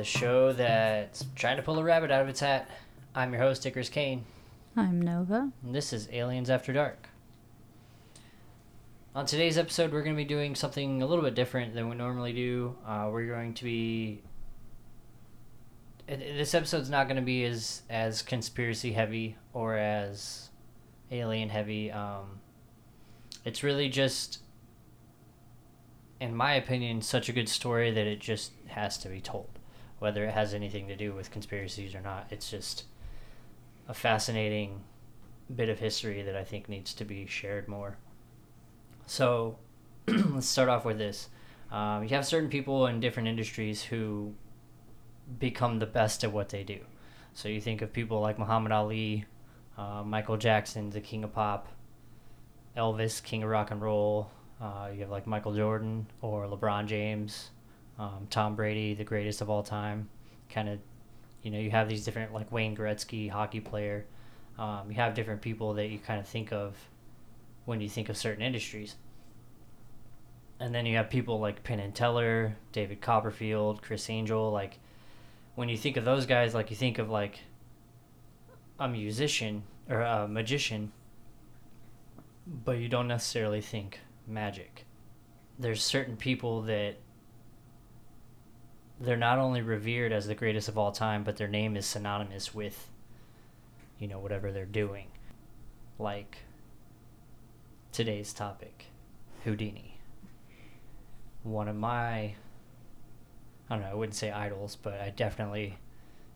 welcome in to the show that's trying to pull a rabbit out of its hat. I'm your host, Icarus Kane, I'm Nova. and this is Aliens After Dark. On today's episode, we're going to be doing something a little bit different than we normally do. Uh, we're going to be. This episode's not going to be as as conspiracy heavy or as alien heavy. Um, it's really just, in my opinion, such a good story that it just has to be told, whether it has anything to do with conspiracies or not. It's just a fascinating bit of history that I think needs to be shared more. So, let's start off with this. Um, you have certain people in different industries who become the best at what they do. So you think of people like Muhammad Ali, uh, Michael Jackson, the king of pop, Elvis, king of rock and roll. Uh, you have like Michael Jordan or LeBron James, um, Tom Brady, the greatest of all time. Kind of, you know, you have these different like Wayne Gretzky, hockey player. Um, you have different people that you kind of think of when you think of certain industries. And then you have people like Penn and Teller, David Copperfield, Criss Angel. Like, when you think of those guys, like you think of like a musician or a magician, but you don't necessarily think magic. There's certain people that they're not only revered as the greatest of all time, but their name is synonymous with, you know, whatever they're doing. Like today's topic, Houdini. One of my, I don't know, I wouldn't say idols, but I definitely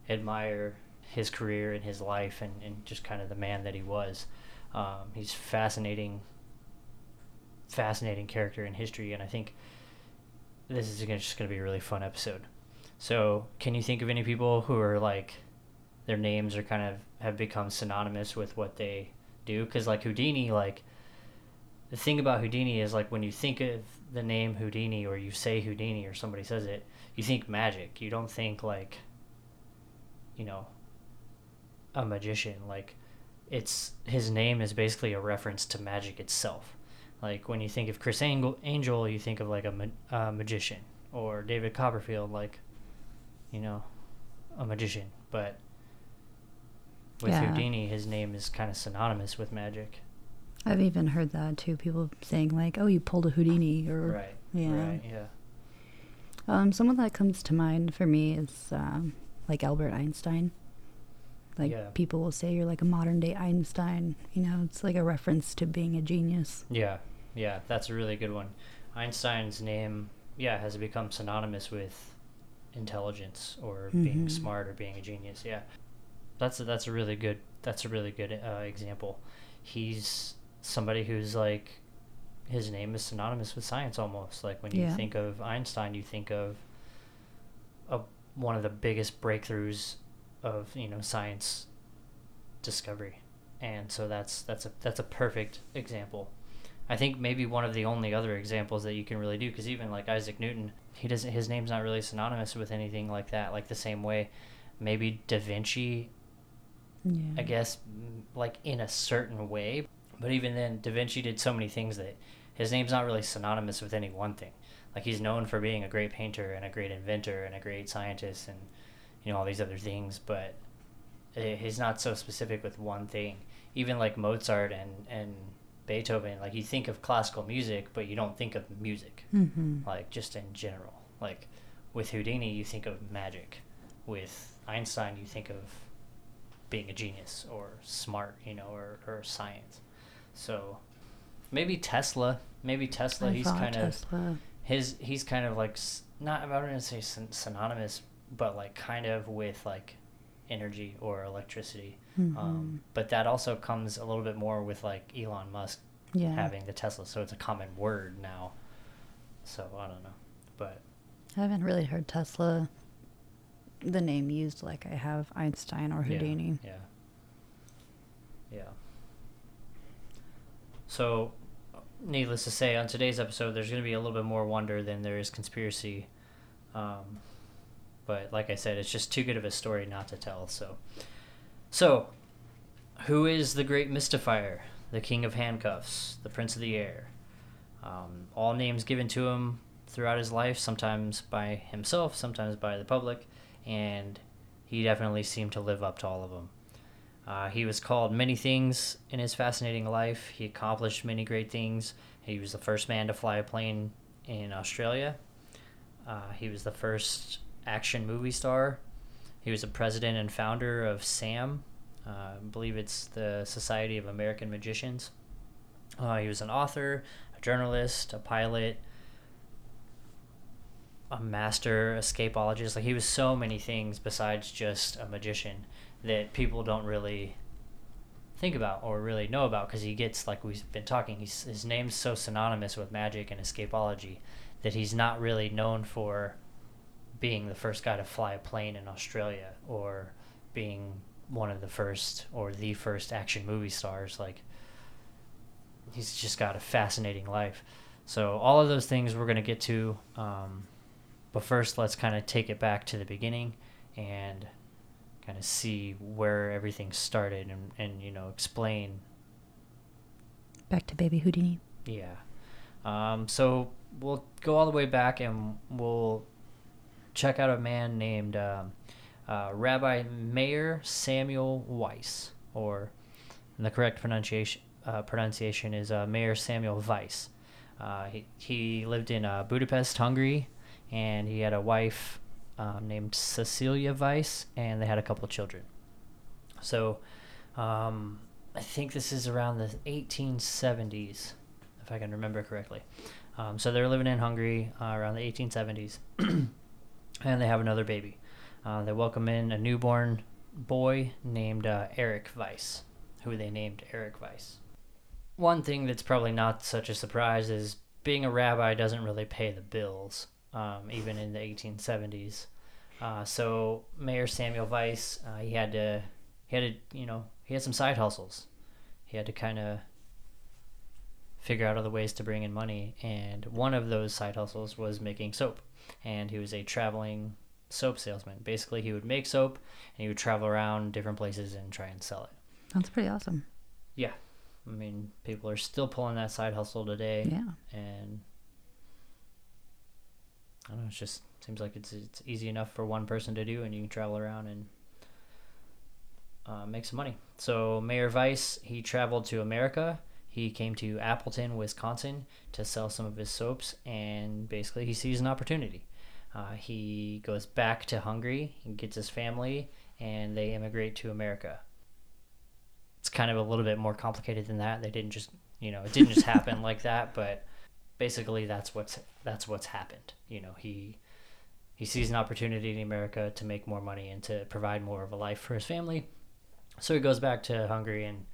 admire his career and his life and, and just kind of the man that he was. Um, he's fascinating, fascinating character in history, and I think this is just going to be a really fun episode. So, can you think of any people who are like, their names are kind of have become synonymous with what they do? Because like Houdini, like the thing about Houdini is like when you think of the name Houdini or you say Houdini or somebody says it, you think magic. You don't think like, you know, a magician. Like, it's his name is basically a reference to magic itself. Like when you think of Criss Angel, you think of like a ma- uh, magician, or David Copperfield, like, you know, a magician. But with Yeah. Houdini, his name is kind of synonymous with magic. I've even heard that too. People saying like, "Oh, you pulled a Houdini," or Right. yeah. Right. Yeah. Um, someone that comes to mind for me is um, like Albert Einstein. Like Yeah. people will say you're like a modern day Einstein. You know, it's like a reference to being a genius. Yeah, yeah, that's a really good one. Einstein's name, yeah, has become synonymous with intelligence or being Mhm. smart or being a genius. Yeah, that's a, that's a really good that's a really good uh, example. He's somebody who's like his name is synonymous with science almost. Like when you Yeah. think of Einstein, you think of a, one of the biggest breakthroughs of you know science discovery, and so that's that's a that's a perfect example. I think maybe one of the only other examples that you can really do, because even like Isaac Newton, he doesn't his name's not really synonymous with anything like that. Like the same way, maybe Da Vinci, Yeah. I guess, like in a certain way. But even then, Da Vinci did so many things that his name's not really synonymous with any one thing. Like he's known for being a great painter and a great inventor and a great scientist and you know all these other things, but uh, he's not so specific with one thing. Even like Mozart and and Beethoven, like you think of classical music, but you don't think of music hmm like just in general. Like with Houdini, you think of magic. With Einstein, you think of being a genius or smart, you know, or, or science. So maybe Tesla. Maybe Tesla. I he's kind of Tesla. his. He's kind of like not. I don't want to say syn- synonymous, but like kind of with like energy or electricity. Mhm. Um, but that also comes a little bit more with like Elon Musk yeah. having the Tesla, so it's a common word now. So I don't know, I haven't really heard Tesla, the name used like I have Einstein or yeah, Houdini. Yeah. Yeah. So, needless to say, on today's episode, there's going to be a little bit more wonder than there is conspiracy. Um, but like I said, it's just too good of a story not to tell. So, so who is the great mystifier, the king of handcuffs, the prince of the air? Um, all names given to him throughout his life, sometimes by himself, sometimes by the public, and he definitely seemed to live up to all of them. Uh, he was called many things in his fascinating life. He accomplished many great things. He was the first man to fly a plane in Australia. Uh, he was the first action movie star. He was a president and founder of SAM. Uh, I believe it's the Society of American Magicians. Uh, he was an author, a journalist, a pilot, a master escapologist. Like he was so many things besides just a magician that people don't really think about or really know about because he gets like we've been talking. He's, his name's so synonymous with magic and escapology that he's not really known for being the first guy to fly a plane in Australia or being one of the first or the first action movie stars. Like he's just got a fascinating life. So all of those things we're gonna get to. Um, but first, let's kind of take it back to the beginning and kind of see where everything started and, and you know explain Back to Baby Houdini. yeah um, so we'll go all the way back and we'll check out a man named um, uh, rabbi mayer samuel weiss or the correct pronunciation uh, pronunciation is uh, mayer samuel weiss uh, he, he lived in uh, budapest hungary and he had a wife um, named Cecilia Weiss, and they had a couple of children. So, um, I think this is around the 1870s, if I can remember correctly. Um, so they're living in Hungary uh, around the 1870s, and they have another baby. Uh, they welcome in a newborn boy named uh, Eric Weiss, who they named Eric Weiss. One thing that's probably not such a surprise is being a rabbi doesn't really pay the bills um, even in the 1870s. Uh, so Mayer Samuel Weiss, uh, he had to, he had to, you know, he had some side hustles. He had to kind of figure out other ways to bring in money, and one of those side hustles was making soap. And he was a traveling soap salesman. Basically, he would make soap, and he would travel around different places and try and sell it. That's pretty awesome. Yeah, I mean, people are still pulling that side hustle today. Yeah. and I don't know. It just seems like it's it's easy enough for one person to do, and you can travel around and uh, make some money. So Mayer Weiss, he traveled to America. He came to Appleton, Wisconsin, to sell some of his soaps, and basically he sees an opportunity. Uh, he goes back to Hungary, he gets his family, and they immigrate to America. It's kind of a little bit more complicated than that. They didn't just, you know, it didn't just happen like that, but basically that's what's that's what's happened. You know, he he sees an opportunity in America to make more money and to provide more of a life for his family. So he goes back to Hungary and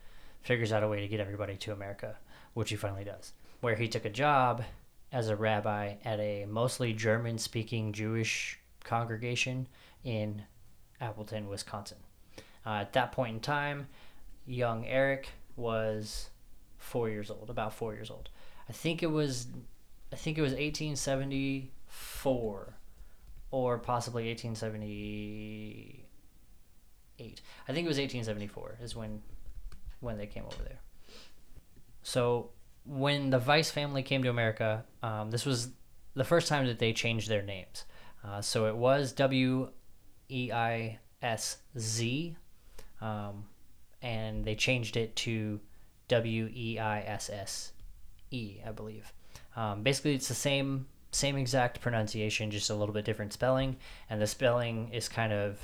figures out a way to get everybody to America, which he finally does. Where he took a job as a rabbi at a mostly German speaking Jewish congregation in Appleton, Wisconsin. Uh, at that point in time, young Eric was four years old, about four years old. I think it was, I think it was 1874, or possibly 1878. I think it was 1874 is when, when they came over there. So when the Weiss family came to America, um, this was the first time that they changed their names. Uh, so it was W E I S Z, um, and they changed it to W E I S S E, I believe. Um, basically, it's the same same exact pronunciation, just a little bit different spelling, and the spelling is kind of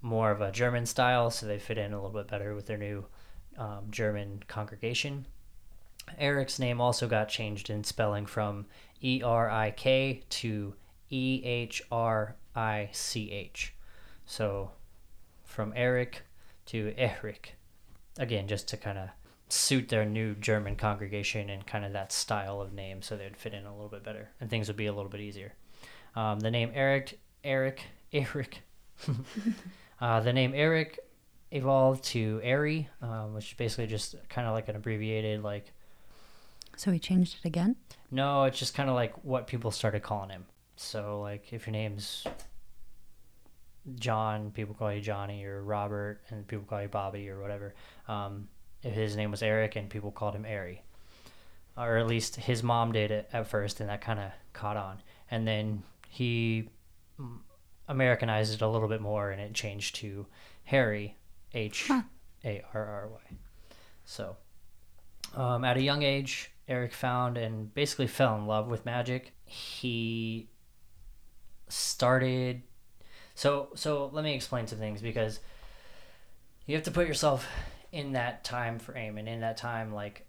more of a German style, so they fit in a little bit better with their new um, German congregation. Eric's name also got changed in spelling from E R I K to E H R I C H. So from Eric to Eric. Again, just to kind of suit their new German congregation and kind of that style of name so they'd fit in a little bit better and things would be a little bit easier. Um, the name Eric, Eric, Eric, uh, the name Eric evolved to Ari, um, which is basically just kind of like an abbreviated, like, So he changed it again? no, it's just kind of like what people started calling him. So, like, if your name's John, people call you Johnny, or Robert, and people call you Bobby, or whatever. Um, his name was Eric, and people called him Ari. or at least his mom did it at first, and that kind of caught on. And then he Americanized it a little bit more, and it changed to Harry H A R R Y. So, um, at a young age, Eric found and basically fell in love with magic. He started. So, so let me explain some things because you have to put yourself in that time frame and in that time, like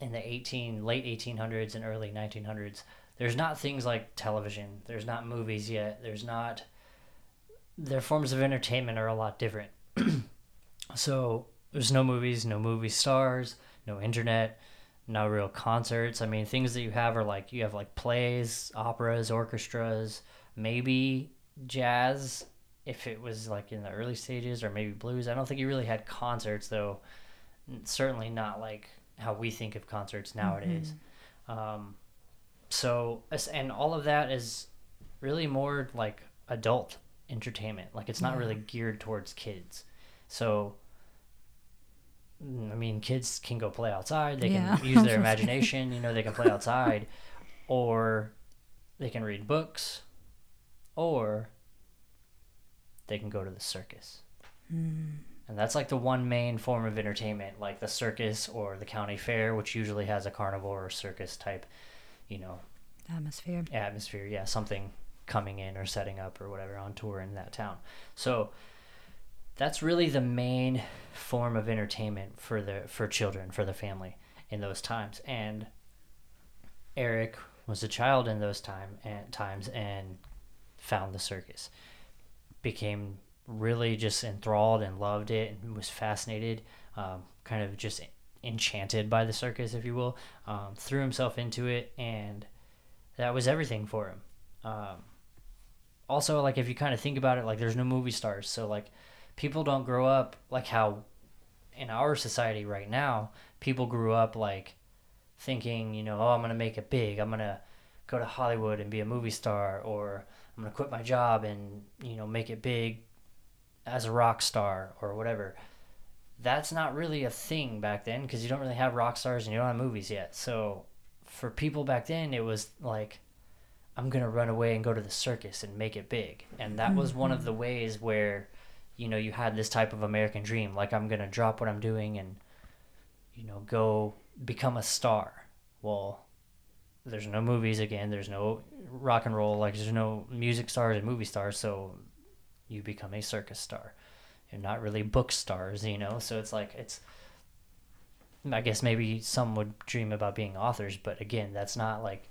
in the 18 late 1800s and early 1900s there's not things like television. There's not movies yet. There's not their forms of entertainment are a lot different. So there's no movies no movie stars no internet no real concerts. I mean things that you have are like you have like plays operas orchestras maybe jazz if it was like in the early stages or maybe blues. I don't think you really had concerts though. Certainly not like how we think of concerts nowadays. Um, so and all of that is really more like adult entertainment. Like it's not Yeah. really geared towards kids. So mm, i mean kids can go play outside. They Yeah, can use their imagination. You know they can play outside. Or they can read books. Or they can go to the circus mm. and that's like the one main form of entertainment, like the circus or the county fair, which usually has a carnival or circus type, you know, Atmosphere. atmosphere. Yeah, something coming in or setting up or whatever on tour in that town. So that's really the main form of entertainment for the for children, for the family in those times. And Eric was a child in those time and times and found the circus. Became really just enthralled and loved it and was fascinated, um, kind of just enchanted by the circus, if you will. Um, threw himself into it, and that was everything for him. Um, also, like if you kind of think about it, like there's no movie stars, so like people don't grow up like how in our society right now people grew up like thinking, you know, oh, I'm gonna make it big. I'm gonna go to Hollywood and be a movie star, or I'm gonna quit my job and you know make it big as a rock star or whatever. That's not really a thing back then because you don't really have rock stars and you don't have movies yet. So for people back then, it was like, I'm gonna run away and go to the circus and make it big, and that was one of the mm-hmm. ways where, you know, you had this type of American dream, like I'm gonna drop what I'm doing and, you know, go become a star. Well, there's no movies again. There's no rock and roll. Like there's no music stars and movie stars. So you become a circus star. You're not really book stars, you know. So it's like it's. I guess maybe some would dream about being authors, but again, that's not like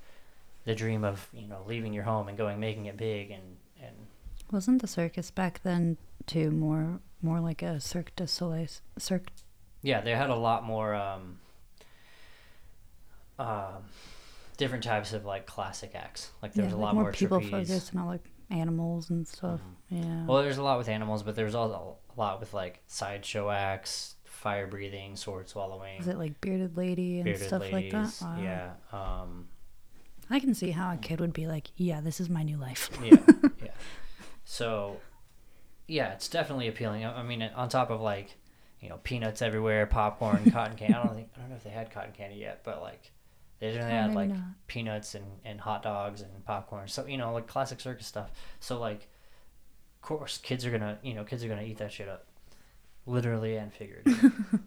the dream of you know leaving your home and going making it big and and Wasn't the circus back then too more more like a Cirque du Soleil? Cirque. yeah, they had a lot more um, um, different types of like classic acts. Like there yeah, was a like lot more, people trapeze. focused, not like animals and stuff. Yeah. Well, there's a lot with animals, but there's also a lot with like sideshow acts, fire breathing, sword swallowing, Is it like bearded lady and bearded stuff ladies. like that? Wow. Yeah, um, I can see how a kid would be like, yeah, this is my new life. yeah, yeah. So, yeah, it's definitely appealing. I I mean, on top of like, you know, peanuts everywhere, popcorn, cotton candy. I don't think I don't know if they had cotton candy yet, but like, they Oh, had like not. peanuts and and hot dogs and popcorn. So you know, like classic circus stuff. So like, of course, kids are gonna you know kids are gonna eat that shit up, literally and figuratively.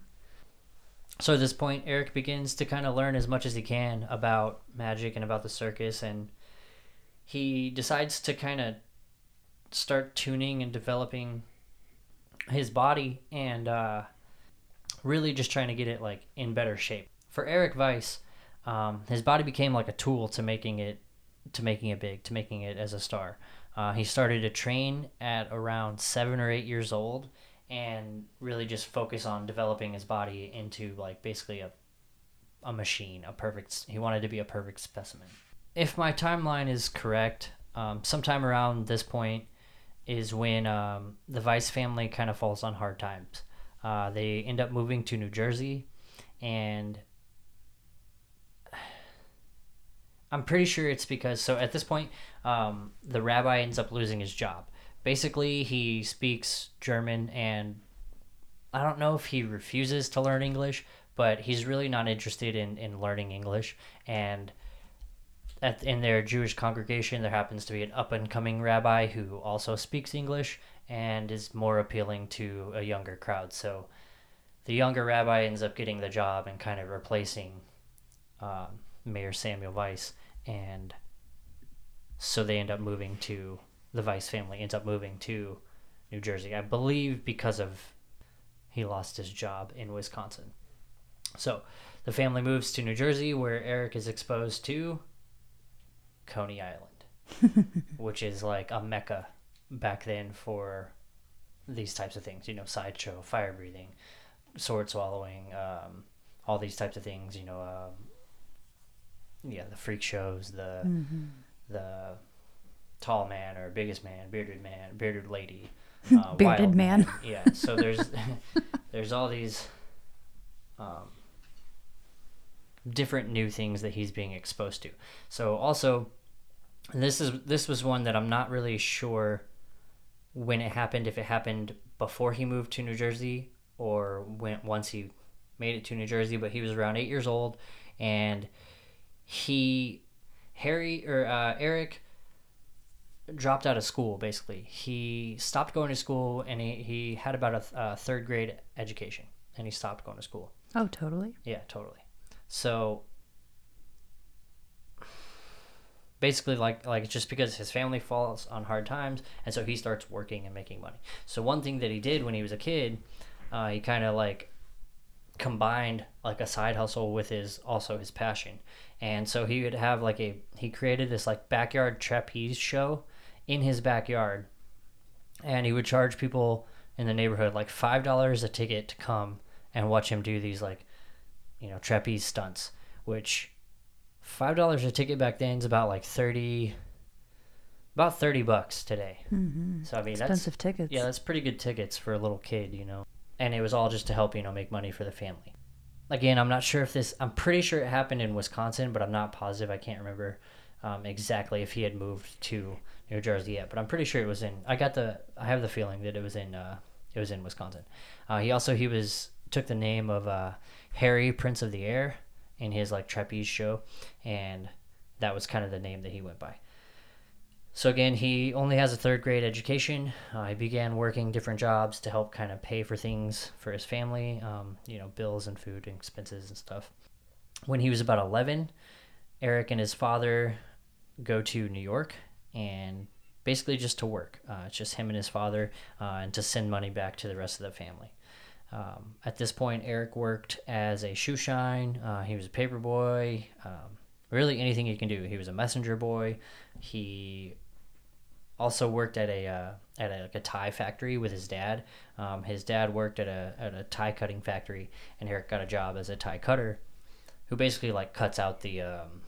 So at this point, Eric begins to kind of learn as much as he can about magic and about the circus, and he decides to kind of start tuning and developing his body and uh, really just trying to get it like in better shape. For Eric Weiss, um, his body became like a tool to making it to making it big, to making it as a star. Uh, he started to train at around seven or eight years old, and really just focus on developing his body into like basically a a machine, a perfect. He wanted to be a perfect specimen. If my timeline is correct, um, sometime around this point is when um, the Weiss family kind of falls on hard times. Uh, they end up moving to New Jersey, and I'm pretty sure it's because so at this point, um, the rabbi ends up losing his job. Basically, he speaks German, and I don't know if he refuses to learn English, but he's really not interested in, in learning English. And at, in their Jewish congregation, there happens to be an up and coming rabbi who also speaks English and is more appealing to a younger crowd. So the younger rabbi ends up getting the job and kind of replacing um, Mayer Samuel Weiss. And so they end up moving to the Weiss family ends up moving to New Jersey, I believe, because of he lost his job in Wisconsin. So the family moves to New Jersey, where Eric is exposed to Coney Island, which is like a mecca back then for these types of things. You know, sideshow, fire breathing, sword swallowing, um, all these types of things. You know, um, yeah, the freak shows, the Mm-hmm. the tall man or biggest man, bearded man, bearded lady, uh, Bearded wild man. Yeah. So there's there's all these um, different new things that he's being exposed to. So also, this is this was one that I'm not really sure when it happened. If it happened before he moved to New Jersey or when once he made it to New Jersey, but he was around eight years old, and he Harry or uh, Eric dropped out of school basically. He stopped going to school and he, he had about a, a third grade education and he stopped going to school. Oh, totally. yeah totally. So basically like like just because his family falls on hard times and so he starts working and making money. So one thing that he did when he was a kid uh, he kind of like combined like a side hustle with his also his passion and so he would have like a he created this like backyard trapeze show in his backyard and he would charge people in the neighborhood like five dollars a ticket to come and watch him do these like you know trapeze stunts which five dollars a ticket back then is about like 30 about 30 bucks today Mm-hmm. so i mean that's Expensive tickets. yeah, that's pretty good tickets for a little kid, you know. And it was all just to help, you know, make money for the family. Again, I'm not sure if this. I'm pretty sure it happened in Wisconsin, but I'm not positive. I can't remember um, exactly if he had moved to New Jersey yet. But I'm pretty sure it was in. I got the. I have the feeling that it was in. Uh, it was in Wisconsin. Uh, he also he was took the name of uh, Harry Prince of the Air in his like trapeze show, and that was kind of the name that he went by. So again, he only has a third grade education. Uh, he began working different jobs to help kind of pay for things for his family, um, you know, bills and food and expenses and stuff. When he was about 11, Eric and his father go to New York and basically just to work. Uh, it's just him and his father uh, and to send money back to the rest of the family. Um, at this point, Eric worked as a shoe shine. Uh, he was a paper boy. Um, really, anything he can do. He was a messenger boy. He also worked at a uh, at a, like a tie factory with his dad. Um, his dad worked at a at a tie cutting factory, and Eric got a job as a tie cutter, who basically like cuts out the um,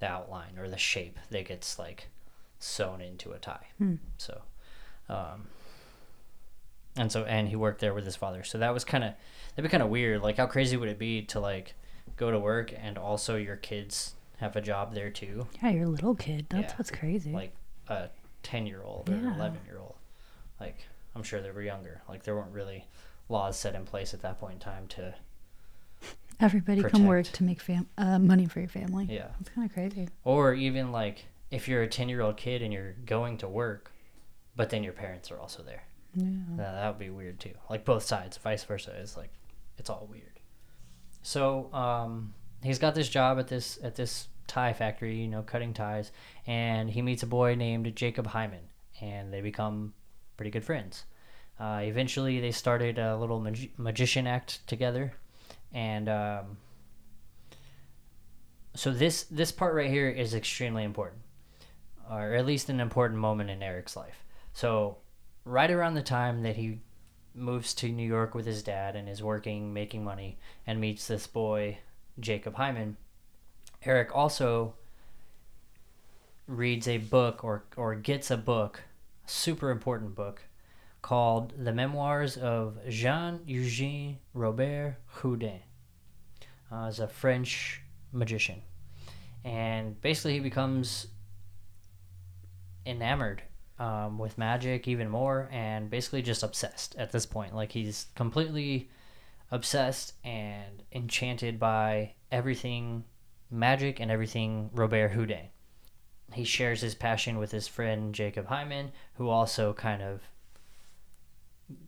the outline or the shape that gets like sewn into a tie. Hmm. So, um, and so and he worked there with his father. So that was kind of that'd be kind of weird. Like, how crazy would it be to like go to work and also your kids have a job there too? Yeah, you're a little kid. That's Yeah. what's crazy. like a 10 year old or Yeah. 11 year old like i'm sure they were younger like there weren't really laws set in place at that point in time to Everybody come work to make fam- uh, money for your family. yeah It's kind of crazy. or even like if you're a 10 year old kid and you're going to work but then your parents are also there Yeah. Now, that would be weird too like both sides vice versa is like it's all weird so um he's got this job at this at this tie factory you know cutting ties and he meets a boy named jacob hyman and they become pretty good friends. Uh, eventually they started a little magi- magician act together and um, so this this part right here is extremely important or at least an important moment in eric's life. So right around the time that he moves to New York with his dad and is working, making money, and meets this boy, Jacob Hyman, Eric also reads a book or, or gets a book, super important book, called The Memoirs of Jean Eugene Robert Houdin. Uh, a French magician. And basically, he becomes enamored um, with magic even more and basically just obsessed at this point like he's completely obsessed and enchanted by everything magic and everything Robert Houdin. He shares his passion with his friend Jacob Hyman, who also kind of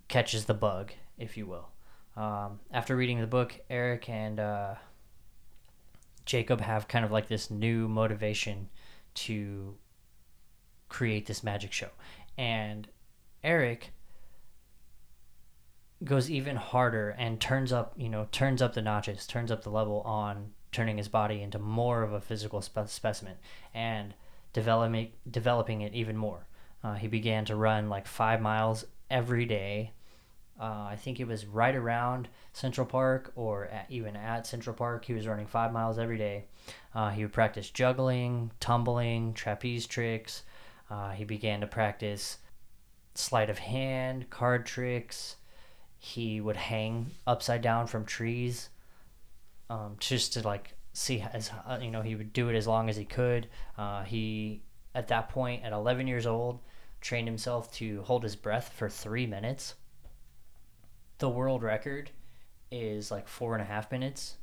catches the bug, if you will. Um, after reading the book, Eric and uh, Jacob have kind of like this new motivation to create this magic show. And Eric goes even harder and turns up, you know, turns up the notches, turns up the level on turning his body into more of a physical spe- specimen and developing developing it even more. Uh, he began to run like five miles every day. Uh, I think it was right around Central Park or at, even at Central Park. He was running five miles every day. Uh, he would practice juggling, tumbling, trapeze tricks. Uh, he began to practice sleight of hand, card tricks. He would hang upside down from trees um, just to like see as uh, you know he would do it as long as he could. Uh, he at that point at 11 years old trained himself to hold his breath for three minutes. The world record is like four and a half minutes,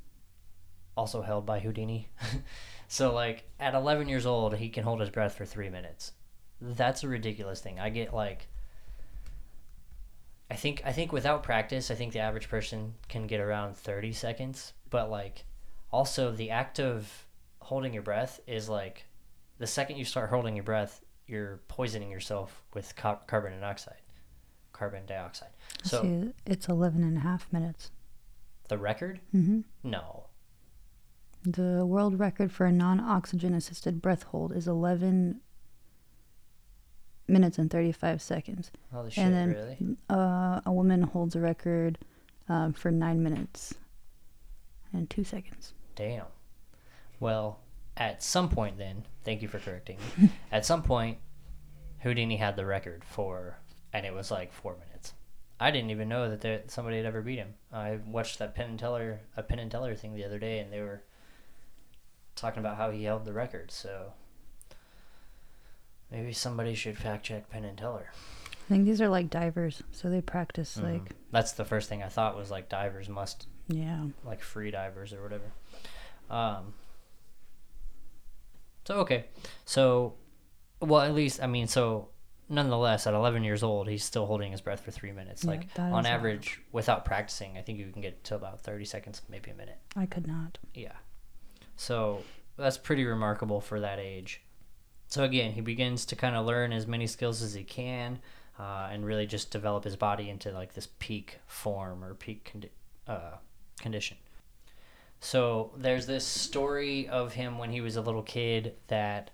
also held by Houdini. so like at 11 years old, he can hold his breath for three minutes. That's a ridiculous thing. I get like. I think I think without practice, I think the average person can get around 30 seconds, but like also the act of holding your breath is like the second you start holding your breath you're poisoning yourself with ca- carbon dioxide carbon dioxide. So See, it's 11 and a half minutes. the record? Hmm no. The world record for a non oxygen assisted breath hold is 11 minutes and 35 seconds. holy shit and then really? uh, a woman holds a record um, for 9 minutes and 2 seconds. damn. Well at some point then thank you for correcting me. At some point houdini had the record for and it was like four minutes. I didn't even know that there, somebody had ever beat him. I watched that penn and teller a penn and teller thing the other day and they were talking about how he held the record so maybe somebody should fact check penn and teller. I think these are like divers, so they practice Mhm. like, that's the first thing i thought was like divers must yeah. like free divers or whatever. Um, so okay, so well at least I mean so nonetheless at 11 years old he's still holding his breath for three minutes. Yeah, like on average without practicing, I think you can get to about 30 seconds, maybe a minute. I could not. Yeah, so that's pretty remarkable for that age. So again, he begins to kind of learn as many skills as he can. Uh, and really just develop his body into like this peak form or peak condi- uh, condition. So there's this story of him when he was a little kid that,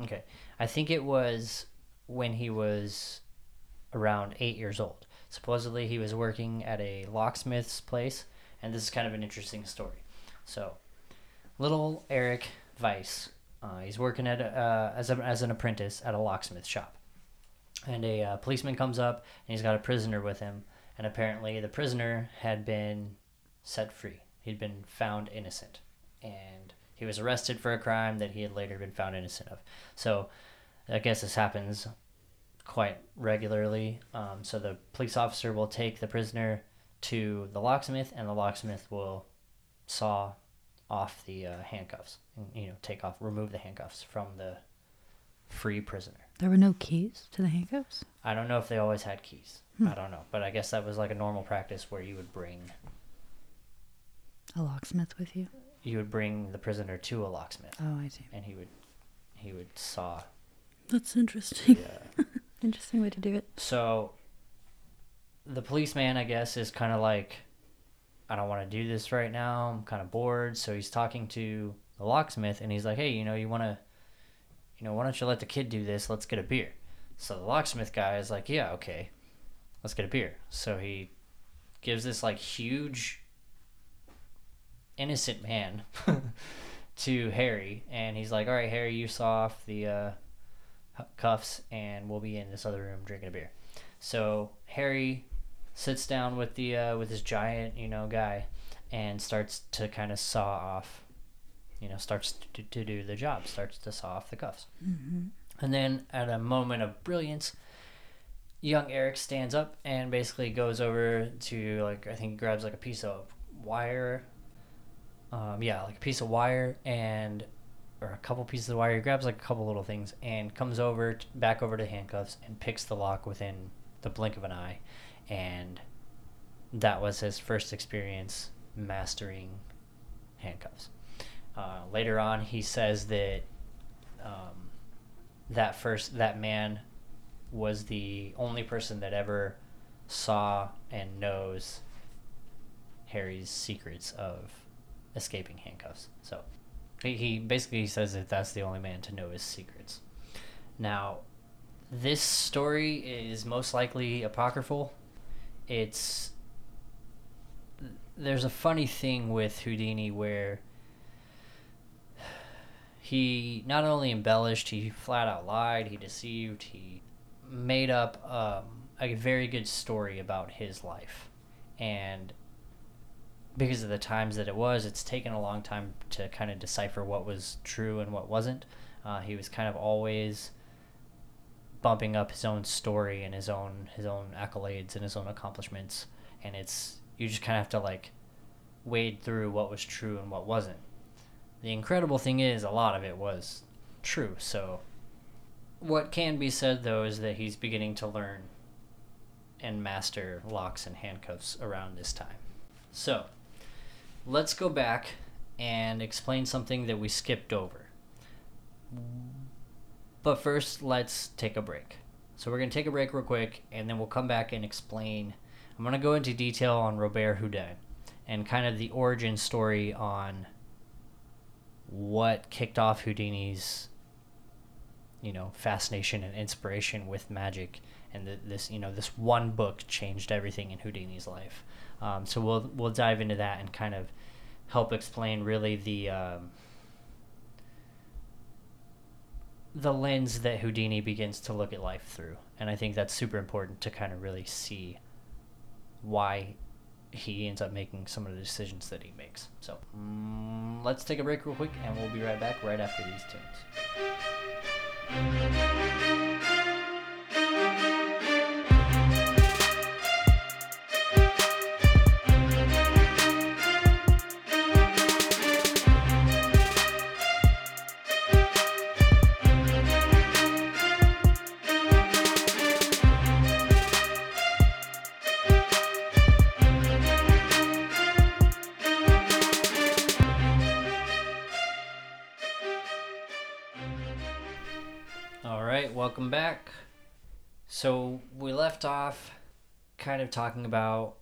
okay, I think it was when he was around eight years old. Supposedly he was working at a locksmith's place, and this is kind of an interesting story. So, little Eric Weiss, uh, he's working at uh, as, a, as an apprentice at a locksmith shop. And a uh, policeman comes up, and he's got a prisoner with him, and apparently the prisoner had been set free. He'd been found innocent, and he was arrested for a crime that he had later been found innocent of. So, I guess this happens quite regularly. Um, so the police officer will take the prisoner to the locksmith, and the locksmith will saw off the uh, handcuffs, and, you know, take off, remove the handcuffs from the free prisoner. There were no keys to the handcuffs? I don't know if they always had keys. I don't know, but I guess that was like a normal practice where you would bring A locksmith with you? you would bring the prisoner to a locksmith, Oh, I see. and he would he would saw. That's interesting. Yeah. Interesting way to do it. so the policeman, I guess, is kind of like, I don't want to do this right now. I'm kind of bored. So he's talking to the locksmith, and he's like, Hey, you know, you want to, you know, why don't you let the kid do this? Let's get a beer. So the locksmith guy is like, Yeah, okay, let's get a beer. So he gives this like huge innocent man to Harry, and he's like, "All right, Harry, you saw off the uh, cuffs, and we'll be in this other room drinking a beer." So Harry sits down with the uh, with this giant, you know, guy, and starts to kind of saw off. You know, starts to, to do the job. Starts to saw off the cuffs, Mm-hmm. and then at a moment of brilliance, young Eric stands up and basically goes over to like I think grabs like a piece of wire. Um, yeah, like a piece of wire and or a couple pieces of wire. He grabs like a couple little things and comes over t- back over to handcuffs and picks the lock within the blink of an eye, and that was his first experience mastering handcuffs. Uh, later on, he says that um, that first that man was the only person that ever saw and knows Harry's secrets of escaping handcuffs. So he, basically says that that's the only man to know his secrets. Now, this story is most likely apocryphal. It's there's a funny thing with Houdini where he not only embellished, he flat out lied, he deceived, he made up um, a very good story about his life. And because of the times that it was, it's taken a long time to kind of decipher what was true and what wasn't. Uh, he was kind of always bumping up his own story and his own his own accolades and his own accomplishments, and it's you just kind of have to like wade through what was true and what wasn't. The incredible thing is, a lot of it was true. So, what can be said though is that he's beginning to learn and master locks and handcuffs around this time. So, let's go back and explain something that we skipped over. But first, let's take a break. So, we're going to take a break real quick and then we'll come back and explain. I'm going to go into detail on Robert Houdin and kind of the origin story on what kicked off Houdini's you know fascination and inspiration with magic and the, this you know this one book changed everything in Houdini's life um, so we'll we'll dive into that and kind of help explain really the um, the lens that Houdini begins to look at life through and I think that's super important to kind of really see why he ends up making some of the decisions that he makes. So mm, let's take a break real quick, and we'll be right back right after these tunes. Welcome back. So we left off kind of talking about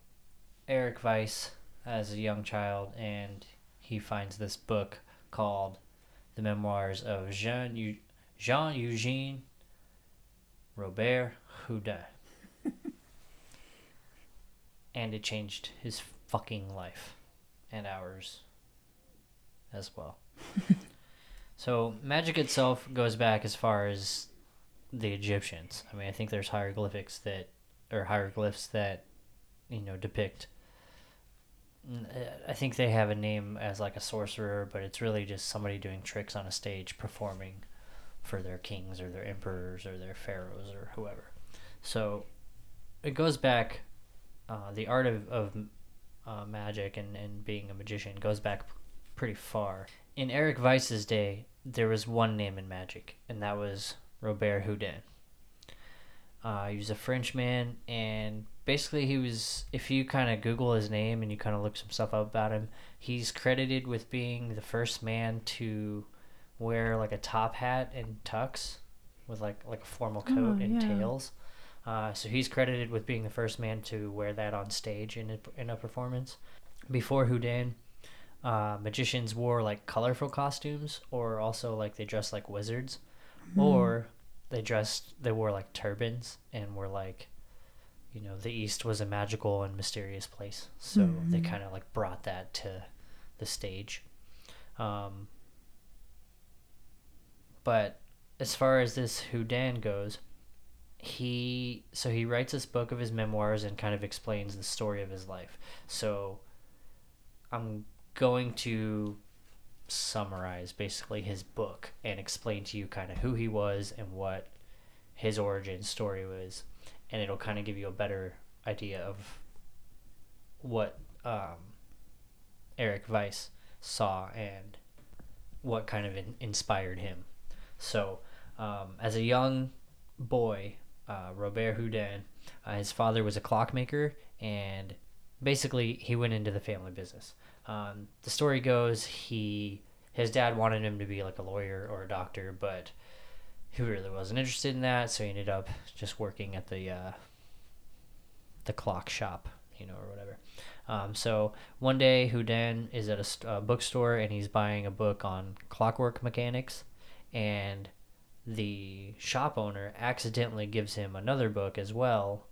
Eric Weiss as a young child, and he finds this book called The Memoirs of Jean Jean Eugene Robert Houdin. and it changed his fucking life and ours as well. So magic itself goes back as far as the Egyptians. I mean, I think there's hieroglyphics that, or hieroglyphs that, you know, depict. I think they have a name as like a sorcerer, but it's really just somebody doing tricks on a stage, performing for their kings or their emperors or their pharaohs or whoever. So it goes back. Uh, the art of, of uh, magic and, and being a magician goes back pretty far. In Eric Weiss's day, there was one name in magic, and that was Robert Houdin. Uh, he was a Frenchman, and basically, he was. If you kind of Google his name and you kind of look some stuff up about him, he's credited with being the first man to wear like a top hat and tux, with like like a formal coat Oh, and yeah. tails. Uh, so he's credited with being the first man to wear that on stage in a, in a performance. Before Houdin, uh, magicians wore like colorful costumes, or also like they dressed like wizards, or they dressed they wore like turbans and were like, you know, the East was a magical and mysterious place, so they Mhm. kind of like brought that to the stage. Um, but as far as this Houdin goes, he so he writes this book of his memoirs and kind of explains the story of his life. So I'm going to summarize basically his book and explain to you kind of who he was and what his origin story was. and it'll kind of give you a better idea of what um, Eric Weiss saw and what kind of in- inspired him. So, um, as a young boy, uh, Robert Houdin, uh, his father was a clockmaker, and basically he went into the family business. Um, the story goes he his dad wanted him to be like a lawyer or a doctor, but he really wasn't interested in that, so he ended up just working at the uh, the clock shop, you know, or whatever. Um, so one day, Houdin is at a, a bookstore and he's buying a book on clockwork mechanics, and the shop owner accidentally gives him another book as well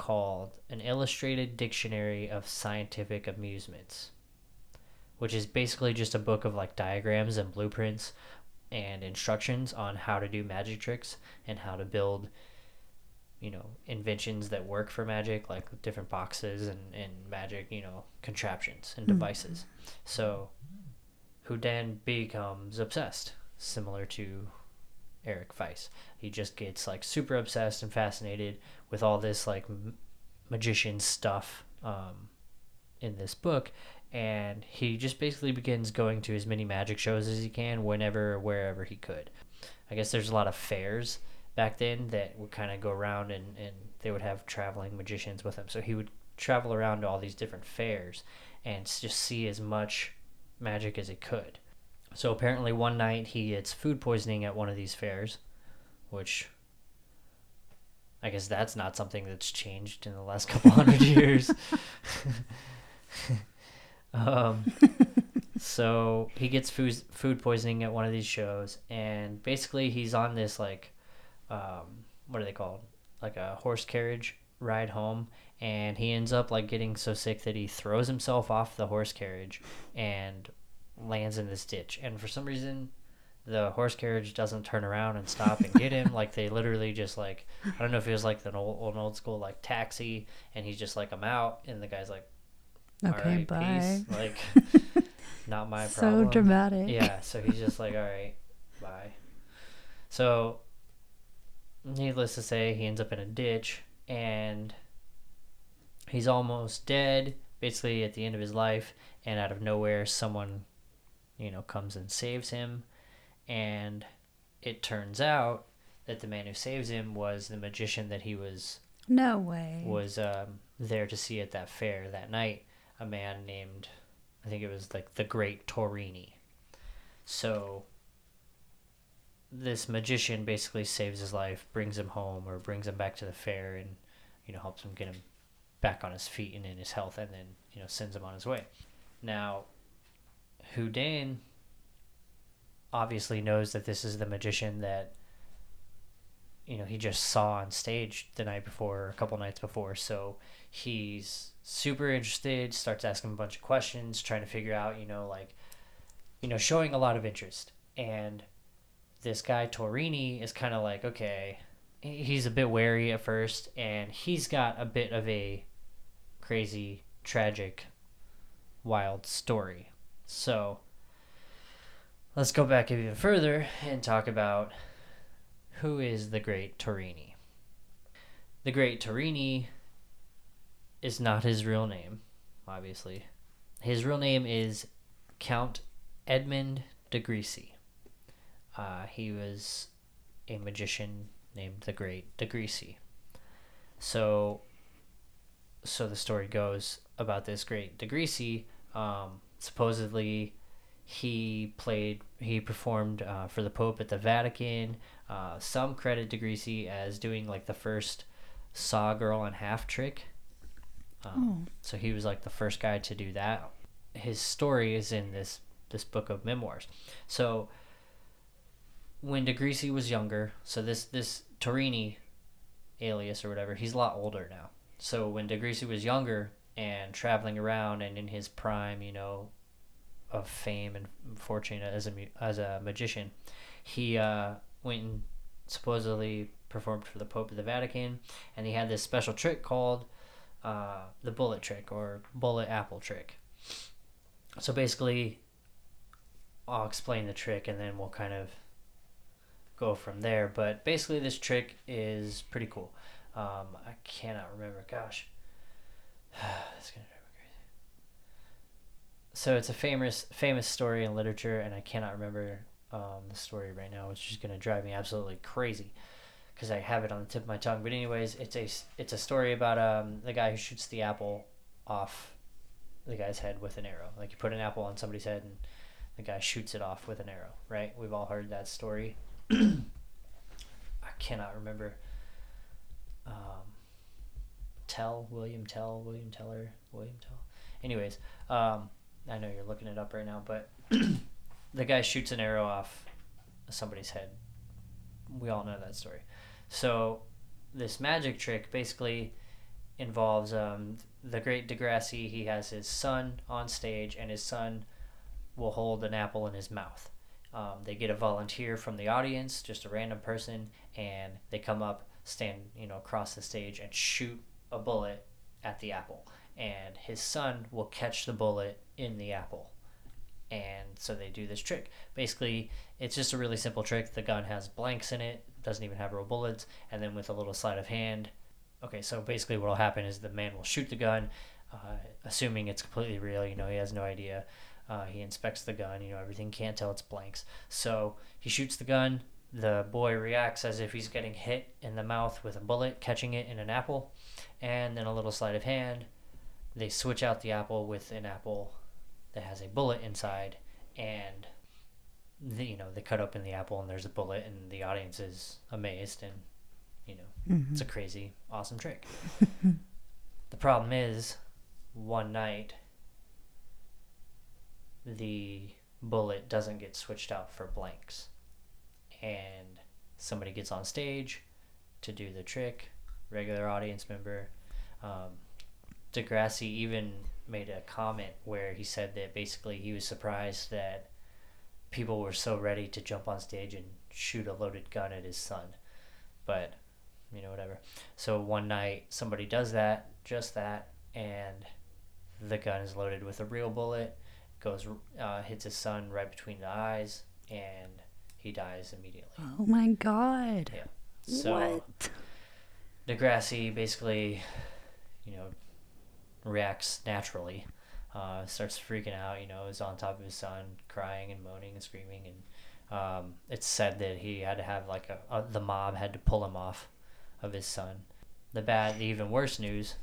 called An Illustrated Dictionary of Scientific Amusements, which is basically just a book of like diagrams and blueprints and instructions on how to do magic tricks and how to build you know inventions that work for magic like different boxes and, and magic you know contraptions and hmm. devices. So Houdin becomes obsessed similar to Eric Weiss he just gets like super obsessed and fascinated with all this like magician stuff um, in this book and he just basically begins going to as many magic shows as he can whenever wherever he could. I guess there's a lot of fairs back then that would kind of go around and, and they would have traveling magicians with him. So he would travel around to all these different fairs and just see as much magic as he could. So apparently one night he gets food poisoning at one of these fairs which I guess that's not something that's changed in the last couple hundred years. um, so he gets food food poisoning at one of these shows, and basically he's on this like, um, what are they called? Like a horse carriage ride home, and he ends up like getting so sick that he throws himself off the horse carriage and lands in this ditch. And for some reason, the horse carriage doesn't turn around and stop and get him. like they literally just like I don't know if it was like an old, an old school like taxi, and he's just like I'm out, and the guy's like, "All Okay, right, bye. peace." Like, not my so problem. So dramatic. Yeah, so he's just like, all right, bye. So, needless to say, he ends up in a ditch and he's almost dead, basically at the end of his life. And out of nowhere, someone, you know, comes and saves him. And it turns out that the man who saves him was the magician that he was No way. was um, there to see at that fair that night. A man named, I think it was like the Great Torini. So this magician basically saves his life, brings him home, or brings him back to the fair, and you know helps him get him back on his feet and in his health, and then you know sends him on his way. Now, Houdin obviously knows that this is the magician that you know he just saw on stage the night before or a couple nights before. So he's super interested starts asking a bunch of questions trying to figure out you know like you know showing a lot of interest. And this guy torini is kind of like okay he's a bit wary at first and he's got a bit of a crazy tragic wild story. So let's go back even further and talk about who is the great Torini. The great Torini is not his real name, obviously. His real name is Count Edmund de Grisy. Uh, he was a magician named the Great de Grisy. So, so the story goes about this Great de Grisy. Um, supposedly, he played, he performed uh, for the Pope at the Vatican. Uh, some credit de Grisy as doing like the first Saw Girl and Half trick. Um, So he was like the first guy to do that. His story is in this this book of memoirs. So when de Grisy was younger, so this this Torini alias or whatever, he's a lot older now. So when de Grisy was younger and traveling around and in his prime, you know, of fame and fortune as a as a magician, he uh, went and supposedly performed for the Pope of the Vatican, and he had this special trick called uh, the bullet trick or bullet apple trick. So basically, I'll explain the trick, and then we'll kind of go from there. But basically, this trick is pretty cool. Um, I cannot remember. Gosh, it's gonna. So it's a famous famous story in literature, and I cannot remember um, the story right now, which is gonna drive me absolutely crazy because I have it on the tip of my tongue. But anyways, it's a it's a story about um the guy who shoots the apple off the guy's head with an arrow. Like you put an apple on somebody's head and the guy shoots it off with an arrow. Right? We've all heard that story. I cannot remember. Um, Tell William Tell William Teller William Tell. Anyways, um, I know you're looking it up right now, but the guy shoots an arrow off somebody's head. We all know that story. So this magic trick basically involves um, the great Degrassi. He has his son on stage, and his son will hold an apple in his mouth. Um, they get a volunteer from the audience, just a random person, and they come up, stand, you know, across the stage and shoot a bullet at the apple. And his son will catch the bullet in the apple. And so they do this trick. Basically, it's just a really simple trick. The gun has blanks in it, doesn't even have real bullets, and then with a little sleight of hand. Okay, so basically, what will happen is the man will shoot the gun, uh, assuming it's completely real. You know, he has no idea. Uh, he inspects the gun. You know, everything can't tell it's blanks. So he shoots the gun. The boy reacts as if he's getting hit in the mouth with a bullet, catching it in an apple, and then a little sleight of hand. They switch out the apple with an apple that has a bullet inside, and the, you know they cut open the apple and there's a bullet, and the audience is amazed, and you know Mhm. it's a crazy, awesome trick. the problem is, one night, the bullet doesn't get switched out for blanks, and somebody gets on stage to do the trick. Regular audience member. Um, Degrassi even made a comment where he said that basically he was surprised that people were so ready to jump on stage and shoot a loaded gun at his son. But, you know, whatever. So one night somebody does that, just that, and the gun is loaded with a real bullet, goes, uh, hits his son right between the eyes, and he dies immediately. Oh my god. Yeah. So what? Degrassi basically, you know, reacts naturally. Uh, starts freaking out. You know, is on top of his son, crying and moaning and screaming, and um, it's said that he had to have like a, a the mob had to pull him off of his son. The bad, the even worse news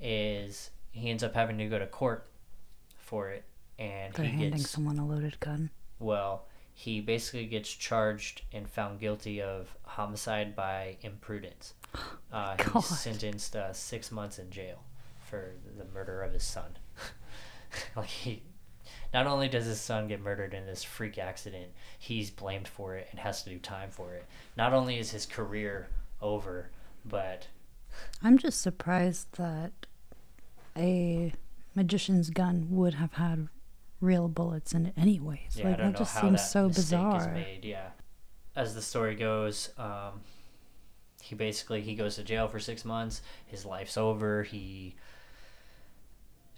is he ends up having to go to court for it, and They're he handing gets someone a loaded gun. well, he basically gets charged and found guilty of homicide by imprudence. Uh, he's sentenced uh, six months in jail for the murder of his son. like he, not only does his son get murdered in this freak accident, he's blamed for it and has to do time for it. Not only is his career over, but I'm just surprised that a magician's gun would have had real bullets in it anyways. yeah, like that just seems that so bizarre. made. Yeah, as the story goes, um, he basically he goes to jail for six months. His life's over. He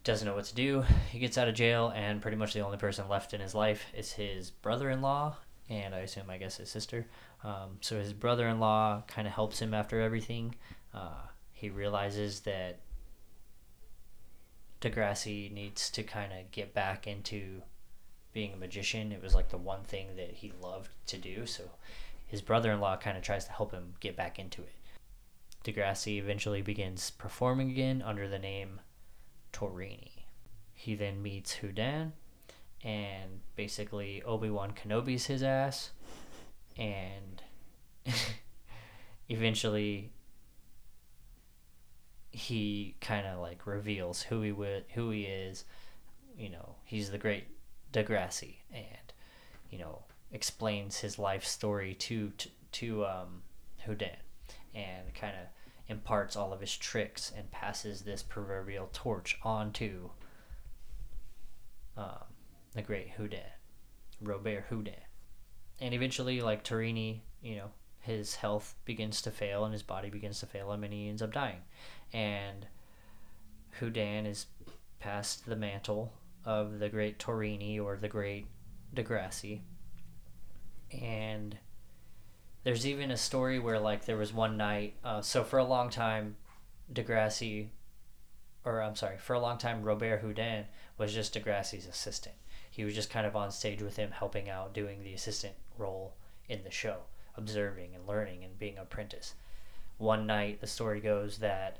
doesn't know what to do. He gets out of jail, and pretty much the only person left in his life is his brother-in-law, and I assume I guess his sister. Um, so his brother-in-law kind of helps him after everything. Uh, he realizes that Degrassi needs to kind of get back into being a magician. It was like the one thing that he loved to do. So his brother in law kind of tries to help him get back into it. Degrassi eventually begins performing again under the name Torini. He then meets Houdin, and basically Obi Wan Kenobi's his ass, and eventually he kind of like reveals who he would, who he is. You know, he's the great Degrassi, and you know explains his life story to to, to um, Houdin, and kind of imparts all of his tricks and passes this proverbial torch on to um, the great Houdin, Robert Houdin, and eventually, like Torini, you know, his health begins to fail and his body begins to fail him, and he ends up dying, and Houdin is passed the mantle of the great Torini or the great Degrassi, and there's even a story where like there was one night. Uh, so for a long time, Degrassi, or I'm sorry, for a long time Robert Houdin was just Degrassi's assistant. He was just kind of on stage with him, helping out, doing the assistant role in the show, observing and learning and being an apprentice. One night, the story goes that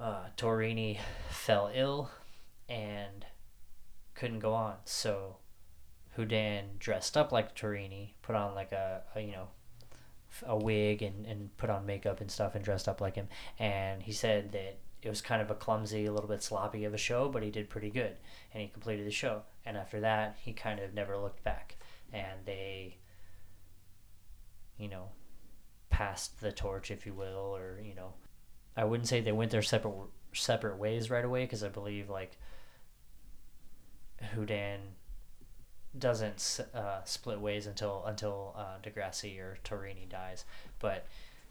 uh, Torini fell ill and couldn't go on. So Houdin dressed up like Torini, put on like a, a you know a wig and, and put on makeup and stuff and dressed up like him. And he said that it was kind of a clumsy, a little bit sloppy of a show, but he did pretty good and he completed the show. And after that, he kind of never looked back. And they, you know, passed the torch, if you will, or you know, I wouldn't say they went their separate separate ways right away because I believe like Houdin doesn't uh, split ways until until uh, Degrassi or Torini dies, but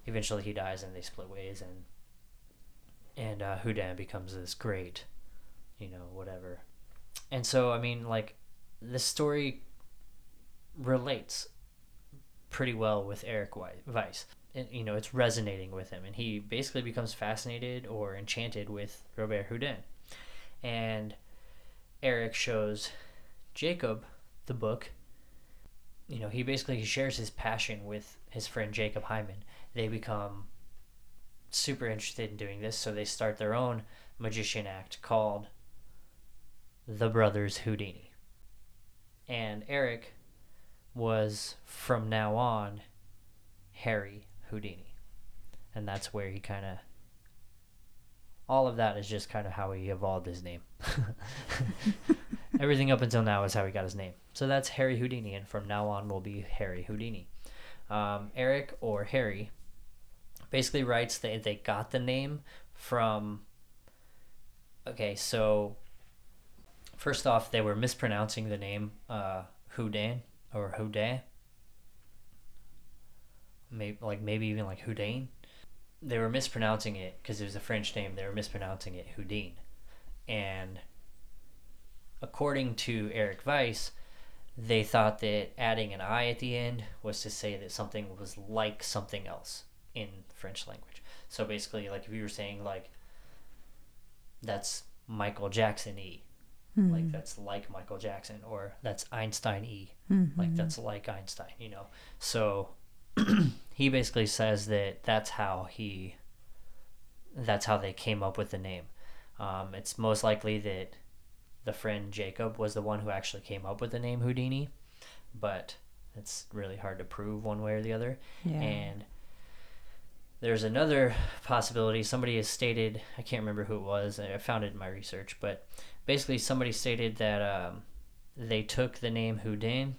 eventually he dies and they split ways and and uh, Houdin becomes this great, you know, whatever. And so I mean, like, this story relates pretty well with Eric Weiss. And, you know, it's resonating with him, and he basically becomes fascinated or enchanted with Robert Houdin. And Eric shows Jacob the book. You know, he basically shares his passion with his friend Jacob Hyman. They become super interested in doing this, so they start their own magician act called The Brothers Houdini. And Eric was from now on Harry Houdini. And that's where he kind of. All of that is just kind of how he evolved his name. Everything up until now is how he got his name. So that's Harry Houdini, and from now on will be Harry Houdini. Um, Eric or Harry basically writes that they got the name from. Okay, so first off, they were mispronouncing the name uh, Houdin or Houdin. Maybe like maybe even like Houdin. They were mispronouncing it because it was a French name. They were mispronouncing it Houdin, and according to Eric Weiss, they thought that adding an I at the end was to say that something was like something else in French language. So basically, like if you were saying like that's Michael Jackson E, mm-hmm. like that's like Michael Jackson, or that's Einstein E, mm-hmm. like that's like Einstein, you know. So he basically says that that's how he that's how they came up with the name. Um, it's most likely that the friend Jacob was the one who actually came up with the name Houdini, but it's really hard to prove one way or the other. Yeah. And there's another possibility. Somebody has stated, I can't remember who it was, I found it in my research, but basically somebody stated that um, they took the name Houdin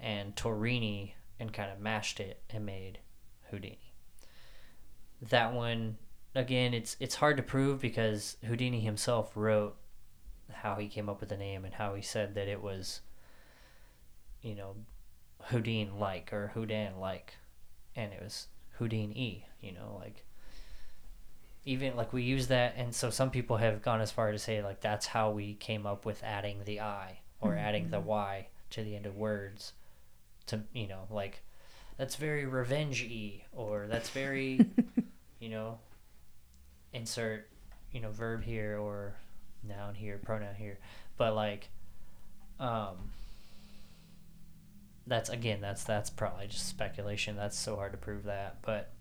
and Torini and kind of mashed it and made Houdini. That one, again, it's it's hard to prove because Houdini himself wrote how he came up with the name and how he said that it was, you know, Houdin like or Houdin like, and it was Houdin E. You know, like even like we use that, and so some people have gone as far to say like that's how we came up with adding the I or mm-hmm. adding the Y to the end of words, to you know like that's very revenge E or that's very you know insert you know verb here or noun here, pronoun here, but like, um, that's again, that's that's probably just speculation. That's so hard to prove that, but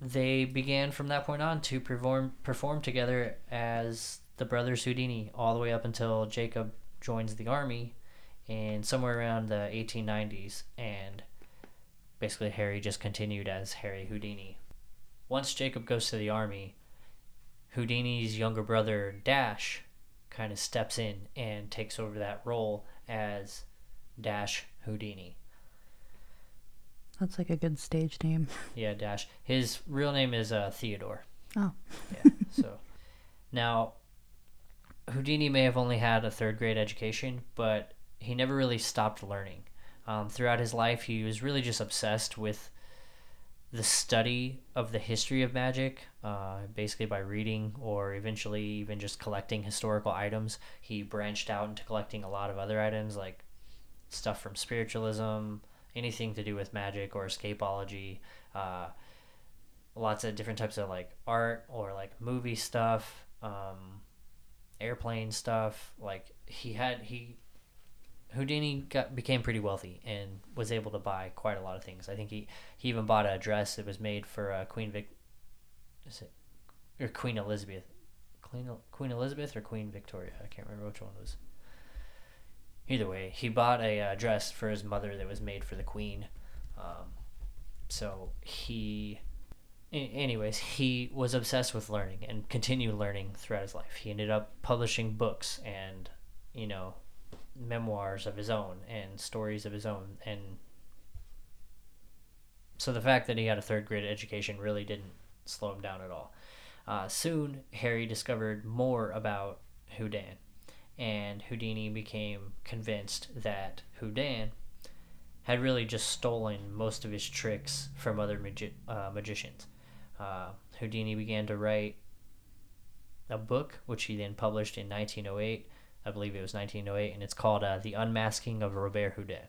they began from that point on to perform perform together as the brothers Houdini all the way up until Jacob joins the army in somewhere around the 1890s and basically Harry just continued as Harry Houdini. Once Jacob goes to the army, Houdini's younger brother Dash kind of steps in and takes over that role as Dash Houdini. That's like a good stage name. Yeah, Dash. His real name is uh, Theodore. Oh. Yeah. So now Houdini may have only had a third grade education, but he never really stopped learning. Um, throughout his life, he was really just obsessed with the study of the history of magic, uh, basically by reading or eventually even just collecting historical items. He branched out into collecting a lot of other items like stuff from spiritualism anything to do with magic or escapology. Uh, lots of different types of like art or like movie stuff, um, airplane stuff. Like he had he Houdini got became pretty wealthy and was able to buy quite a lot of things. I think he, he even bought a dress that was made for uh, Queen Vic, is it, or Queen Elizabeth, Queen Queen Elizabeth or Queen Victoria. I can't remember which one it was. Either way, he bought a uh, dress for his mother that was made for the Queen. Um, so he, anyways, he was obsessed with learning and continued learning throughout his life. He ended up publishing books and, you know, memoirs of his own and stories of his own and so the fact that he had a third grade education really didn't slow him down at all. Uh, soon harry discovered more about houdin and houdini became convinced that houdin had really just stolen most of his tricks from other magi- uh, magicians. Uh, houdini began to write a book which he then published in 1908 I believe it was 1908, and it's called uh, "The Unmasking of Robert Houdin."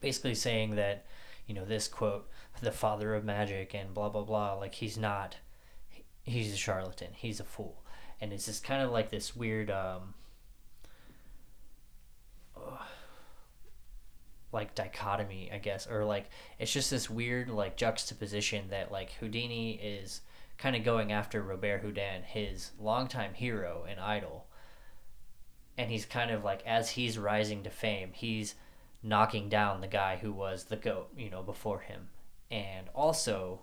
Basically saying that, you know, this quote, "the father of magic" and blah blah blah, like he's not, he's a charlatan, he's a fool, and it's just kind of like this weird, um, like dichotomy, I guess, or like it's just this weird like juxtaposition that like Houdini is kind of going after Robert Houdin, his longtime hero and idol and he's kind of like as he's rising to fame, he's knocking down the guy who was the goat, you know, before him. And also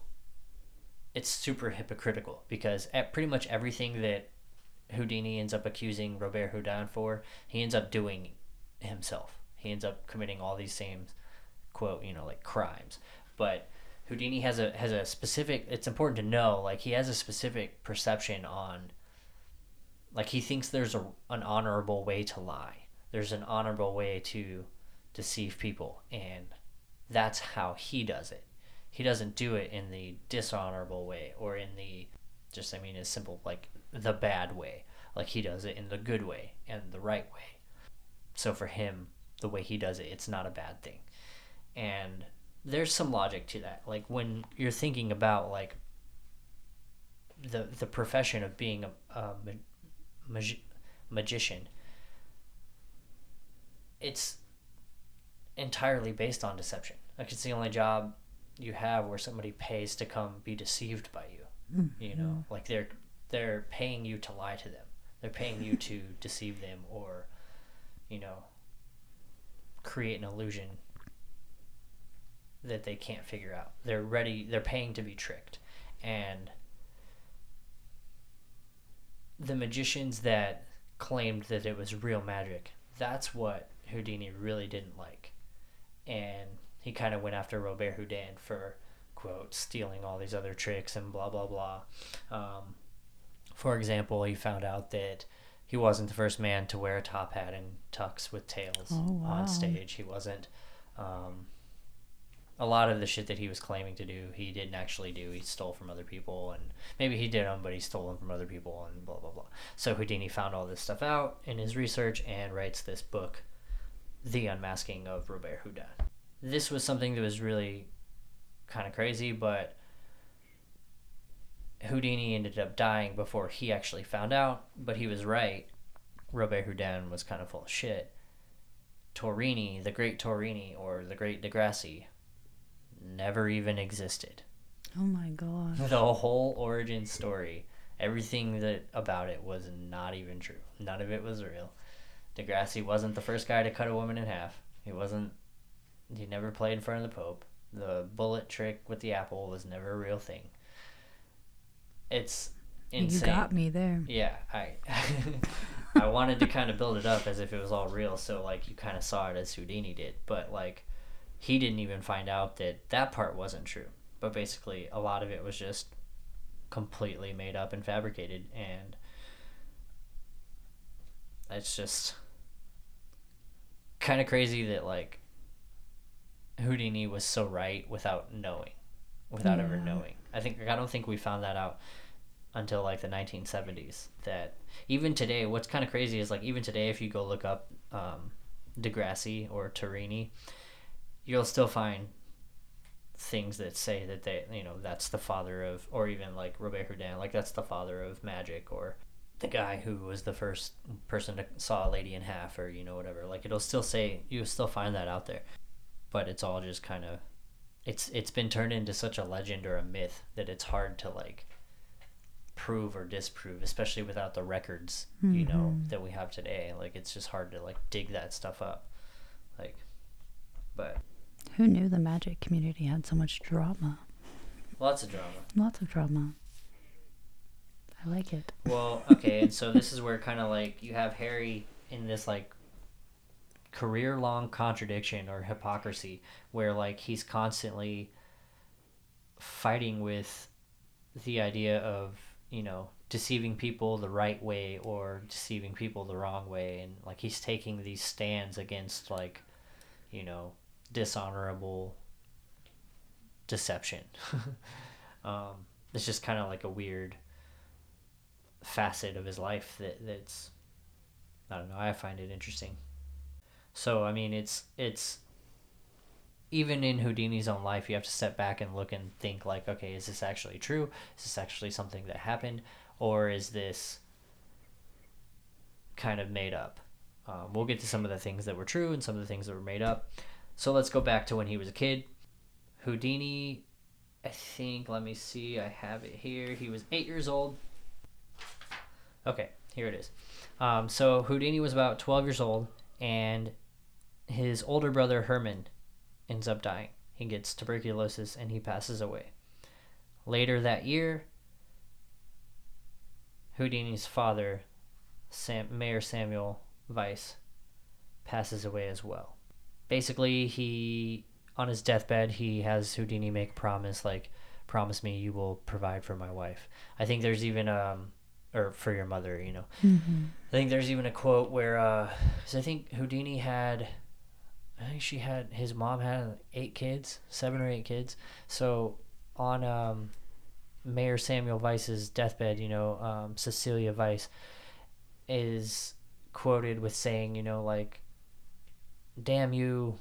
it's super hypocritical because at pretty much everything that Houdini ends up accusing Robert Houdin for, he ends up doing himself. He ends up committing all these same quote, you know, like crimes. But Houdini has a has a specific it's important to know like he has a specific perception on like he thinks there's a an honorable way to lie. There's an honorable way to deceive people and that's how he does it. He doesn't do it in the dishonorable way or in the just I mean as simple like the bad way. Like he does it in the good way and the right way. So for him, the way he does it, it's not a bad thing. And there's some logic to that. Like when you're thinking about like the the profession of being a, a magi- magician, it's entirely based on deception. Like it's the only job you have where somebody pays to come be deceived by you. Mm-hmm. You know, like they're they're paying you to lie to them. They're paying you to deceive them or, you know, create an illusion that they can't figure out. They're ready. They're paying to be tricked, and the magicians that claimed that it was real magic, that's what Houdini really didn't like. And he kind of went after Robert Houdin for, quote, stealing all these other tricks and blah, blah, blah. Um, for example, he found out that he wasn't the first man to wear a top hat and tux with tails oh, wow. on stage. He wasn't. Um, a lot of the shit that he was claiming to do, he didn't actually do. He stole from other people, and maybe he did them, but he stole them from other people, and blah blah blah. So Houdini found all this stuff out in his research and writes this book, The Unmasking of Robert Houdin. This was something that was really kind of crazy, but Houdini ended up dying before he actually found out, but he was right. Robert Houdin was kind of full of shit. Torini, the great Torini, or the great Degrassi, never even existed. Oh my god. The whole origin story, everything that about it was not even true. None of it was real. Degrassi wasn't the first guy to cut a woman in half. He wasn't he never played in front of the Pope. The bullet trick with the apple was never a real thing. It's insane. You got me there. Yeah, I I wanted to kind of build it up as if it was all real, so like you kind of saw it as Houdini did, but like he didn't even find out that that part wasn't true. But basically, a lot of it was just completely made up and fabricated, and it's just kind of crazy that like Houdini was so right without knowing, without yeah. ever knowing. I think I don't think we found that out until like the 1970s. That even today, what's kind of crazy is like even today, if you go look up um, Degrassi or Torini, you'll still find things that say that they you know that's the father of or even like Robert Houdin like that's the father of magic or the guy who was the first person to saw a lady in half or you know whatever. Like it'll still say you'll still find that out there. But it's all just kind of it's it's been turned into such a legend or a myth that it's hard to like prove or disprove especially without the records you know mm-hmm. that we have today. Like it's just hard to like dig that stuff up. Like but Who knew the magic community had so much drama? lots of drama Lots of drama. I like it. Well, okay, and so this is where kind of like you have Harry in this like career long contradiction or hypocrisy where like he's constantly fighting with the idea of, you know, deceiving people the right way or deceiving people the wrong way and like he's taking these stands against like, you know, dishonorable deception. um it's just kind of like a weird facet of his life that that's I don't know, I find it interesting. So I mean it's it's even in Houdini's own life you have to step back and look and think like, okay, is this actually true? Is this actually something that happened? Or is this kind of made up? Um, we'll get to some of the things that were true and some of the things that were made up. So let's go back to when he was a kid. Houdini, I think, let me see, I have it here. He was eight years old Okay, here it is. Um, so Houdini was about 12 years old, and his older brother Herman ends up dying. He gets tuberculosis and he passes away. Later that year, Houdini's father, Sam, Mayer Samuel Weiss, passes away as well. Basically, he on his deathbed he has Houdini make a promise like, "Promise me you will provide for my wife." I think there's even um, or for your mother, you know. Mm-hmm. I think there's even a quote where, uh, 'cause I think Houdini had, I think she had, his mom had eight kids, seven or eight kids. So on um, Mayer Samuel Weiss's deathbed, you know, um, Cecilia Weiss is quoted with saying, you know, like, damn you,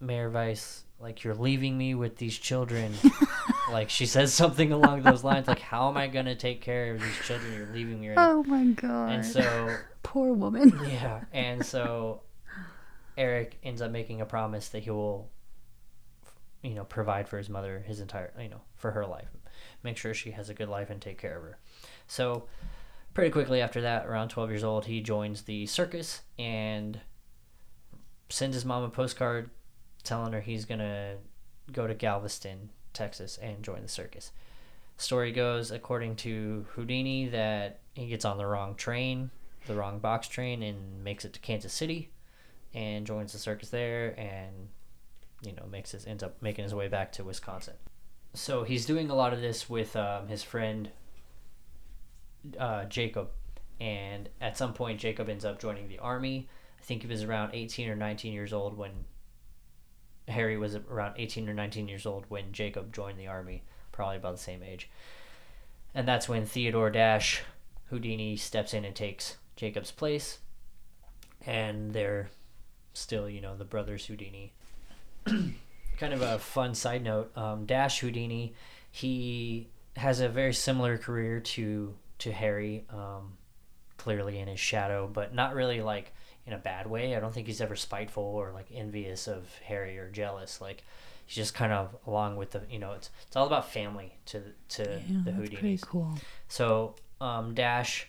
Mayer Weiss, like, you're leaving me with these children. like, she says something along those lines, like, how am I going to take care of these children? You're leaving me right Oh my god. and so, Poor woman. yeah, and so Eric ends up making a promise that he will, you know, provide for his mother his entire, you know, for her life, make sure she has a good life and take care of her. So, pretty quickly after that, around 12 years old, he joins the circus and sends his mom a postcard telling her he's gonna go to Galveston, Texas, and join the circus. Story goes, according to Houdini, that he gets on the wrong train, the wrong box train, and makes it to Kansas City, and joins the circus there, and you know makes his ends up making his way back to Wisconsin. So he's doing a lot of this with um, his friend uh, Jacob, and at some point Jacob ends up joining the army. Think he was around 18 or 19 years old when Harry was around 18 or 19 years old when Jacob joined the army, probably about the same age. And that's when Theodore Dash Houdini steps in and takes Jacob's place. And they're still, you know, the brothers Houdini. kind of a fun side note um, Dash Houdini, he has a very similar career to, to Harry, um, clearly in his shadow, but not really like in a bad way. I don't think he's ever spiteful or like envious of Harry or jealous. Like he's just kind of along with the you know it's it's all about family to to Yeah, the that's pretty Houdinis. cool. So um, Dash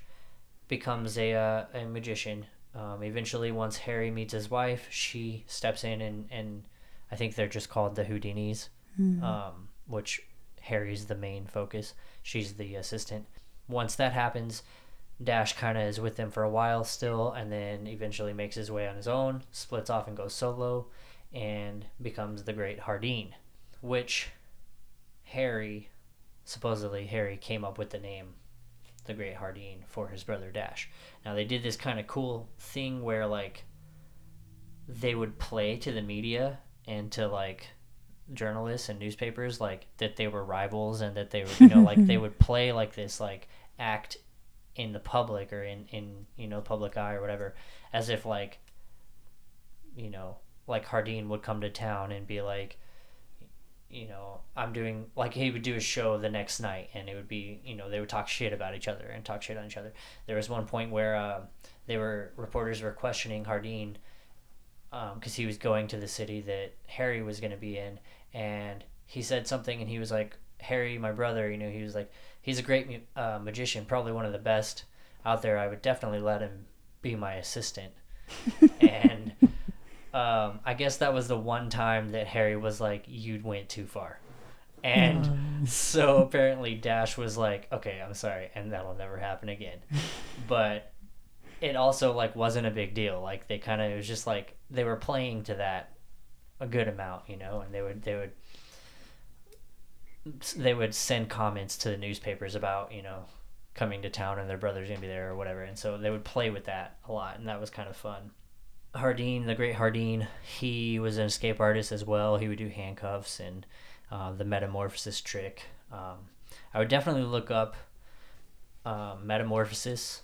becomes a uh, a magician. Um, eventually, once Harry meets his wife, she steps in and and I think they're just called the Houdinis, Mm. um, which Harry's the main focus. She's the assistant. Once that happens, Dash kind of is with them for a while still, and then eventually makes his way on his own, splits off and goes solo, and becomes the Great Hardeen, which Harry, supposedly Harry came up with the name the Great Hardeen for his brother Dash. Now they did this kind of cool thing where like they would play to the media and to like journalists and newspapers like that they were rivals and that they were you know like they would play like this like act in the public or in in you know public eye or whatever as if like you know like Hardeen would come to town and be like, you know, I'm doing like he would do a show the next night, and it would be you know they would talk shit about each other and talk shit on each other. There was one point where uh, they were reporters were questioning Hardeen because um, he was going to the city that Harry was going to be in, and he said something, and he was like, "Harry, my brother, you know, he was like, he's a great uh, magician, probably one of the best out there. I would definitely let him be my assistant." and um, I guess that was the one time that Harry was like, "You went too far," and so apparently Dash was like, "Okay, I'm sorry," and that'll never happen again. but it also like wasn't a big deal. Like they kind of it was just like they were playing to that a good amount, you know, and they would they would they would send comments to the newspapers about you know coming to town and their brother's gonna be there or whatever, and so they would play with that a lot, and that was kind of fun. Hardeen, the great Hardeen, he was an escape artist as well. He would do handcuffs and uh, the metamorphosis trick. Um, I would definitely look up um, metamorphosis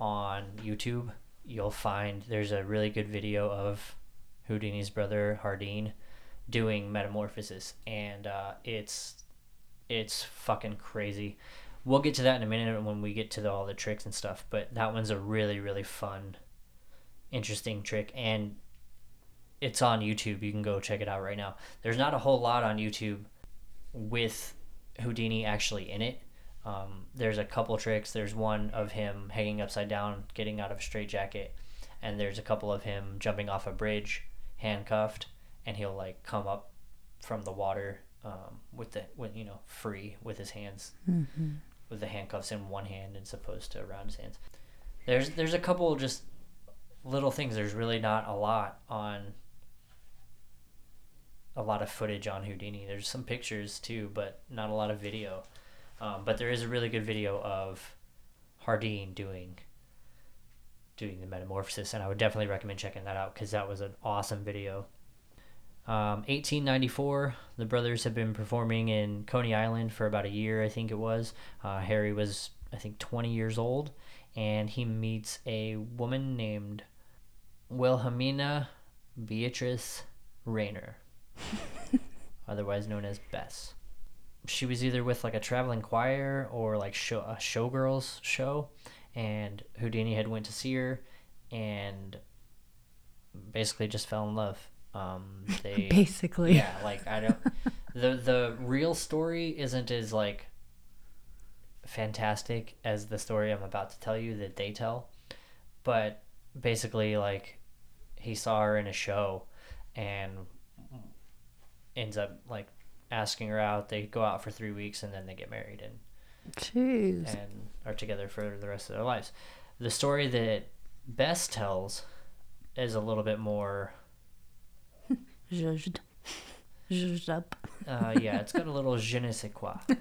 on YouTube. You'll find there's a really good video of Houdini's brother Hardeen doing metamorphosis, and uh, it's it's fucking crazy. We'll get to that in a minute when we get to the, all the tricks and stuff, but that one's a really really fun interesting trick and it's on YouTube. You can go check it out right now. There's not a whole lot on YouTube with Houdini actually in it. Um, there's a couple tricks. There's one of him hanging upside down, getting out of a straitjacket, and there's a couple of him jumping off a bridge, handcuffed, and he'll like come up from the water um, with the with you know free with his hands, mm-hmm. with the handcuffs in one hand and supposed to around his hands. There's there's a couple just little things. There's really not a lot on a lot of footage on Houdini. There's some pictures too, but not a lot of video. Um, but there is a really good video of Hardeen doing doing the metamorphosis, and I would definitely recommend checking that out because that was an awesome video. Um, 1894, the brothers have been performing in Coney Island for about a year, I think it was. Uh, Harry was, I think, 20 years old, and he meets a woman named Wilhelmina Beatrice Rahner, otherwise known as Bess. She was either with like a traveling choir or like show, a showgirls show, and Houdini had went to see her, and basically just fell in love. Um, they basically yeah, like I don't. the The real story isn't as like fantastic as the story I'm about to tell you that they tell, but basically like he saw her in a show and ends up like asking her out. They go out for three weeks and then they get married and Jeez. and are together for the rest of their lives. The story that Bess tells is a little bit more zhuzhed, zhuzhed up. uh, yeah, it's got a little je ne sais quoi.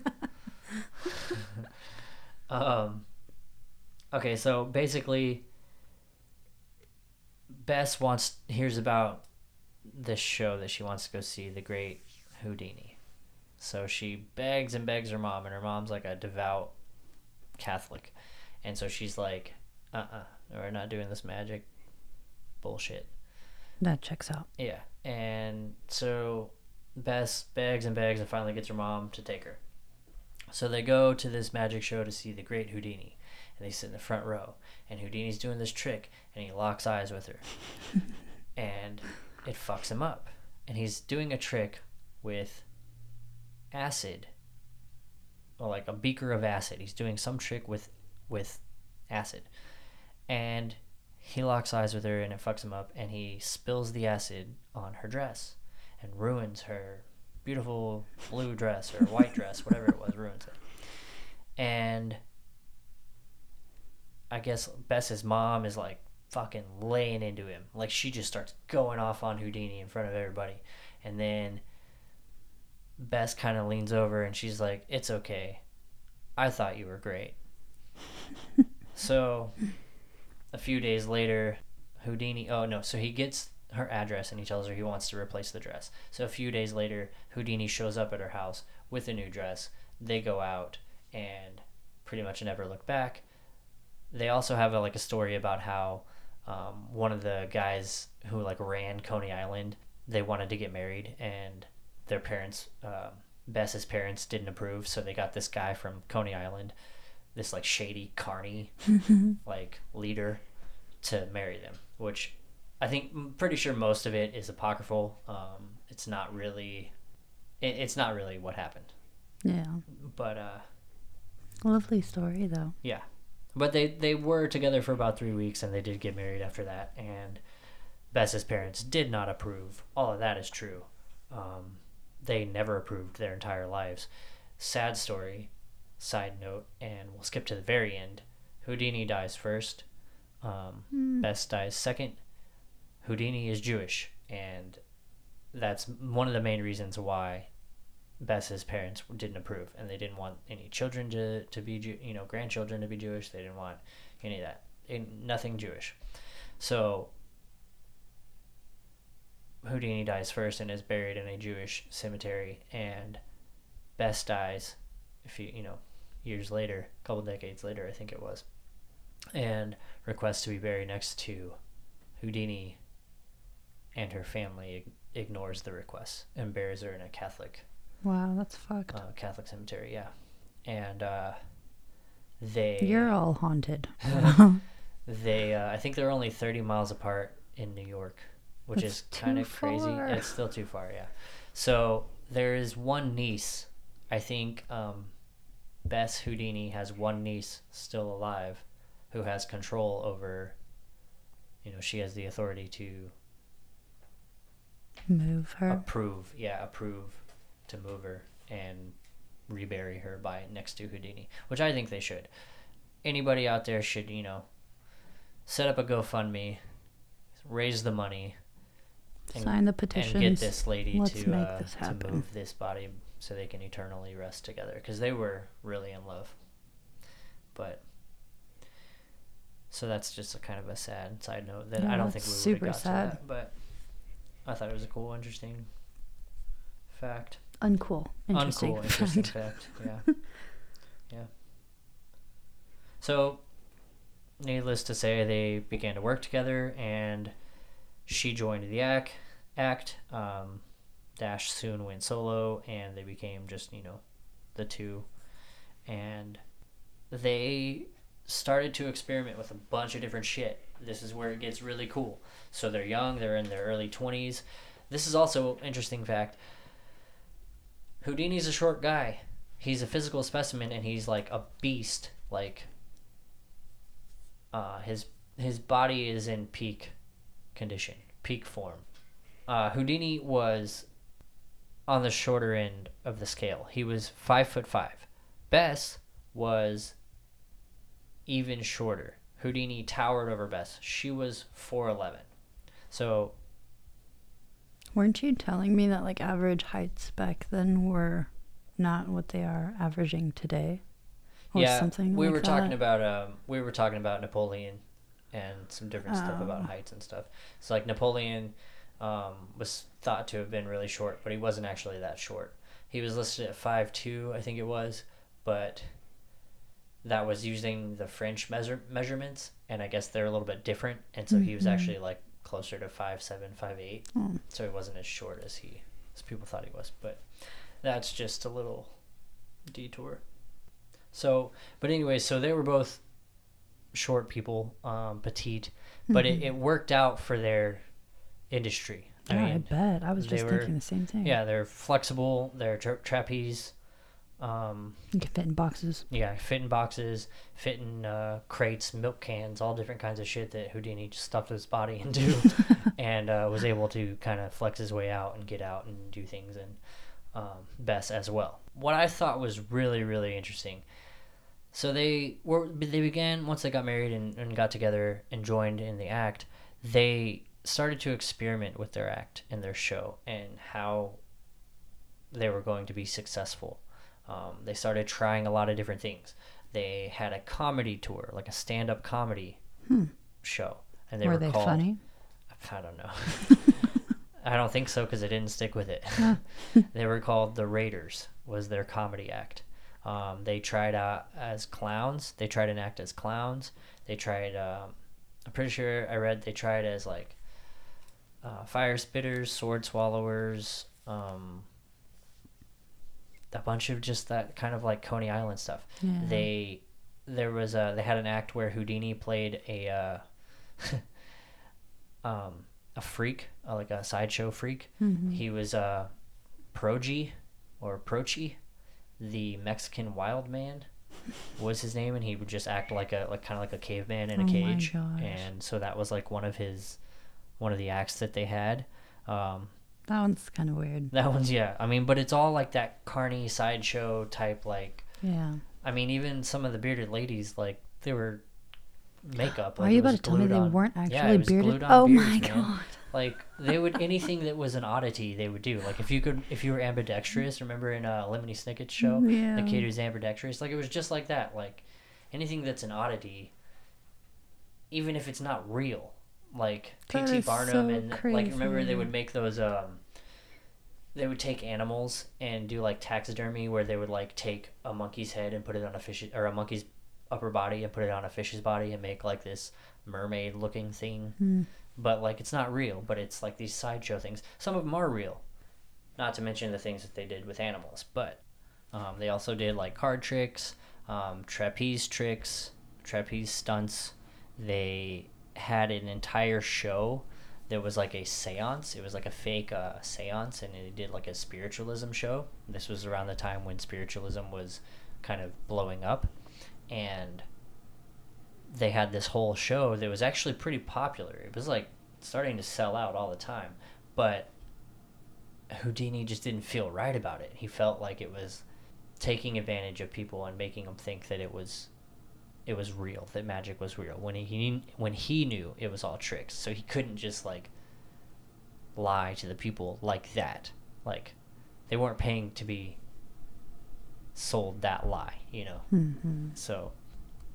um, okay, so basically, Bess wants hears about this show that she wants to go see, The Great Houdini. So she begs and begs her mom, and her mom's like a devout Catholic, and so she's like, "Uh, uh-uh, uh, we are not doing this magic bullshit." That checks out. Yeah, and so Bess begs and begs, and finally gets her mom to take her. So they go to this magic show to see the Great Houdini, and they sit in the front row. And Houdini's doing this trick and he locks eyes with her. And it fucks him up. And he's doing a trick with acid. Or like a beaker of acid. He's doing some trick with with acid. And he locks eyes with her and it fucks him up and he spills the acid on her dress and ruins her beautiful blue dress or white dress whatever it was ruins it and I guess Bess's mom is like fucking laying into him. Like she just starts going off on Houdini in front of everybody. And then Bess kind of leans over and she's like, It's okay. I thought you were great. so a few days later, Houdini, oh no, so he gets her address and he tells her he wants to replace the dress. So a few days later, Houdini shows up at her house with a new dress. They go out and pretty much never look back they also have a, like a story about how um, one of the guys who like ran Coney Island, they wanted to get married, and their parents, um, Bess's parents, didn't approve, so they got this guy from Coney Island, this like shady carny like leader, to marry them. Which I think I'm pretty sure most of it is apocryphal. Um, it's not really, it, it's not really what happened, Yeah. but uh, Lovely story, though. yeah, but they they were together for about three weeks, and they did get married after that. And Bess's parents did not approve. All of that is true. Um, they never approved their entire lives. Sad story. Side note, and we'll skip to the very end. Houdini dies first. Um, Bess dies second. Houdini is Jewish, and that's one of the main reasons why Bess's parents didn't approve, and they didn't want any children to, to be, Jew- you know, grandchildren to be Jewish. They didn't want any of that, and nothing Jewish. So Houdini dies first and is buried in a Jewish cemetery, and Bess dies, if you you know, years later, a couple decades later, I think it was, and requests to be buried next to Houdini, and her family ignores the request and buries her in a Catholic Wow, that's fucked. uh, Catholic cemetery, yeah. And uh, they You're all haunted. they uh, I think they're only 30 miles apart in New York, which That's is kind of crazy. It's still too far, yeah. So there is one niece. I think um, Bess Houdini has one niece still alive, who has control over. You know, she has the authority to Move her. approve yeah approve to move her and rebury her by next to houdini which i think they should anybody out there should you know set up a gofundme raise the money and, Sign the petitions, and get this lady Let's to make uh, this to move this body so they can eternally rest together because they were really in love but so that's just a kind of a sad side note that Yeah, I don't think we would have got to sad. that, but I thought it was a cool, interesting fact. Uncool. Interesting. Uncool, interesting fact. fact. Yeah, yeah. So, needless to say, they began to work together, and she joined the act. Act. Um, Dash soon went solo, and they became just you know, the two, and they started to experiment with a bunch of different shit. This is where it gets really cool. So they're young, they're in their early 20s. This is also interesting fact. Houdini's a short guy. He's a physical specimen and he's like a beast. Like uh his his body is in peak condition, peak form. Uh Houdini was on the shorter end of the scale. He was five foot five. Bess was even shorter. Houdini towered over Bess. She was four eleven. So Weren't you telling me that like average heights back then were not what they are averaging today? Or yeah, something we like were talking about um, we were talking about Napoleon and some different stuff about Oh. heights and stuff. So like Napoleon um, was thought to have been really short, but he wasn't actually that short. He was listed at five two, I think it was, but that was using the French measure measurements, and I guess they're a little bit different, and so he was Mhm. actually like closer to five seven, five eight. Oh. So he wasn't as short as he as people thought he was. But that's just a little detour. So, but anyway, so they were both short people, um, petite, but it, Mhm. it worked out for their industry. I Yeah, I bet. I was just were- thinking the same thing. yeah, they're flexible. They're tra- trapeze. Um, You can fit in boxes. yeah, fit in boxes, fit in uh, crates, milk cans, all different kinds of shit that Houdini just stuffed his body into, and uh, was able to kind of flex his way out and get out and do things, and um, Bess as well. What I thought was really really interesting. So they were they began once they got married and, and got together and joined in the act. They started to experiment with their act and their show and how they were going to be successful. Um, they started trying a lot of different things. They had a comedy tour, like a stand-up comedy Hmm. show, and they were were, they called. funny? I don't know. I don't think so because they didn't stick with it. They were called the Raiders. Was their comedy act. Um, they tried out as clowns. They tried an act as clowns. They tried um, I'm pretty sure I read they tried as like uh, fire spitters, sword swallowers, um, a bunch of just that kind of like Coney Island stuff. Yeah. They there was a they had an act where Houdini played a uh, um, a freak, uh, like a sideshow freak. Mhm. He was uh, Proji or Prochi, the Mexican wild man was his name, and he would just act like a like kind of like a caveman in Oh a my cage, gosh. and so that was like one of his one of the acts that they had. Um, That one's kind of weird. that one's yeah. I mean, but it's all like that carny sideshow type. Like, Yeah. I mean, even some of the bearded ladies, like they were makeup. Are you about to tell me they on- weren't Yeah, actually was bearded? Oh beards, my man. god. Like they would anything that was an oddity, they would do. Like if you could, if you were ambidextrous, remember in uh, Lemony Snicket's show, Yeah. the kid who's ambidextrous. Like it was just like that. Like anything that's an oddity, even if it's not real. Like P.T. Barnum so and like remember they would make those um. They would take animals and do like taxidermy, where they would like take a monkey's head and put it on a fish or a monkey's upper body and put it on a fish's body and make like this mermaid looking thing Hmm. but like it's not real but it's like these sideshow things some of them are real not to mention the things that they did with animals but um, they also did like card tricks um, trapeze tricks trapeze stunts they had an entire show that was like a seance it was like a fake uh, seance and they did like a spiritualism show this was around the time when spiritualism was kind of blowing up and they had this whole show that was actually pretty popular. It was like starting to sell out all the time, but Houdini just didn't feel right about it. He felt like it was taking advantage of people and making them think that it was it was real, that magic was real when he, he when he knew it was all tricks. So he couldn't just like lie to the people like that. Like they weren't paying to be sold that lie, you know. Mhm. So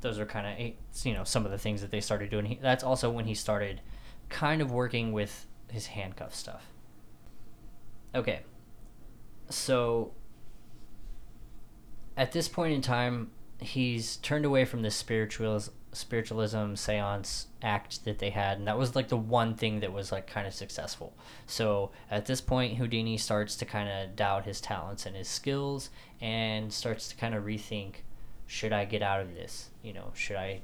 those are kind of you know some of the things that they started doing. He, that's also when he started kind of working with his handcuff stuff. Okay. So at this point in time, he's turned away from this spiritualism spiritualism seance act that they had and that was like the one thing that was like kind of successful. So at this point houdini starts to kind of doubt his talents and his skills and starts to kind of rethink should i get out of this? You know should i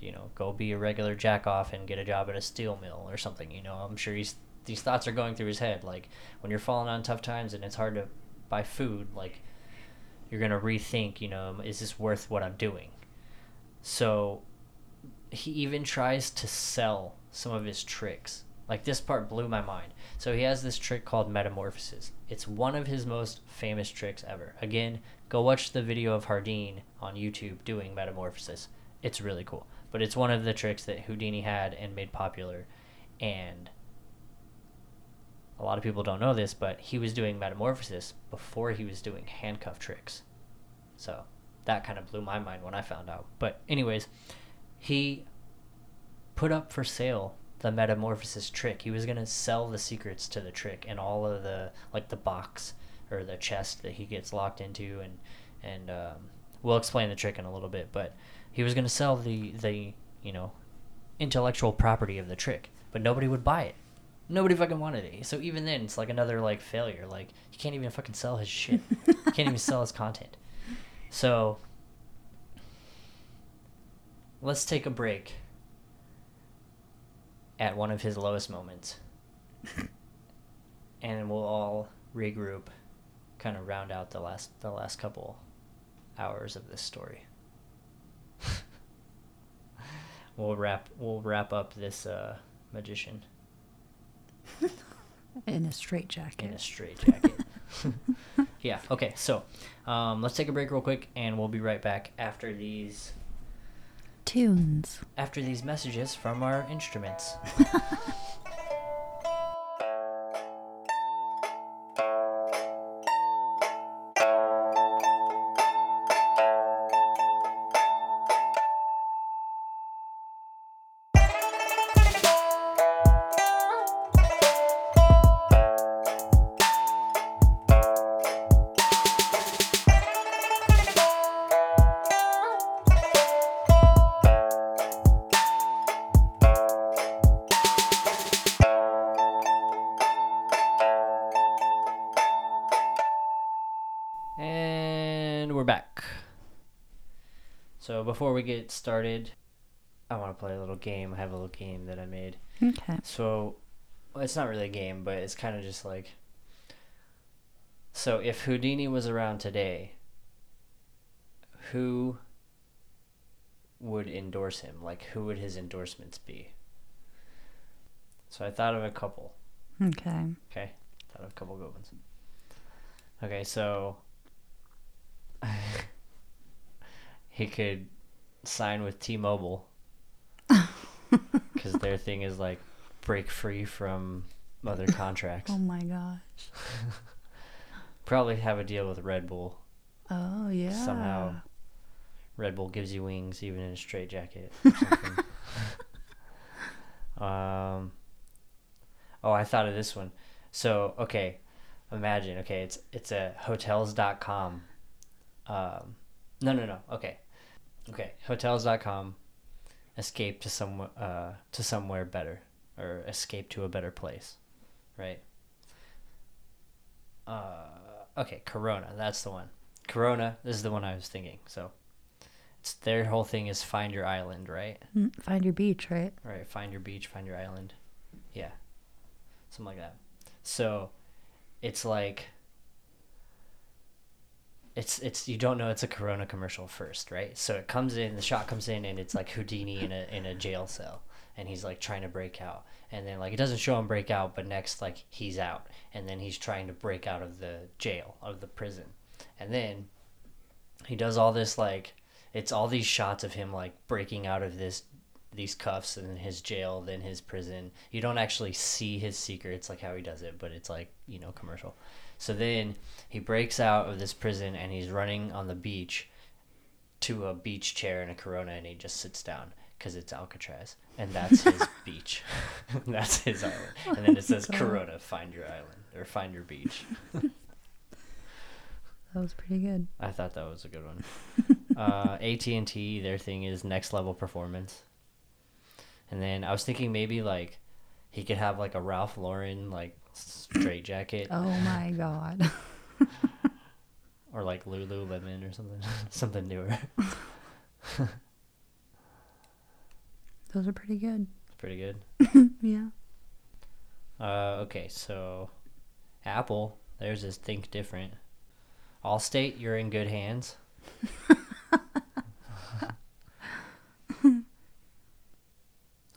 you know go be a regular jack off and get a job at a steel mill or something? You know i'm sure he's these thoughts are going through his head like when you're falling on tough times and it's hard to buy food like you're gonna rethink you know um, is this worth what i'm doing? So he even tries to sell some of his tricks. Like this part blew my mind. So he has this trick called metamorphosis. It's one of his most famous tricks ever. Again go watch the video of Hardeen on youtube doing metamorphosis. It's really cool. But it's one of the tricks that houdini had and made popular. And a lot of people don't know this, but he was doing metamorphosis before he was doing handcuff tricks. So that kind of blew my mind when I found out. But, anyways, he put up for sale the metamorphosis trick. He was going to sell the secrets to the trick and all of the, like the box or the chest that he gets locked into. And, and um, we'll explain the trick in a little bit. But he was going to sell the, the, you know, intellectual property of the trick. But nobody would buy it nobody fucking wanted it. So even then, it's like another like failure. Like he can't even fucking sell his shit. you can't even sell his content. So let's take a break at one of his lowest moments, and we'll all regroup, kind of round out the last the last couple hours of this story. we'll wrap we'll wrap up this uh, magician In a straight jacket. in a straight jacket. yeah. Okay. So, um, let's take a break real quick, and we'll be right back after these Tunes. after these messages from our instruments. before we get started, I want to play a little game. I have a little game that I made. Okay. So well, it's not really a game, but it's kind of just like. So if Houdini was around today, who would endorse him? Like, who would his endorsements be? So I thought of a couple. Okay. Okay, thought of a couple good ones. Okay, so he could sign with T-Mobile because their thing is like break free from other contracts. Oh my gosh. Probably have a deal with Red Bull. Oh yeah. Somehow. Red Bull gives you wings even in a straight jacket. um. Oh, I thought of this one. So okay, imagine. Okay, it's it's a hotels.com. Um, no, no, no. Okay, okay. Hotels.com. Escape to some uh to somewhere better, or escape to a better place, right? Uh, okay, Corona. That's the one. Corona. This is the one I was thinking. So, it's their whole thing is find your island, right? Mm, Find your beach, right? Right. Find your beach. Find your island. Yeah, something like that. So, it's like. It's it's you don't know it's a Corona commercial first, right? So it comes in, the shot comes in, and it's like Houdini in a in a jail cell, and he's like trying to break out, and then like it doesn't show him break out, but next like he's out, and then he's trying to break out of the jail, of the prison, and then he does all this like it's all these shots of him like breaking out of this these cuffs and then his jail then his prison. You don't actually see his secrets like how he does it but it's like you know commercial so then he breaks out of this prison and he's running on the beach to a beach chair and a corona and he just sits down because it's alcatraz and that's his beach. That's his island. And then it says corona find your island or find your beach. That was pretty good. I thought that was a good one. uh, AT and T, their thing is next level performance, and then I was thinking maybe like he could have like a Ralph Lauren like straight jacket Oh my god. or like Lululemon or something, something newer. Those are pretty good. Pretty good. Yeah. Uh, okay, so Apple, theirs is think different. Allstate, you're in good hands.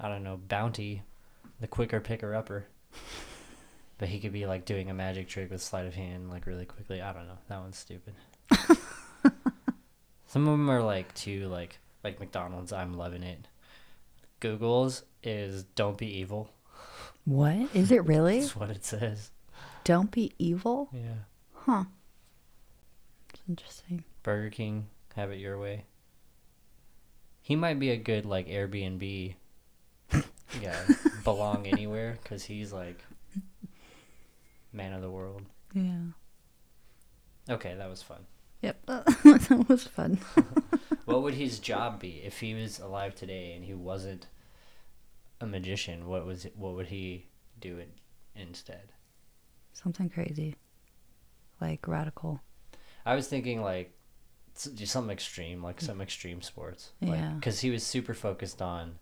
I don't know, Bounty, the quicker picker upper. But he could be like doing a magic trick with sleight of hand like really quickly. I don't know. That one's stupid. Some of them are like too like like McDonald's. I'm loving it. Google's is don't be evil. What? Is it really? That's what it says. Don't be evil? Yeah. Huh. It's interesting. Burger King, have it your way. He might be a good like Airbnb yeah, Belong anywhere because he's like man of the world. Yeah. Okay, that was fun. Yep. that was fun. What would his job be if he was alive today and he wasn't a magician? What was it, what would he do it instead? Something crazy. Like radical. I was thinking like s- do something extreme, like some extreme sports. Yeah. Because he was super focused on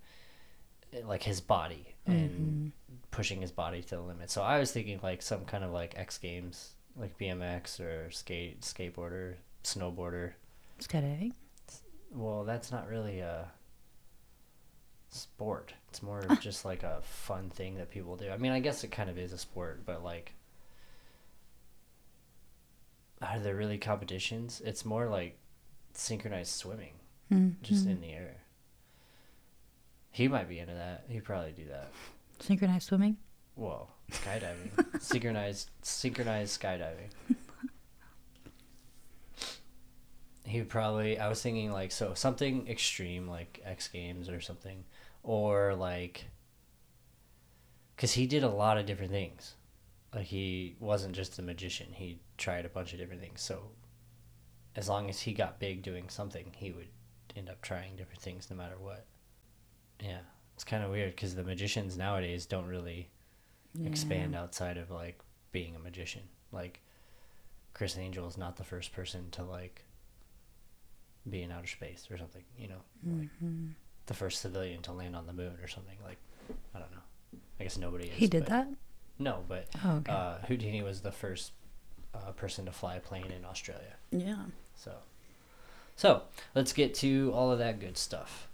like his body and pushing his body to the limit. So I was thinking like some kind of like X Games, like BMX or skate, skateboarder, snowboarder. Skydiving? Well, that's not really a sport. It's more of just like a fun thing that people do. I mean, I guess it kind of is a sport, but like, are there really competitions? It's more like synchronized swimming, Mm. just in the air. He might be into that. He'd probably do that. Synchronized swimming? Whoa, skydiving, synchronized, synchronized skydiving. He would probably. I was thinking like so something extreme like X Games or something, or like. Because he did a lot of different things, like he wasn't just a magician. He tried a bunch of different things. So, as long as he got big doing something, he would end up trying different things no matter what. Yeah, it's kind of weird because the magicians nowadays don't really expand outside of like being a magician. Like Criss Angel is not the first person to like be in outer space or something. You know, like Mm-hmm. the first civilian to land on the moon or something. Like I don't know. I guess nobody. Is, He did that? No, but Oh, okay. uh, Houdini was the first uh, person to fly a plane in Australia. yeah. So, so let's get to all of that good stuff.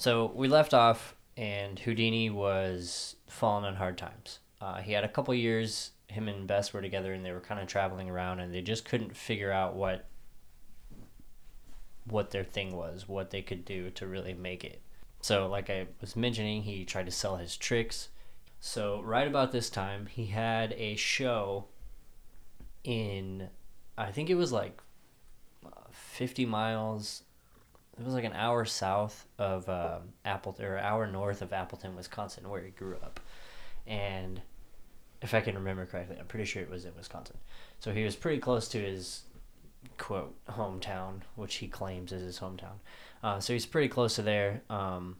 So we left off, and Houdini was falling on hard times. Uh, he had a couple years. Him and Bess were together, and they were kind of traveling around, and they just couldn't figure out what what their thing was, what they could do to really make it. So, like I was mentioning, he tried to sell his tricks. So, right about this time, he had a show in, I think it was like 50 miles it was like an hour south of um, appleton or hour north of appleton wisconsin where he grew up. And if i can remember correctly i'm pretty sure it was in wisconsin. So he was pretty close to his quote hometown which he claims is his hometown. Uh, so he's pretty close to there um,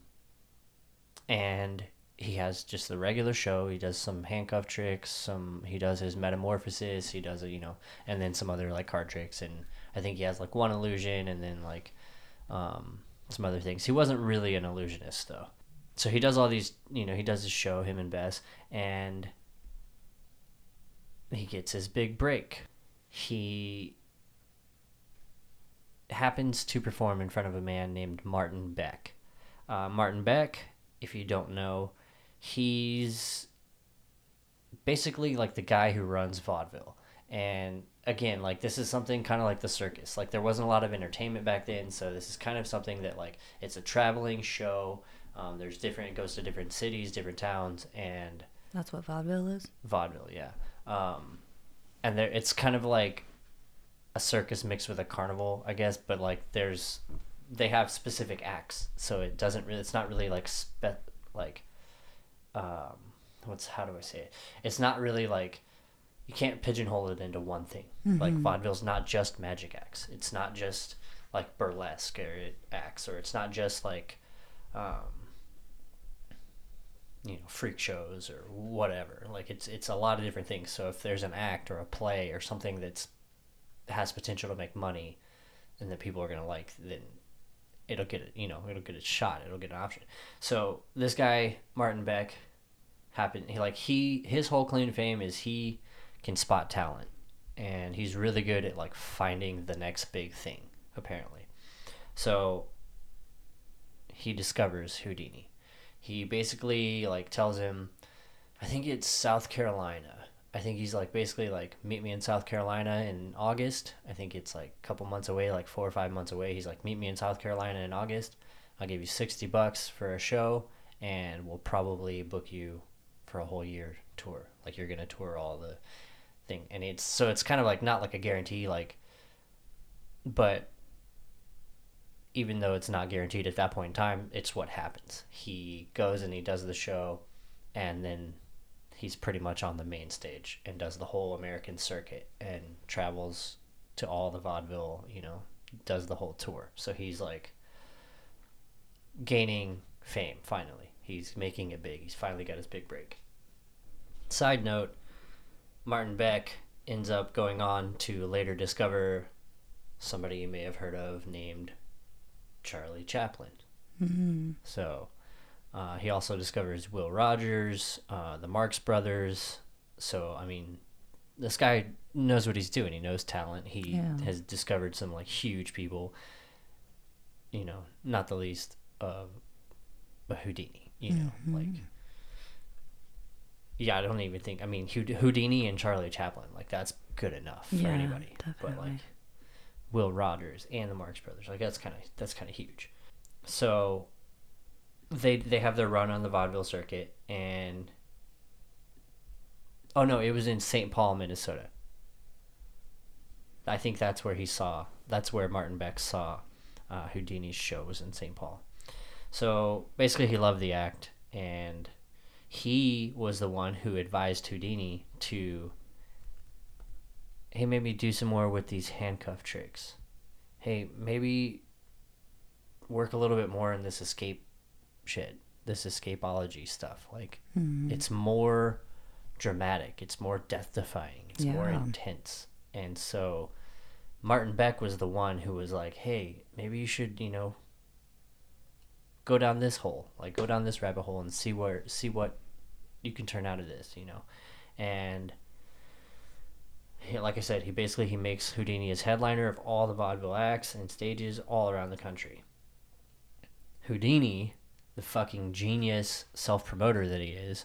and he has just the regular show. He does some handcuff tricks some he does his metamorphosis he does a you know and then some other like card tricks. And I think he has like one illusion and then like um, some other things. He wasn't really an illusionist though. So he does all these, you know, he does his show, him and Bess, and he gets his big break. He happens to perform in front of a man named Martin Beck. Uh, Martin Beck, if you don't know, he's basically like the guy who runs vaudeville. And again, like this is something kind of like the circus. Like there wasn't a lot of entertainment back then, so this is kind of something that like it's a traveling show. Um, there's different. It goes to different cities, different towns, and That's what vaudeville is? vaudeville. Yeah, um, and there it's kind of like a circus mixed with a carnival, I guess. But like there's they have specific acts, so it doesn't really. It's not really like spe- like um, what's how do I say it? It's not really like you can't pigeonhole it into one thing. Like vaudeville's not just magic acts. It's not just like burlesque or acts, or it's not just like um, you know freak shows or whatever. Like it's it's a lot of different things. So if there's an act or a play or something that's has potential to make money and that people are gonna like, then it'll get it. You know, it'll get a shot. It'll get an option. So this guy Martin Beck happened. He like he his whole claim to fame is he can spot talent. And he's really good at like finding the next big thing apparently. So he discovers houdini. He basically like tells him i think it's south carolina. I think he's like basically like meet me in south carolina in august. I think it's like a couple months away like four or five months away. He's like meet me in south carolina in august. I'll give you 60 bucks for a show and we'll probably book you for a whole year tour. Like you're gonna tour all the thing and it's so it's kind of like not like a guarantee like but even though it's not guaranteed at that point in time it's what happens. He goes and he does the show and then he's pretty much on the main stage and does the whole american circuit and travels to all the vaudeville you know does the whole tour. So he's like gaining fame finally. He's making it big. He's finally got his big break. Side note Martin Beck ends up going on to later discover somebody you may have heard of named Charlie Chaplin. Mm-hmm. So uh, he also discovers Will Rogers, uh, the Marx Brothers. So I mean, this guy knows what he's doing. He knows talent. He Yeah. has discovered some like huge people. You know, not the least of Houdini. You know, Mhm. like yeah, I don't even think. I mean, Houdini and Charlie Chaplin, like that's good enough for Yeah, anybody. But like Will Rogers and the Marx Brothers, like that's kind of that's kind of huge. So they they have their run on the vaudeville circuit, and oh no, it was in St. Paul, Minnesota. I think that's where he saw. That's where Martin Beck saw uh, Houdini's show was in St. Paul. So basically, he loved the act, and he was the one who advised Houdini to. Hey, maybe do some more with these handcuff tricks. Hey, maybe work a little bit more in this escape shit, this escapology stuff. Like, Mm-hmm. it's more dramatic, it's more death defying, it's more intense. And so Martin Beck was the one who was like, "Hey, maybe you should, you know, go down this hole, like go down this rabbit hole and see where see what you can turn out of this, you know." And he, like I said, he basically he makes Houdini his headliner of all the vaudeville acts and stages all around the country. Houdini, the fucking genius self promoter that he is,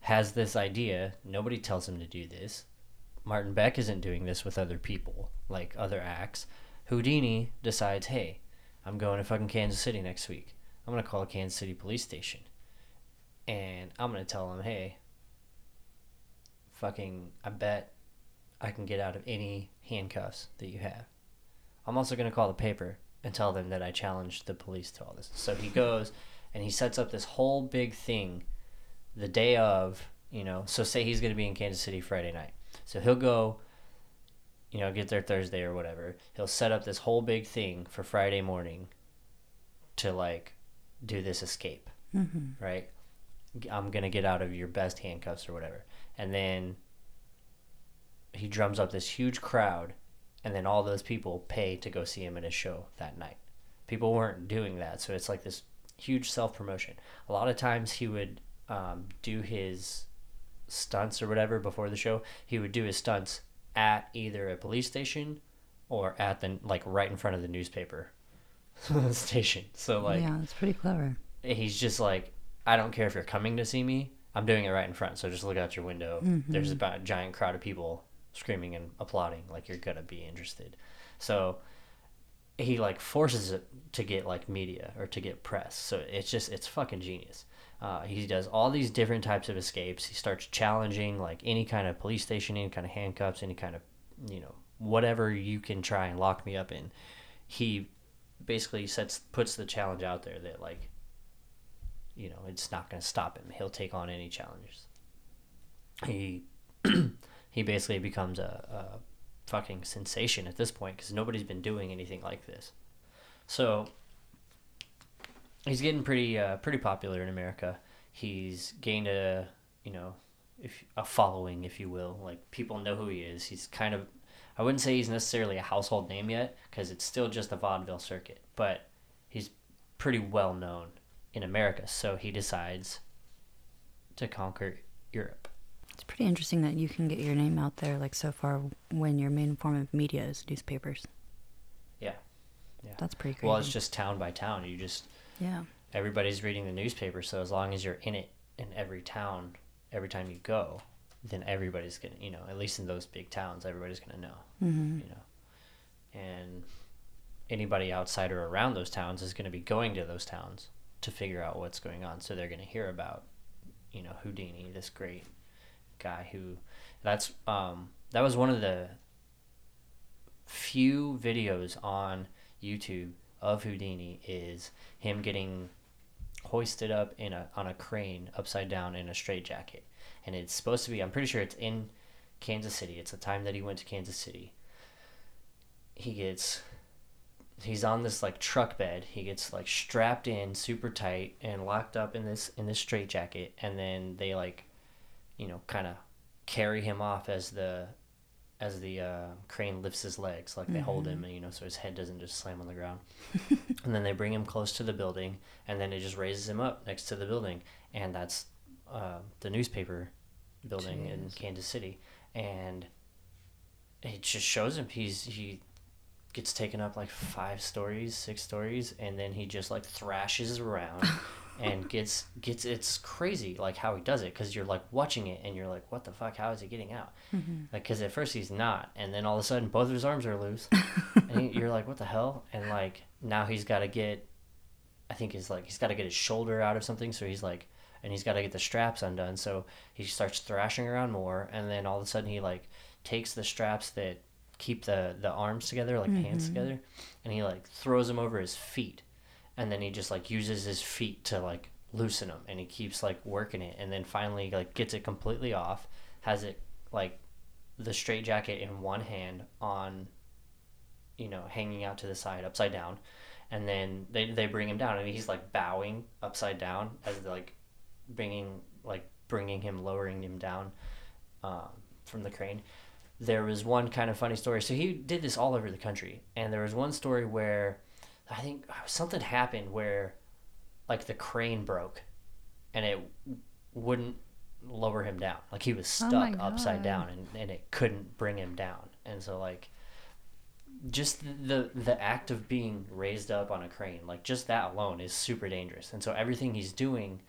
has this idea. Nobody tells him to do this. Martin Beck isn't doing this with other people, like other acts. Houdini decides, hey, I'm going to fucking Kansas City next week. I'm going to call a Kansas City police station. And I'm going to tell them, hey, fucking, I bet I can get out of any handcuffs that you have. I'm also going to call the paper and tell them that I challenged the police to all this. So he goes and he sets up this whole big thing the day of, you know, so say he's going to be in Kansas City Friday night. So he'll go, you know, get there Thursday or whatever. He'll set up this whole big thing for Friday morning to like do this escape, Mm-hmm. right? I'm going to get out of your best handcuffs or whatever. And then he drums up this huge crowd and then all those people pay to go see him at his show that night. People weren't doing that, so it's like this huge self promotion. A lot of times he would um, do his stunts or whatever before the show. He would do his stunts at either a police station or at the like right in front of the newspaper station. So like yeah, it's pretty clever. he's just like, I don't care if you're coming to see me. I'm doing it right in front. So just look out your window. Mm-hmm. There's about a giant crowd of people screaming and applauding. Like you're gonna be interested. So he like forces it to get like media or to get press. So it's just it's fucking genius. Uh, he does all these different types of escapes. He starts challenging like any kind of police station, any kind of handcuffs, any kind of you know whatever you can try and lock me up in. He basically sets puts the challenge out there that like you know it's not going to stop him. He'll take on any challenges. He he basically becomes a, a fucking sensation at this point because nobody's been doing anything like this. So he's getting pretty uh, pretty popular in America. He's gained a you know if a following, if you will. Like people know who he is. He's kind of I wouldn't say he's necessarily a household name yet because it's still just the vaudeville circuit, but he's pretty well known in America. So he decides to conquer Europe. It's pretty interesting that you can get your name out there like so far when your main form of media is newspapers. Yeah. Yeah. That's pretty crazy. Well, it's just town by town. You just yeah. everybody's reading the newspaper, so as long as you're in it in every town, every time you go, then everybody's gonna, you know, at least in those big towns, everybody's gonna know, Mm-hmm. you know, and anybody outside or around those towns is gonna be going to those towns to figure out what's going on, so they're gonna hear about, you know, Houdini, this great guy who, that's um that was one of the few videos on YouTube of Houdini is him getting hoisted up in a on a crane upside down in a straitjacket. And it's supposed to be I'm pretty sure it's in Kansas City. It's the time that he went to Kansas City. He gets he's on this like truck bed. He gets like strapped in super tight and locked up in this in this straitjacket and then they like you know kind of carry him off as the as the uh, crane lifts his legs, like they hold him, and you know, so his head doesn't just slam on the ground. and then they bring him close to the building, and then it just raises him up next to the building, and that's uh, the newspaper building in Kansas City, and it just shows him he's he gets taken up like five stories, six stories, and then he just like thrashes around and gets gets it's crazy like how he does it because you're like watching it and you're like what the fuck how is he getting out? Mm-hmm. Like because at first he's not and then all of a sudden both of his arms are loose and he- you're like what the hell? And like now he's got to get i think he's like he's got to get his shoulder out of something so he's like and he's got to get the straps undone so he starts thrashing around more and then all of a sudden he like takes the straps that keep the the arms together like the hands mm-hmm. together and he like throws them over his feet and then he just like uses his feet to like loosen them and he keeps like working it and then finally like gets it completely off has it like the straight jacket in one hand on you know hanging out to the side upside down and then they, they bring him down and he's like bowing upside down as like bringing like bringing him lowering him down um, from the crane there was one kind of funny story. So he did this all over the country, and there was one story where I think uh, something happened where like the crane broke, and it wouldn't lower him down. Like he was Oh stuck my upside down, and, and it couldn't bring him down. And so like just the the act of being raised up on a crane, like just that alone is super dangerous. And so everything he's doing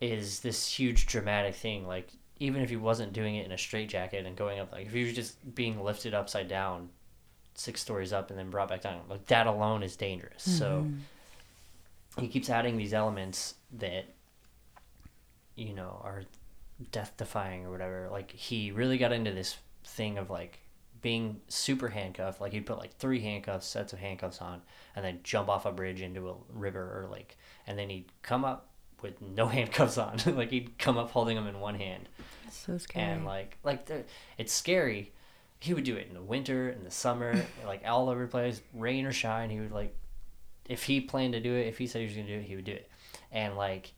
is this huge dramatic thing. Like even if he wasn't doing it in a straitjacket and going up, like if he was just being lifted upside down, six stories up and then brought back down, like that alone is dangerous. So mm-hmm. he keeps adding these elements that you know are death defying or whatever. Like he really got into this thing of like being super handcuffed. Like he'd put like three handcuffs, sets of handcuffs on, and then jump off a bridge into a river or lake, and then he'd come up with no handcuffs on. like he'd come up holding them in one hand, So scary. and like like the, it's scary. He would do it in the winter, in the summer, like all over the place, rain or shine. He would like, if he planned to do it, if he said he was gonna do it, he would do it, and like,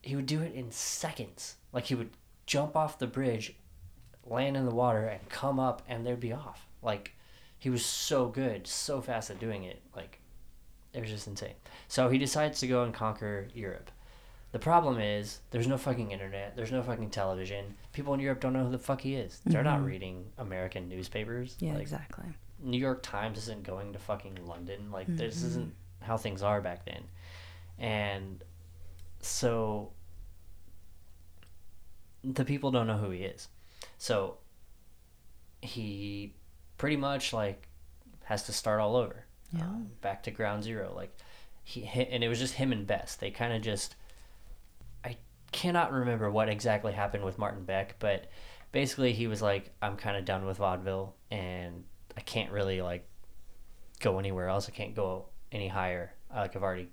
he would do it in seconds. Like he would jump off the bridge, land in the water, and come up, and they'd be off. Like, he was so good, so fast at doing it. Like, it was just insane. So he decides to go and conquer Europe. The problem is there's no fucking internet. There's no fucking television. People in Europe don't know who the fuck he is. They're not reading American newspapers. yeah, like, exactly. New York Times isn't going to fucking London. Like this isn't how things are back then. And so the people don't know who he is. So he pretty much like has to start all over. Yeah. Um, back to ground zero. Like he and it was just him and Bess. They kind of just cannot remember what exactly happened with Martin Beck, but basically he was like I'm kind of done with vaudeville and I can't really like go anywhere else. I can't go any higher. I, like I've already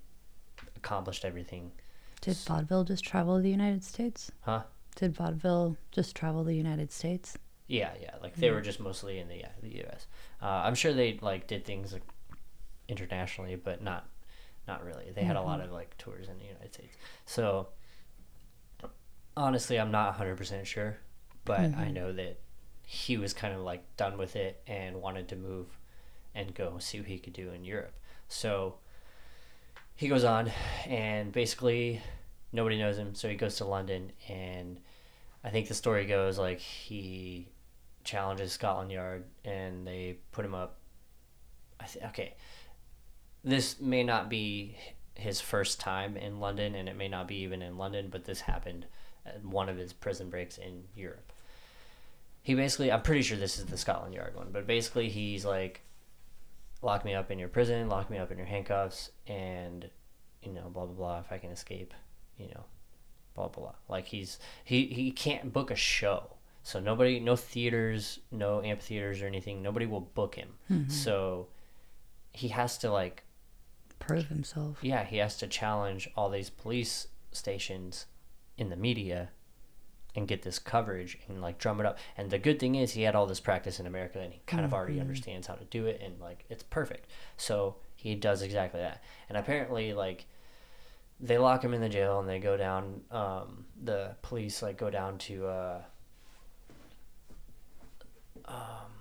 accomplished everything. Did vaudeville just travel the United States? Huh? Did vaudeville just travel the United States? Yeah, yeah. Like they were just mostly in the yeah, the U.S. Uh, I'm sure they like did things like internationally, but not not really. They had a lot of like tours in the United States. So honestly, I'm not 100 percent sure, but I mm-hmm. know that he was kind of like done with it and wanted to move and go see what he could do in Europe. So he goes on, and basically nobody knows him. So he goes to London, and I think the story goes like he challenges Scotland Yard, and they put him up. I th- okay, this may not be his first time in London, and it may not be even in London, but this happened Uh, one of his prison breaks in Europe. He basically, I'm pretty sure this is the Scotland Yard one, but basically he's like, lock me up in your prison, lock me up in your handcuffs, and you know, blah blah blah. If I can escape, you know, blah blah blah. Like he's he he can't book a show, so nobody, no theaters, no amphitheaters or anything. Nobody will book him. Mm-hmm. So he has to like Prove himself. yeah, he has to challenge all these police stations in the media and get this coverage and like drum it up. And the good thing is he had all this practice in America and he kind of already understands how to do it and like it's perfect. So he does exactly that. And apparently like they lock him in the jail and they go down um the police like go down to uh um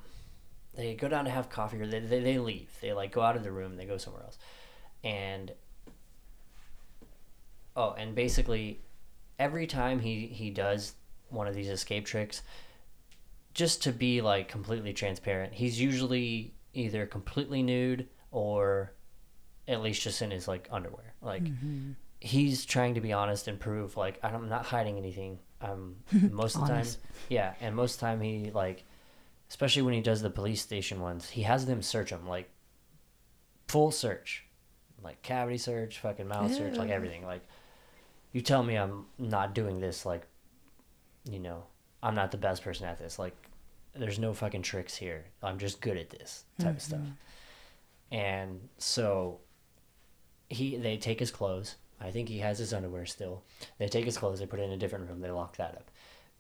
they go down to have coffee or they, they, they leave. They like go out of the room, they go somewhere else and oh and basically every time he he does one of these escape tricks just to be like completely transparent he's usually either completely nude or at least just in his like underwear. Like he's trying to be honest and prove like i'm not hiding anything. Um most of the time yeah and most of the time he like especially when he does the police station ones he has them search him like full search. Like cavity search, fucking mouth search, like everything. Like, you tell me I'm not doing this, like, you know, I'm not the best person at this. Like, there's no fucking tricks here. I'm just good at this type of stuff. And so, he they take his clothes. I think he has his underwear still. They take his clothes. They put it in a different room. They lock that up.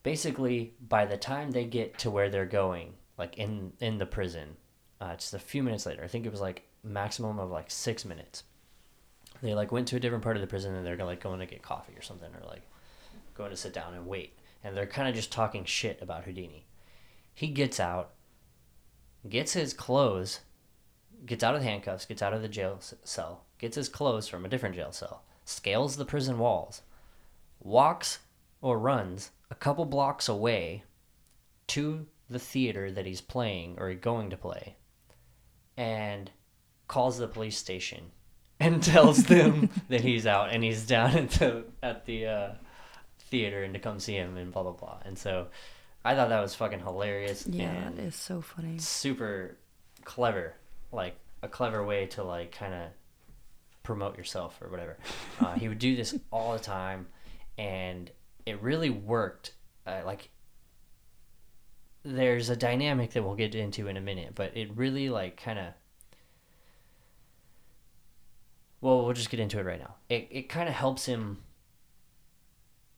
Basically, by the time they get to where they're going, like in in the prison, uh, just a few minutes later. I think it was like maximum of like six minutes. They like went to a different part of the prison and they're like going to get coffee or something or like going to sit down and wait. And they're kind of just talking shit about Houdini. He gets out, gets his clothes, gets out of the handcuffs, gets out of the jail cell, gets his clothes from a different jail cell, scales the prison walls, walks or runs a couple blocks away to the theater that he's playing or going to play and calls the police station and tells them that he's out and he's down at the at the uh, theater and to come see him and blah blah blah. And so I thought that was fucking hilarious Yeah, that is so funny. super clever, like a clever way to like kind of promote yourself or whatever. Uh, he would do this all the time, and it really worked. Uh, like there's a dynamic that we'll get into in a minute, but it really like kind of. Well, we'll just get into it right now. It it kind of helps him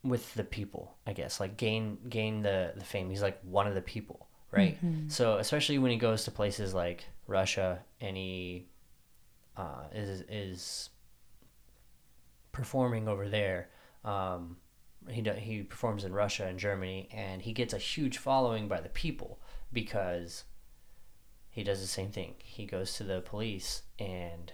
with the people, I guess. Like gain gain the the fame. He's like one of the people, right? So especially when he goes to places like Russia and he uh, is is performing over there. Um, he he performs in Russia and Germany, and he gets a huge following by the people because he does the same thing. He goes to the police and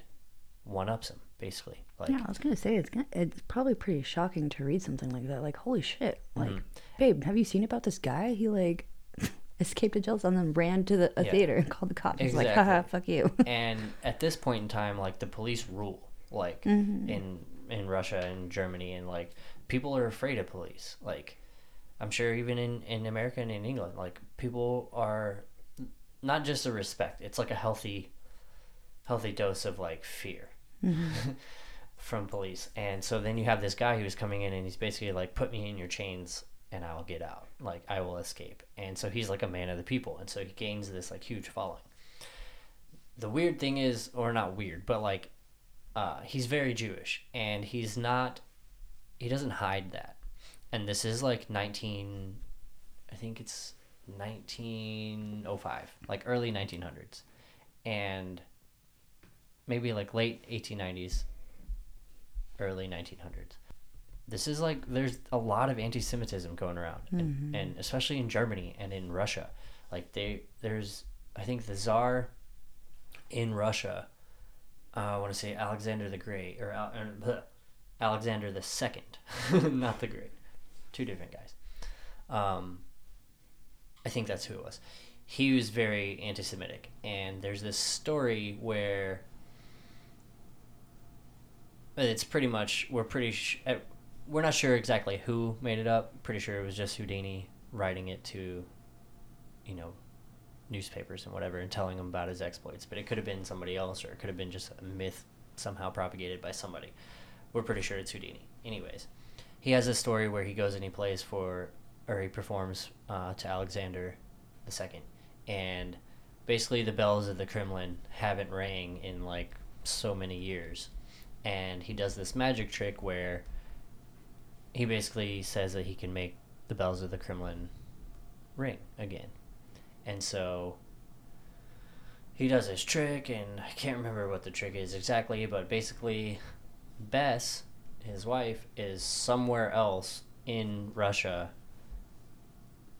one ups him, basically. Like yeah, I was gonna say it's gonna, it's probably pretty shocking to read something like that. Like, holy shit! Like, Mm-hmm. babe, have you seen about this guy? He like escaped a jail cell and then ran to the a Yeah. theater and called the cops. He's like, haha, fuck you. and at this point in time like the police rule like in in Russia and Germany and like people are afraid of police like I'm sure even in in America and in England like people are not just a respect it's like a healthy healthy dose of like fear from police. And so then you have this guy who's coming in and he's basically like put me in your chains and I will get out. Like I will escape. And so he's like a man of the people. And so he gains this like huge following. The weird thing is or not weird but like uh, he's very jewish and he's not he doesn't hide that. And this is like 19 i think it's 1905 like early 1900s and maybe like late 1890s early 1900s this is like there's a lot of anti-semitism going around and, and especially in germany and in russia. Like they there's i think the czar in Russia, uh, I want to say Alexander the Great or or, bleh, Alexander the Second, not the Great, two different guys. Um, I think that's who it was. He was very anti-Semitic, and there's this story where it's pretty much we're pretty sh- we're not sure exactly who made it up. Pretty sure it was just Houdini writing it to, you know, newspapers and whatever and telling them about his exploits. But it could have been somebody else or it could have been just a myth somehow propagated by somebody. We're pretty sure it's Houdini. Anyways, he has a story where he goes and he plays for, or he performs uh, to Alexander the Second, and basically the bells of the Kremlin haven't rang in like so many years, and he does this magic trick where he basically says that he can make the bells of the Kremlin ring again. And so he does his trick, and I can't remember what the trick is exactly, but basically, Bess, his wife, is somewhere else in Russia,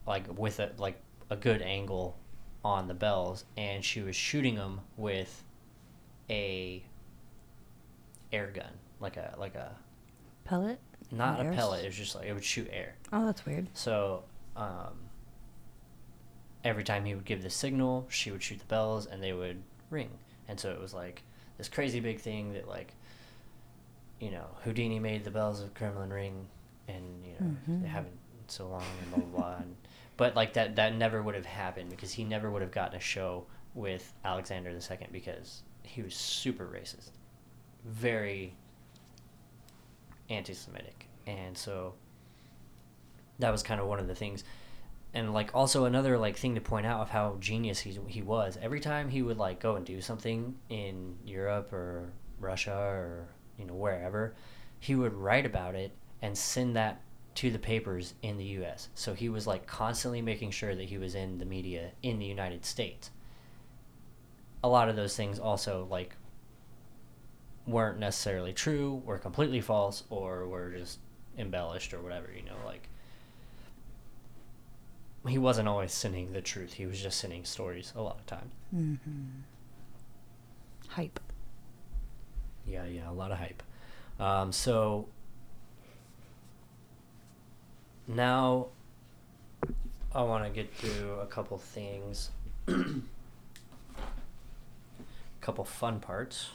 like with a like a good angle on the bells, and she was shooting them with a air gun, like a like a Pellet? not a Airs? pellet. It was just like it would shoot air. Oh, that's weird. So um, every time he would give the signal, she would shoot the bells and they would ring. And so it was like this crazy big thing that like you know Houdini made the bells of Kremlin ring, and you know Mhm. they haven't so long and blah blah blah. And, but like that that never would have happened because he never would have gotten a show with Alexander II because he was super racist, very anti-Semitic, and so that was kind of one of the things. And like also another like thing to point out of how genius he, he was every time he would like go and do something in europe or russia or you know wherever he would write about it and send that to the papers in the us so he was like constantly making sure that he was in the media in the united states. A lot of those things also like weren't necessarily true were completely false or were just embellished or whatever you know like he wasn't always sending the truth. He was just sending stories a lot of times. Mm-hmm. Hype. Yeah, yeah, a lot of hype. Um, so now I want to get to a couple things, a couple fun parts.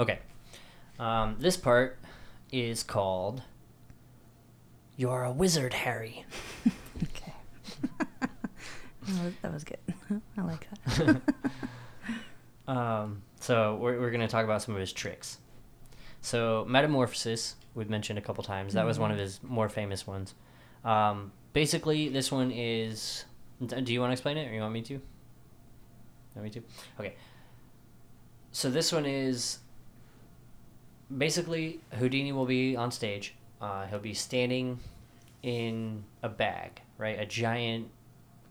Okay, um, this part is called "You're a Wizard, Harry." Okay. that, was, that was good. I like that. Um, so we're, we're going to talk about some of his tricks. So metamorphosis, we've mentioned a couple times. That was one of his more famous ones. Um, basically, this one is. Do you want to explain it, or you want me to? Want me to? Okay. So this one is. Basically, Houdini will be on stage. Uh, he'll be standing in a bag, right? A giant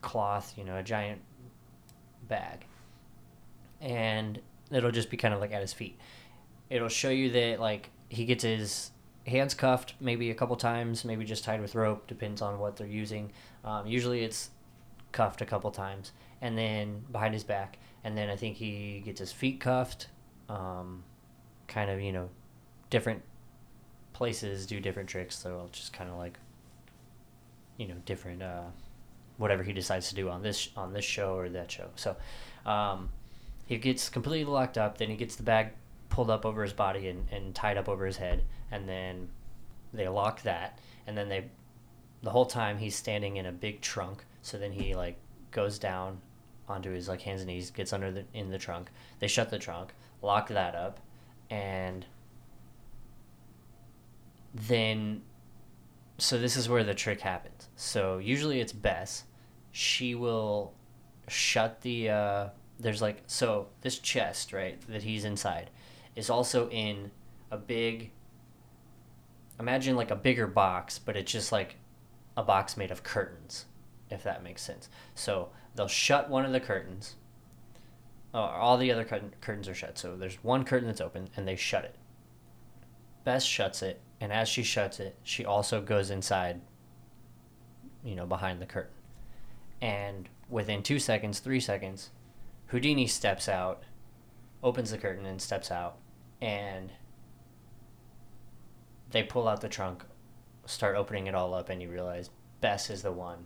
cloth, you know, a giant bag and it'll just be kind of like at his feet. It'll show you that like he gets his hands cuffed maybe a couple times, maybe just tied with rope, depends on what they're using. Um, usually it's cuffed a couple times, and then behind his back, and then I think he gets his feet cuffed. Um, kind of you know, different places do different tricks, so it'll just kind of like you know different uh, whatever he decides to do on this on this show or that show. So. Um, he gets completely locked up. Then he gets the bag pulled up over his body and, and tied up over his head. And then they lock that. And then they, the whole time he's standing in a big trunk. So then he like goes down onto his like hands and knees, gets under the in the trunk. They shut the trunk, lock that up, and then so this is where the trick happens. So usually it's Bess. She will shut the uh, there's like so this chest right that he's inside is also in a big imagine like a bigger box but it's just like a box made of curtains if that makes sense. So they'll shut one of the curtains. Oh, all the other curtain, curtains are shut. So there's one curtain that's open and they shut it. Bess shuts it and as she shuts it she also goes inside you know behind the curtain and within two seconds three seconds Houdini steps out, opens the curtain and steps out, and they pull out the trunk, start opening it all up, and you realize Bess is the one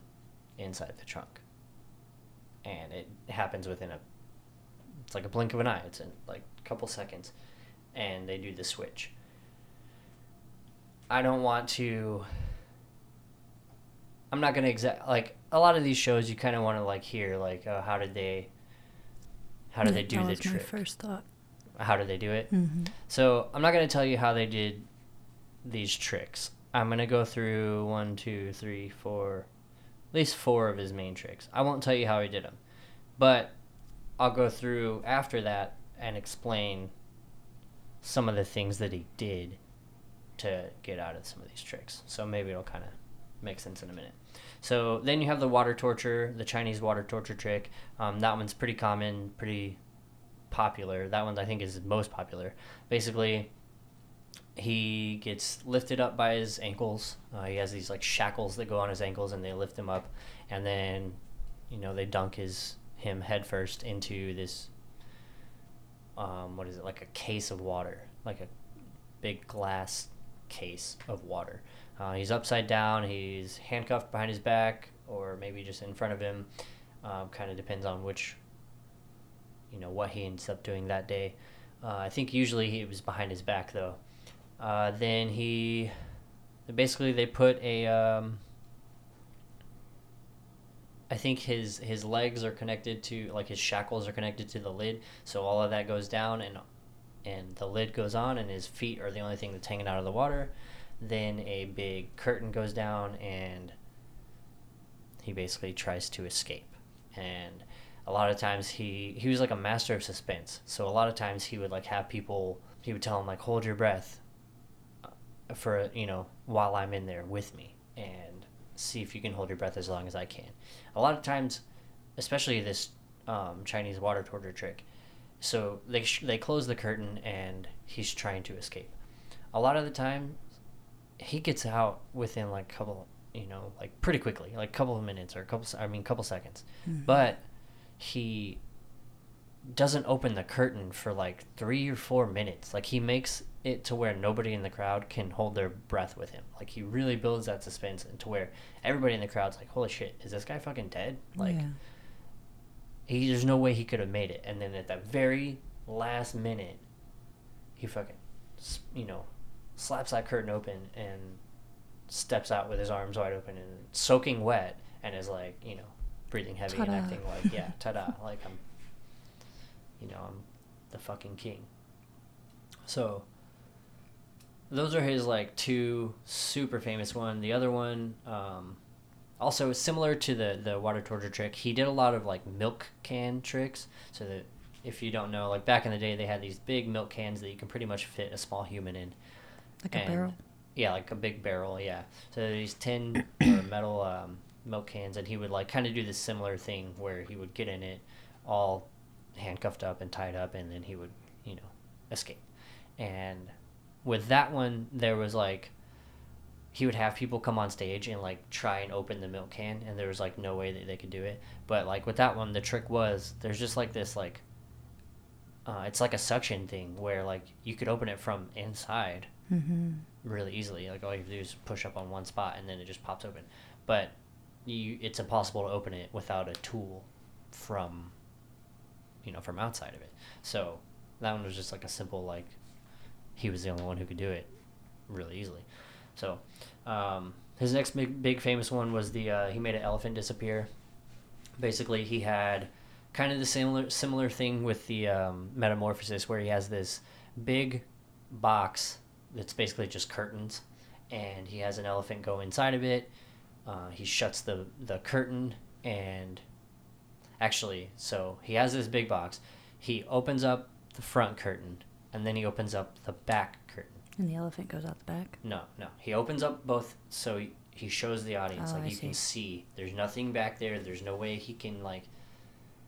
inside the trunk. And it happens within a, it's like a blink of an eye. It's in like a couple seconds, and they do the switch. I don't want to. I'm not gonna exact like a lot of these shows. You kind of want to like hear like, oh, how did they how do they do that the was trick? my first thought. How do they do it? Mm-hmm. So I'm not going to tell you how they did these tricks. I'm going to go through one, two, three, four, at least four of his main tricks. I won't tell you how he did them, but I'll go through after that and explain some of the things that he did to get out of some of these tricks. So maybe it'll kind of make sense in a minute. So then you have the water torture, the Chinese water torture trick. Um, that one's pretty common, pretty popular. That one I think is most popular. Basically, he gets lifted up by his ankles. Uh, he has these like shackles that go on his ankles, and they lift him up, and then, you know, they dunk his him headfirst into this. Um, what is it like a case of water, like a big glass case of water. Uh, he's upside down. He's handcuffed behind his back, or maybe just in front of him. Um, kind of depends on which, you know, what he ends up doing that day. Uh, I think usually he was behind his back though. Uh, then he, basically they put a. Um, I think his his legs are connected to like his shackles are connected to the lid, so all of that goes down and and the lid goes on and his feet are the only thing that's hanging out of the water. Then a big curtain goes down and he basically tries to escape. And a lot of times he he was like a master of suspense. So a lot of times he would like have people he would tell them like hold your breath uh, for you know while I'm in there with me and see if you can hold your breath as long as I can. A lot of times, especially this um, Chinese water torture trick, so they sh- they close the curtain and he's trying to escape. A lot of the time, he gets out within like a couple you know, like pretty quickly, like a couple of minutes or a couple, I mean, a couple seconds. Mhm. But he doesn't open the curtain for like three or four minutes. Like he makes it to where nobody in the crowd can hold their breath with him. Like he really builds that suspense into where everybody in the crowd's like, "Holy shit, is this guy fucking dead?" Like yeah. He, there's no way he could have made it. And then at that very last minute, he fucking, you know, slaps that curtain open and steps out with his arms wide open and soaking wet and is like, you know, breathing heavy Ta-da. and acting like, yeah, ta-da, like I'm, you know, I'm the fucking king. So those are his like two super famous one. The other one, um, also similar to the the water torture trick. He did a lot of like milk can tricks. So that if you don't know, like back in the day, they had these big milk cans that you can pretty much fit a small human in. Like a barrel. Yeah, like a big barrel. Yeah. So these tin or metal um, milk cans, and he would like kind of do this similar thing where he would get in it, all handcuffed up and tied up, and then he would, you know, escape. And with that one, there was like he would have people come on stage and like try and open the milk can, and there was like no way that they could do it. But like with that one, the trick was there's just like this like. Uh, it's like a suction thing where like you could open it from inside Mm-hmm. really easily. Like all you have to do is push up on one spot and then it just pops open. But you, it's impossible to open it without a tool from, you know, from outside of it. So that one was just like a simple like, he was the only one who could do it, really easily. So, um, his next big big famous one was the uh, he made an elephant disappear. Basically, he had kind of the similar similar thing with the um, metamorphosis, where he has this big box that's basically just curtains, and he has an elephant go inside of it. Uh, he shuts the the curtain, and actually, so he has this big box. He opens up the front curtain, and then he opens up the back. And the elephant goes out the back. No, no. He opens up both so he, he shows the audience Oh, like I you can see. see. There's nothing back there. There's no way he can like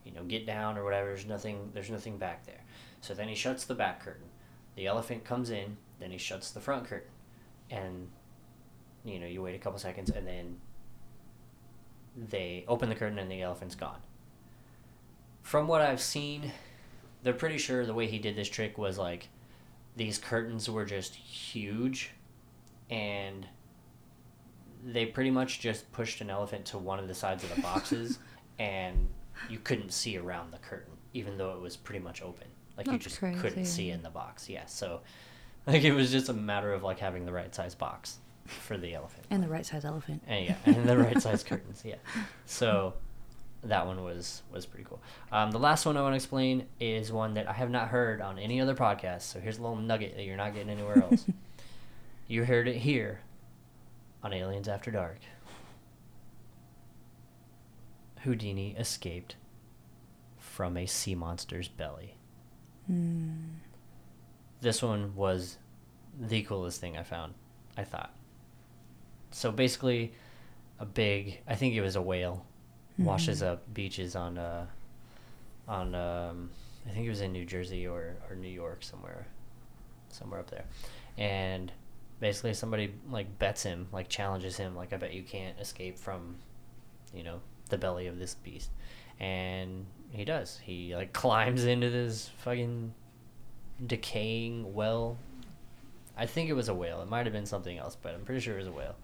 you know get down or whatever. There's nothing there's nothing back there. So then he shuts the back curtain. The elephant comes in, then he shuts the front curtain. And you know, you wait a couple seconds and then they open the curtain and the elephant's gone. From what I've seen, they're pretty sure the way he did this trick was like these curtains were just huge and they pretty much just pushed an elephant to one of the sides of the boxes and you couldn't see around the curtain even though it was pretty much open like you That's just couldn't see in the box yeah so like it was just a matter of like having the right size box for the elephant And the right size elephant. and yeah, and the right size curtains. Yeah. So that one was was pretty cool. Um, the last one I want to explain is one that I have not heard on any other podcast. So here's a little nugget that you're not getting anywhere else. you heard it here on Aliens After Dark. Houdini escaped from a sea monster's belly. Mm. This one was the coolest thing I found, I thought. So basically, a big, I think it was a whale, washes Mhm. up beaches on, uh, on, um, I think it was in New Jersey or, or New York somewhere, somewhere up there. And basically somebody like bets him, like challenges him, like I bet you can't escape from, you know, the belly of this beast. And he does. He like climbs into this fucking decaying well. I think it was a whale. It might have been something else, but I'm pretty sure it was a whale.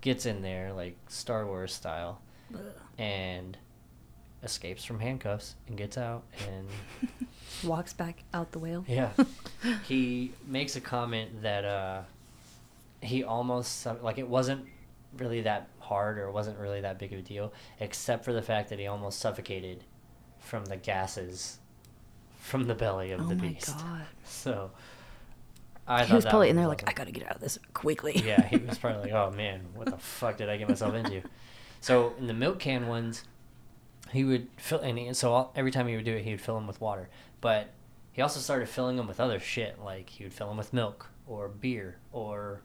Gets in there like Star Wars style and escapes from handcuffs and gets out and Walks back out the whale. yeah. he makes a comment that uh he almost like it wasn't really that hard or wasn't really that big of a deal except for the fact that he almost suffocated from the gases from the belly of oh the my beast. god. So I he was probably in there like. I gotta get out of this quickly. yeah, he was probably like, "Oh man, what the fuck did I get myself into?" So in the milk can ones, he would fill, and he, so all, every time he would do it, he would fill them with water. But he also started filling them with other shit, like he would fill them with milk or beer or,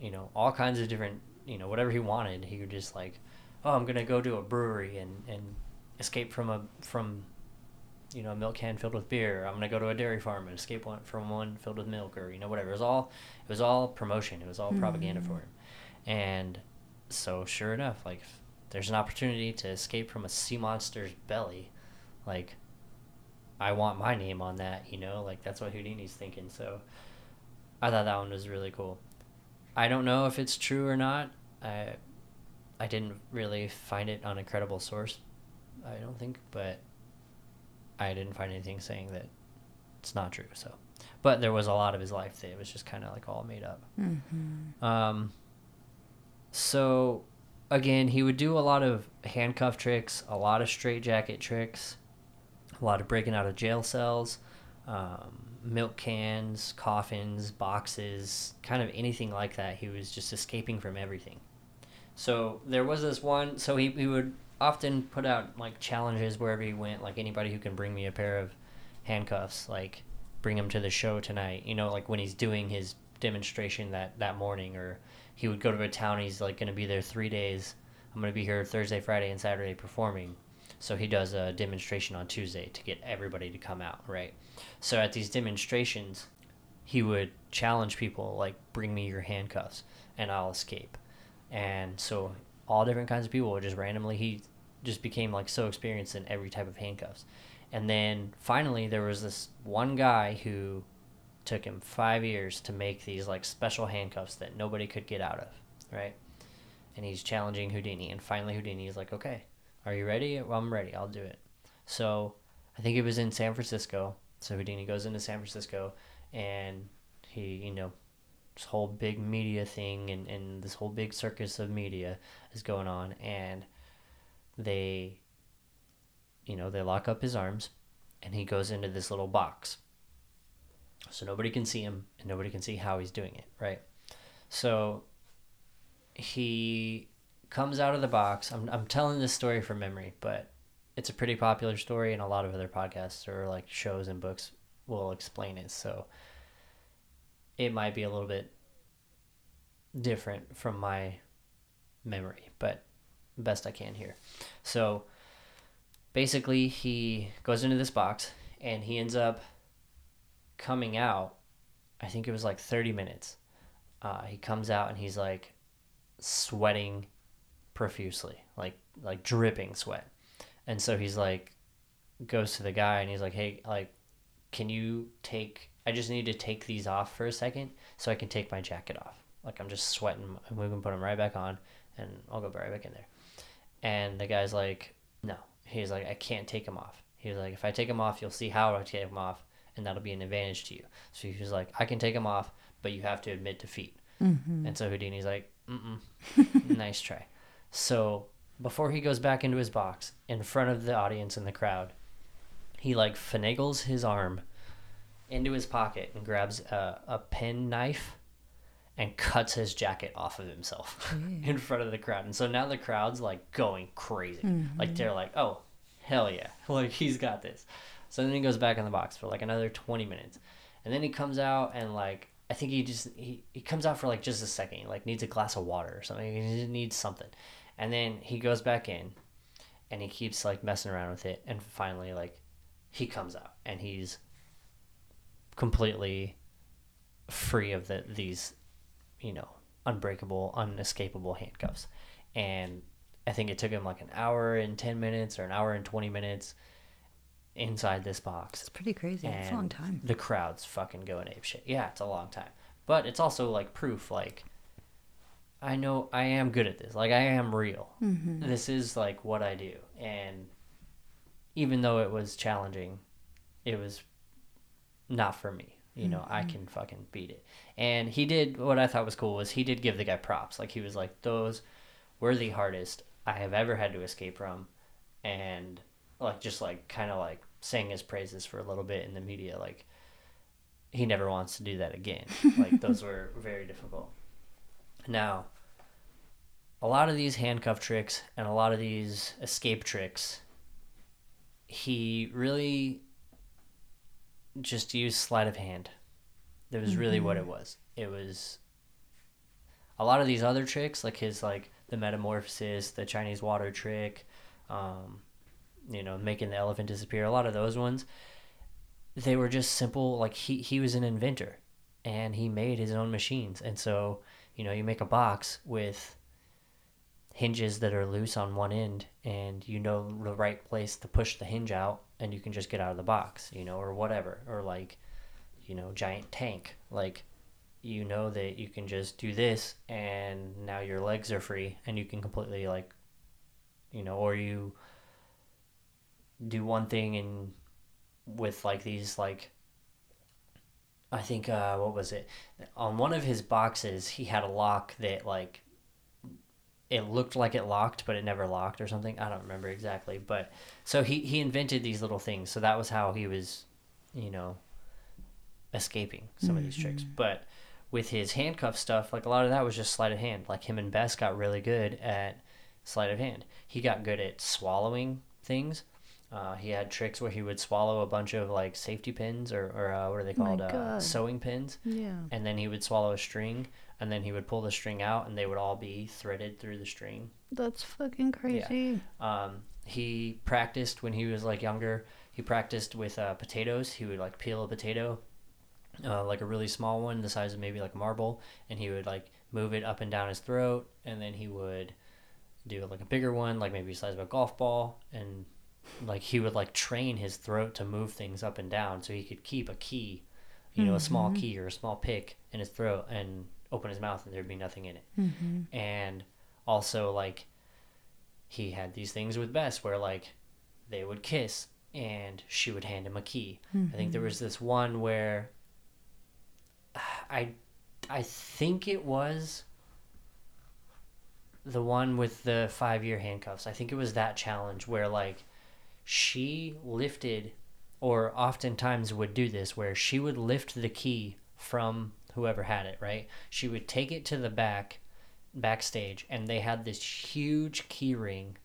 you know, all kinds of different, you know, whatever he wanted. He would just like, "Oh, I'm gonna go to a brewery and and escape from a from." You know, a milk can filled with beer. I'm gonna go to a dairy farm and escape one from one filled with milk, or you know, whatever. It was all, it was all promotion. It was all propaganda for Mm. him and so sure enough, like there's an opportunity to escape from a sea monster's belly, like I want my name on that, you know, like that's what Houdini's thinking. So I thought that one was really cool. I don't know if it's true or not. I I didn't really find it on a credible source. I don't think, but I didn't find anything saying that it's not true. So, but there was a lot of his life that it was just kind of like all made up. Mm-hmm. Um, so again, he would do a lot of handcuff tricks, a lot of straitjacket tricks, a lot of breaking out of jail cells, um, milk cans, coffins, boxes, kind of anything like that. He was just escaping from everything. So there was this one. So he, he would often put out like challenges wherever he went, like anybody who can bring me a pair of handcuffs, like bring him to the show tonight. You know, like when he's doing his demonstration that that morning, or he would go to a town. He's like going to be there three days. I'm going to be here Thursday, Friday, and Saturday performing. So he does a demonstration on Tuesday to get everybody to come out, right? So at these demonstrations, he would challenge people like, "Bring me your handcuffs, and I'll escape." And so all different kinds of people would just randomly. He just became like so experienced in every type of handcuffs. And then finally, there was this one guy who took him five years to make these like special handcuffs that nobody could get out of, right? And he's challenging Houdini, and finally Houdini is like, "Okay, are you ready? Well, I'm ready. I'll do it." So I think it was in San Francisco. So Houdini goes into San Francisco, and he, you know, this whole big media thing and, and this whole big circus of media is going on, and they, you know, they lock up his arms, and he goes into this little box so nobody can see him and nobody can see how he's doing it right? So he comes out of the box. I'm, I'm telling this story from memory but it's a pretty popular story and a lot of other podcasts or like shows and books will explain it. So it might be a little bit different from my memory but best i can here. So basically he goes into this box and he ends up coming out, I think it was like 30 minutes. Uh, he comes out and he's like sweating profusely, like like dripping sweat. And so he's like goes to the guy and he's like, "Hey, like can you take I just need to take these off for a second so I can take my jacket off. Like I'm just sweating and we can put them right back on and I'll go right back in there." And the guy's like, "No." He's like, "I can't take them off." He's like, "If I take them off, you'll see how I take them off." And that'll be an advantage to you. So he was like, I can take him off, but you have to admit defeat. Mm-hmm. And so Houdini's like, mm nice try. So before he goes back into his box, in front of the audience and the crowd, he like finagles his arm into his pocket and grabs a, a pen knife and cuts his jacket off of himself in front of the crowd. And so now the crowd's like going crazy. Mm-hmm. Like they're like, oh, hell yeah. Like he's got this. So then he goes back in the box for like another 20 minutes. And then he comes out and like I think he just he, he comes out for like just a second. He like needs a glass of water or something. He needs something. And then he goes back in and he keeps like messing around with it and finally like he comes out and he's completely free of the these you know unbreakable unescapable handcuffs and i think it took him like an hour and 10 minutes or an hour and 20 minutes inside this box It's pretty crazy. It's a long time. The crowd's fucking going ape shit. Yeah, it's a long time, but it's also like proof. Like, I know I am good at this. Like, I am real. Mm-hmm. This is like what I do, and even though it was challenging, it was not for me. You know, I can fucking beat it. And he did what I thought was cool was he did give the guy props. Like he was like, those were the hardest I have ever had to escape from, and like just like kind of like sang his praises for a little bit in the media. Like he never wants to do that again. like those were very difficult. Now, a lot of these handcuff tricks and a lot of these escape tricks, he really just used sleight of hand. That was really what it was. It was a lot of these other tricks, like his like the metamorphosis, the Chinese water trick, um, you know, making the elephant disappear. A lot of those ones, they were just simple. Like he he was an inventor, and he made his own machines. And so you know, you make a box with hinges that are loose on one end and you know the right place to push the hinge out and you can just get out of the box, you know, or whatever. Or like, you know, giant tank. Like you know that you can just do this and now your legs are free and you can completely like you know, or you do one thing and with like these like I think uh what was it? On one of his boxes he had a lock that like it looked like it locked but it never locked or something. I don't remember exactly, but so he he invented these little things. So that was how he was, you know, escaping some of these tricks. But with his handcuff stuff, like a lot of that was just sleight of hand. Like him and Bess got really good at sleight of hand. He got good at swallowing things. Uh, he had tricks where he would swallow a bunch of like safety pins or, or uh, what are they called? Uh, sewing pins. Yeah. And then he would swallow a string and then he would pull the string out and they would all be threaded through the string. That's fucking crazy. Um, he practiced when he was like younger. He practiced with uh, potatoes. He would like peel a potato, uh, like a really small one, the size of maybe like a marble, and he would like move it up and down his throat, and then he would do like a bigger one, like maybe the size of a golf ball, and like he would like train his throat to move things up and down, so he could keep a key, you know, a small key or a small pick in his throat, and open his mouth, and there'd be nothing in it Mm-hmm. and also like he had these things with Bess where like they would kiss and she would hand him a key. I think there was this one where I I think it was the one with the 5-year handcuffs. I think it was that challenge where like she lifted or oftentimes would do this where she would lift the key from whoever had it, right? She would take it to the back backstage and they had this huge key ring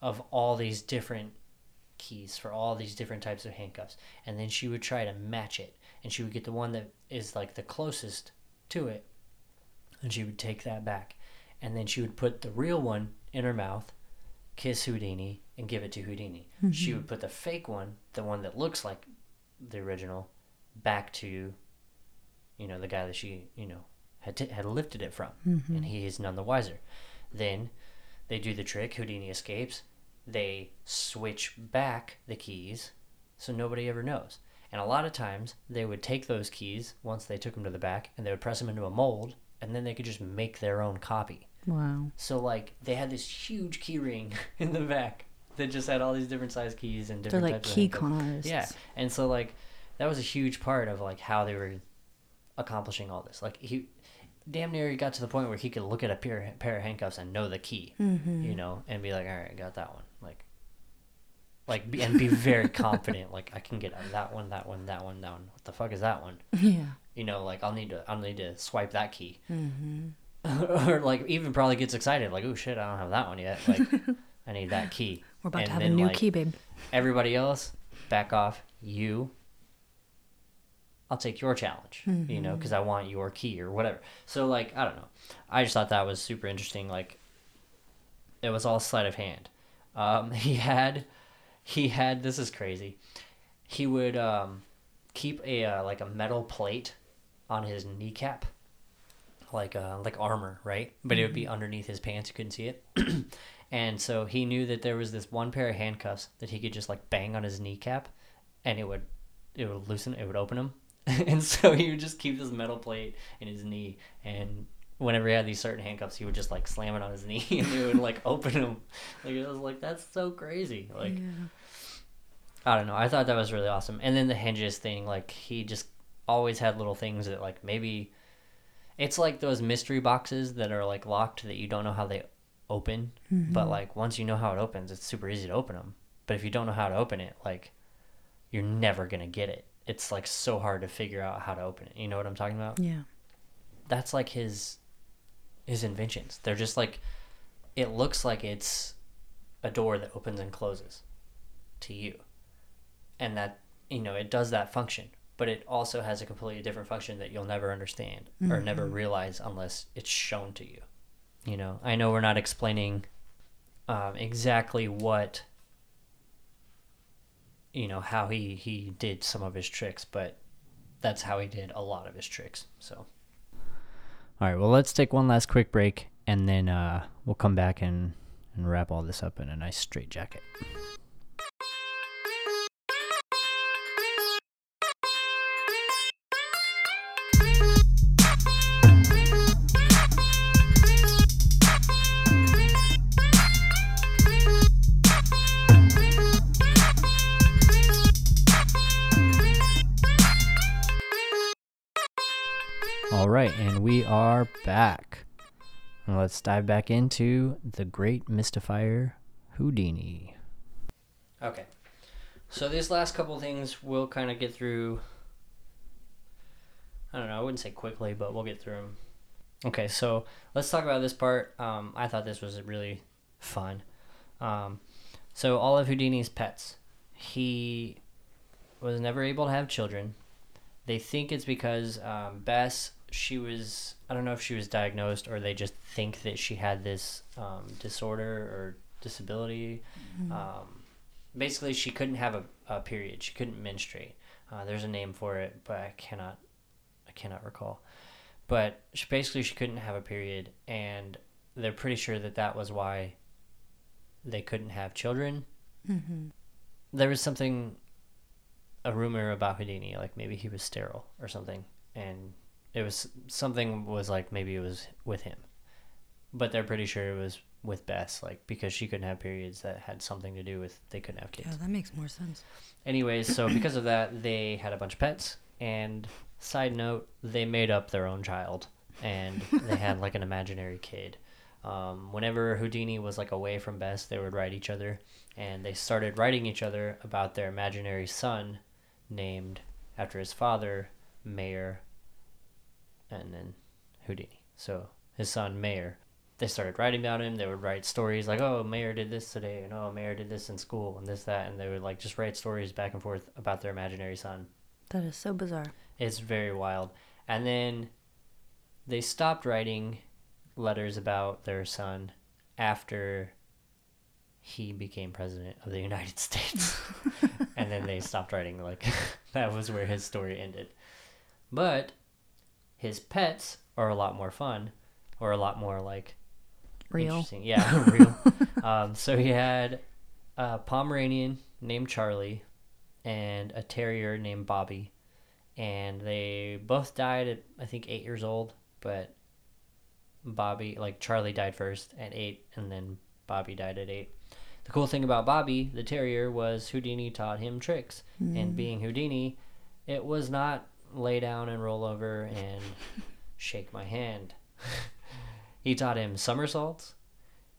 of all these different keys for all these different types of handcuffs and then she would try to match it and she would get the one that is like the closest to it and she would take that back and then she would put the real one in her mouth kiss houdini and give it to houdini. She mm-hmm. would put the fake one the one that looks like the original back to you know the guy that she you know had t- had lifted it from. Mm-hmm. And he is none the wiser. Then they do the trick. Houdini escapes. They switch back the keys so nobody ever knows. And a lot of times they would take those keys once they took them to the back and they would press them into a mold and then they could just make their own copy. Wow. so like they had this huge key ring in the back that just had all these different size keys and different. They're like types of key handcuffs. connors. Yeah, and so like that was a huge part of like how they were accomplishing all this. Like he, damn near, he got to the point where he could look at a pair pair of handcuffs and know the key, Mm-hmm. you know, and be like, all right, I got that one, like, like be, and be very confident, like I can get that one, that one, that one, that one. What the fuck is that one? Yeah. You know, like I'll need to, I'll need to swipe that key, Mm-hmm. or like even probably gets excited, like, oh shit, I don't have that one yet, like. I need that key. We're about And to have a new like, key, babe. everybody else back off. You i'll take your challenge you know because i want your key or whatever. So like i don't know. I just thought that was super interesting like it was all sleight of hand. Um, he had he had this is crazy. He would um, keep a uh, like a metal plate on his kneecap like uh, like armor right? But it would be underneath his pants. You couldn't see it and so he knew that there was this one pair of handcuffs that he could just like bang on his kneecap and it would it would loosen it would open him and so he would just keep this metal plate in his knee and whenever he had these certain handcuffs he would just like slam it on his knee and it would like open him like it was like that's so crazy like yeah. I don't know. I thought that was really awesome. And then the hinges thing, like he just always had little things that like maybe it's like those mystery boxes that are like locked that you don't know how they open, but mm-hmm. like once you know how it opens, it's super easy to open them. But if you don't know how to open it, like you're never to get it. It's like so hard to figure out how to open it. You know what I'm talking about? Yeah. That's like his his inventions. They're just like it looks like it's a door that opens and closes to you. And that, you know, it does that function, but it also has a completely different function that you'll never understand or never mm-hmm. realize unless it's shown to you. You know, I know we're not explaining um, exactly what you know how he he did some of his tricks, but that's how he did a lot of his tricks. So, all right, well, let's take one last quick break, and then uh, we'll come back and, and wrap all this up in a nice straight jacket. Right, and we are back. Let's dive back into the great mystifier Houdini. Okay. So these last couple things we'll kind of get through I don't know, I wouldn't say quickly, but we'll get through them. Okay, so let's talk about this part. Um, I thought this was really fun. Um, so all of Houdini's pets, he was never able to have children. They think it's because um, Bess, she was, I don't know if she was diagnosed or they just think that she had this um, disorder or disability. Um, basically, she couldn't have a, a period. She couldn't menstruate. Uh, there's a name for it, but I cannot, I cannot recall. But she, basically, she couldn't have a period, and they're pretty sure that that was why they couldn't have children. Mm-hmm. There was something, a rumor about Houdini, like maybe he was sterile or something, and it was something was like maybe it was with him, but they're pretty sure it was with Bess, like because she couldn't have periods that had something to do with they couldn't have kids. Yeah, that makes more sense. Anyways, so because of that, they had a bunch of pets. And side note, they made up their own child, and they had like an imaginary kid. Um, whenever Houdini was like away from Bess, they would write each other, and they started writing each other about their imaginary son, named after his father, Mayer, and then Houdini. So his son, Mayer. They started writing about him. They would write stories like, "Oh, Mayer did this today," and "Oh, Mayer did this in school," and this that, and they would like just write stories back and forth about their imaginary son. That is so bizarre. It's very wild. And then they stopped writing letters about their son after he became president of the United States. and then they stopped writing like that was where his story ended. But his pets are a lot more fun or a lot more like Real. Interesting. Yeah, real. um, so he had a Pomeranian named Charlie and a terrier named Bobby. And they both died at, I think, eight years old. But Bobby, like Charlie died first at eight, and then Bobby died at eight. The cool thing about Bobby, the terrier, was Houdini taught him tricks. And being Houdini, it was not lay down and roll over and shake my hand. he taught him somersaults.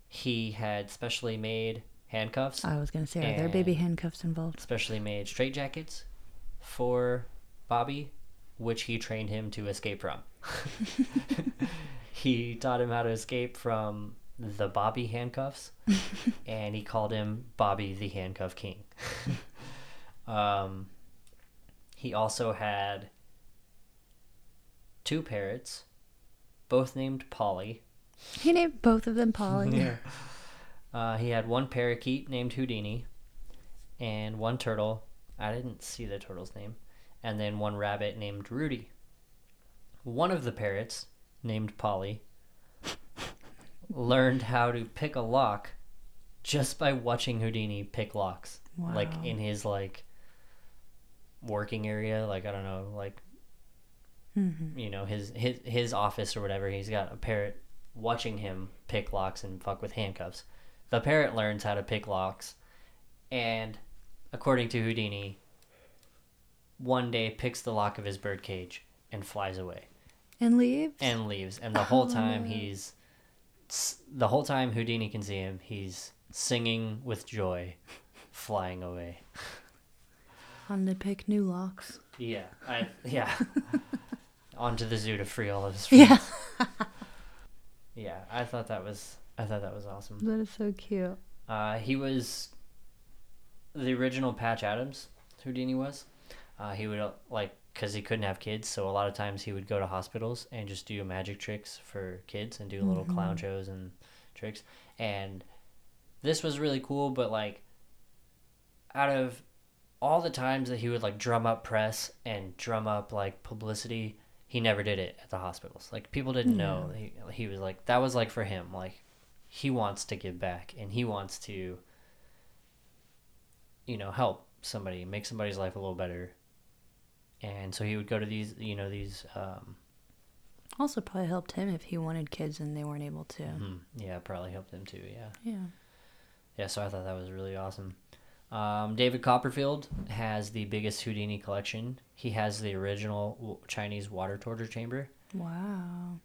He had specially made handcuffs, I was gonna say, are there baby handcuffs involved? specially made straitjackets for Bobby, which he trained him to escape from. he taught him how to escape from the Bobby handcuffs, and he called him Bobby the Handcuff King. um, he also had two parrots, both named Polly. He named both of them Polly. Yeah. Uh, he had one parakeet named Houdini, and one turtle. I didn't see the turtle's name, and then one rabbit named Rudy. One of the parrots, named Polly, learned how to pick a lock just by watching Houdini pick locks. Like in his like working area, like I don't know, like Mm-hmm. you know his his his office or whatever he's got a parrot watching him pick locks and fuck with handcuffs the parrot learns how to pick locks and according to houdini one day picks the lock of his bird cage and flies away And leaves? and leaves and the whole time Oh. he's the whole time houdini can see him he's singing with joy flying away On to pick new locks. yeah i yeah onto the zoo to free all of his friends. Yeah. Yeah, I thought that was I thought that was awesome. That is so cute. Uh, he was the original Patch Adams. Houdini was. Uh, he would uh, like because he couldn't have kids, so a lot of times he would go to hospitals and just do magic tricks for kids and do little clown shows and tricks. And this was really cool, but like out of all the times that he would like drum up press and drum up like publicity, he never did it at the hospitals. Like people didn't know. He he was like that was like for him. Like he wants to give back and he wants to you know help somebody make somebody's life a little better and so he would go to these you know these um, Also, probably helped him if he wanted kids and they weren't able to. mhm, yeah probably helped them too yeah Yeah. yeah so i thought that was really awesome um, david copperfield has the biggest houdini collection he has the original chinese water torture chamber Wow.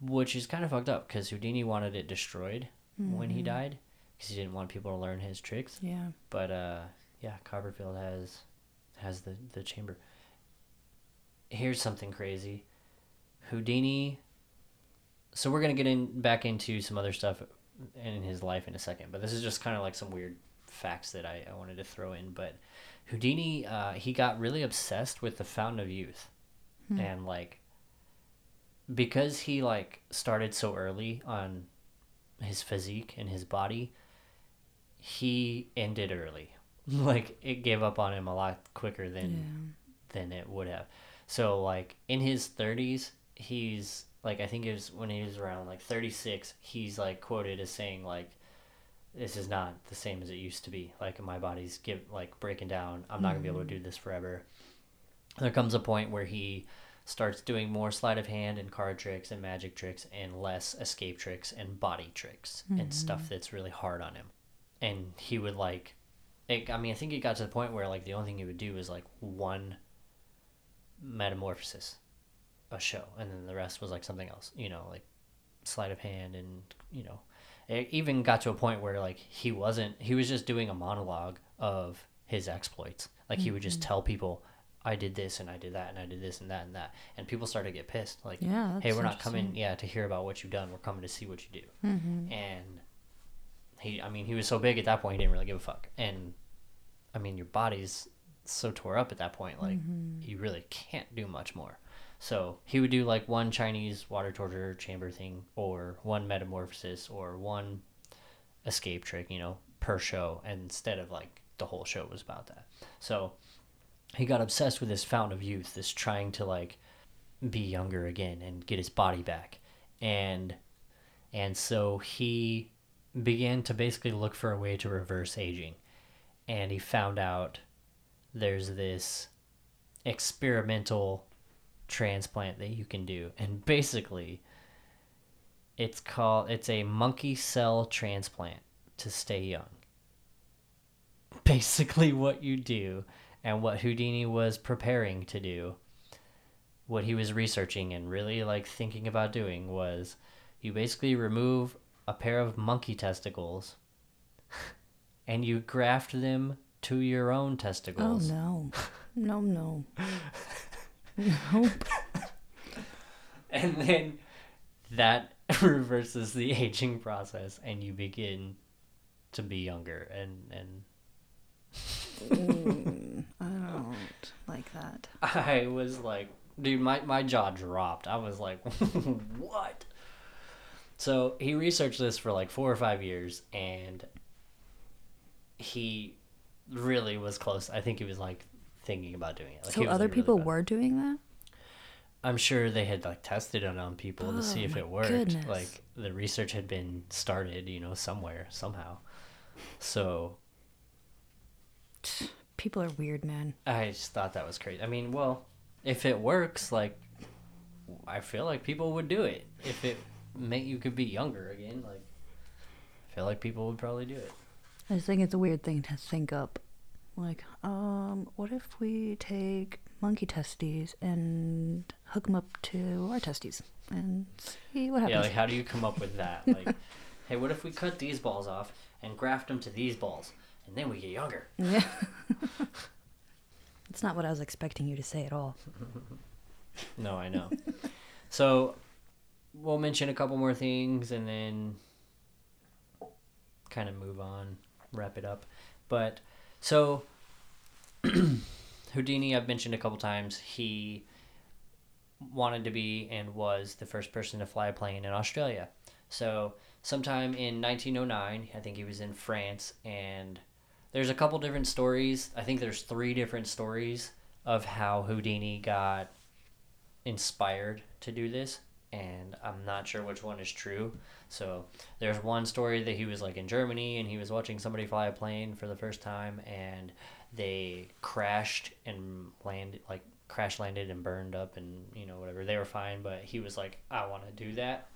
which is kind of fucked up because houdini wanted it destroyed when he Mhm. died because he didn't want people to learn his tricks Yeah. but uh yeah copperfield has has the the chamber here's something crazy houdini so we're gonna get in back into some other stuff in his life in a second but this is just kind of like some weird facts that i, I wanted to throw in but houdini uh, he got really obsessed with the fountain of youth Hmm. and like because he like started so early on his physique and his body he ended early like it gave up on him a lot quicker than yeah. than it would have so like in his 30s he's like i think it was when he was around like 36 he's like quoted as saying like this is not the same as it used to be. Like my body's give like breaking down. I'm not gonna be able to mm. do this forever. There comes a point where he starts doing more sleight of hand and card tricks and magic tricks and less escape tricks and body tricks and stuff mm-hmm. that's really hard on him. And he would like it, i mean i think it got to the point where like the only thing he would do was like one metamorphosis a show and then the rest was like something else you know like sleight of hand and you know it even got to a point where like he wasn't he was just doing a monologue of his exploits. Like he would just tell people i did this and i did that and i did this and that and that. And people started to get pissed. Like Yeah. hey we're not coming yeah to hear about what you've done. We're coming to see what you do. Mm-hmm. and he i mean he was so big at that point he didn't really give a fuck. And i mean your body's so tore up at that point like you really can't do much more so he would do like one chinese water torture chamber thing or one metamorphosis or one escape trick you know per show and instead of like the whole show was about that. So he got obsessed with this fountain of youth this trying to like be younger again and get his body back. And and so he began to basically look for a way to reverse aging. And he found out there's this experimental transplant that you can do and basically it's called it's a monkey cell transplant to stay young basically what you do and what Houdini was preparing to do what he was researching and really like thinking about doing was you basically remove a pair of monkey testicles and you graft them to your own testicles. Oh no. No no. Nope. And then that reverses the aging process and you begin to be younger and and Mm, I don't like that. I was like, dude, my, my jaw dropped. I was like, what? So he researched this for like four or five years and he really was close. I think he was like thinking about doing it. Like, so was, other like, people bad. were doing that? I'm sure they had like tested it on people to see Oh, if it worked. goodness. Like the research had been started, you know, somewhere, somehow. So People are weird, man. I just thought that was crazy. I mean, well, if it works, like, I feel like people would do it. If it meant you could be younger again, like, I feel like people would probably do it. I just think it's a weird thing to think up. Like, um, what if we take monkey testes and hook them up to our testes and see what happens? Yeah, like, how do you come up with that? Like, hey, what if we cut these balls off and graft them to these balls, and then we get younger? Yeah. It's not what I was expecting you to say at all. No, I know. so, we'll mention a couple more things and then kind of move on, wrap it up. But so Houdini, I've mentioned a couple times, he wanted to be and was the first person to fly a plane in Australia. So, sometime in 1909, I think he was in France and there's a couple different stories. I think there's three different stories of how Houdini got inspired to do this and I'm not sure which one is true. So there's one story that he was like in Germany and he was watching somebody fly a plane for the first time and they crashed and landed like crash landed and burned up and you know whatever. They were fine but he was like I want to do that.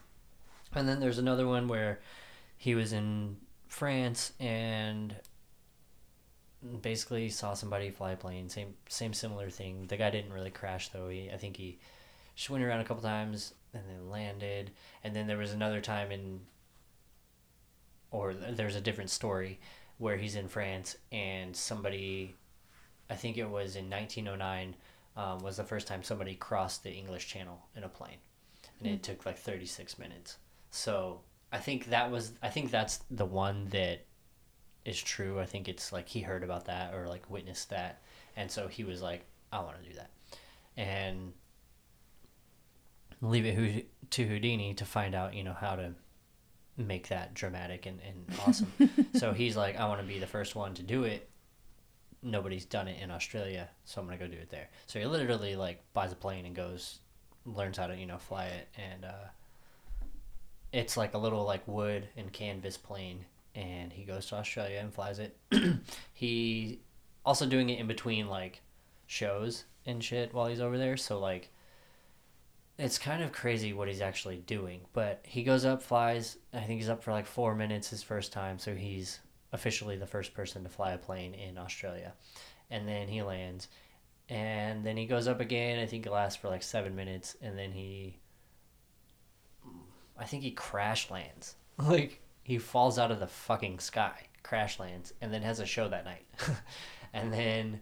And then there's another one where he was in France and basically saw somebody fly a plane same same similar thing. The guy didn't really crash though. He i think he just went around a couple times and then landed. And then there was another time in or there's a different story where he's in france and somebody i think it was in 1909 um, was the first time somebody crossed the english channel in a plane. And it took like 36 minutes. So i think that was i think that's the one that is true. I think it's like he heard about that or like witnessed that, and so he was like, "I want to do that," and leave it to Houdini to find out, you know, how to make that dramatic and, and awesome. so he's like, "I want to be the first one to do it." Nobody's done it in Australia, so I'm gonna go do it there. So he literally like buys a plane and goes, learns how to you know fly it, and uh, it's like a little like wood and canvas plane and he goes to Australia and flies it. he also doing it in between like shows and shit while he's over there. So like it's kind of crazy what he's actually doing. But he goes up, flies. I think he's up for like four minutes his first time, so he's officially the first person to fly a plane in Australia. And then he lands, and then he goes up again. I think it lasts for like seven minutes, and then he, I think he crash lands. Like he falls out of the fucking sky, crash lands, and then has a show that night. and then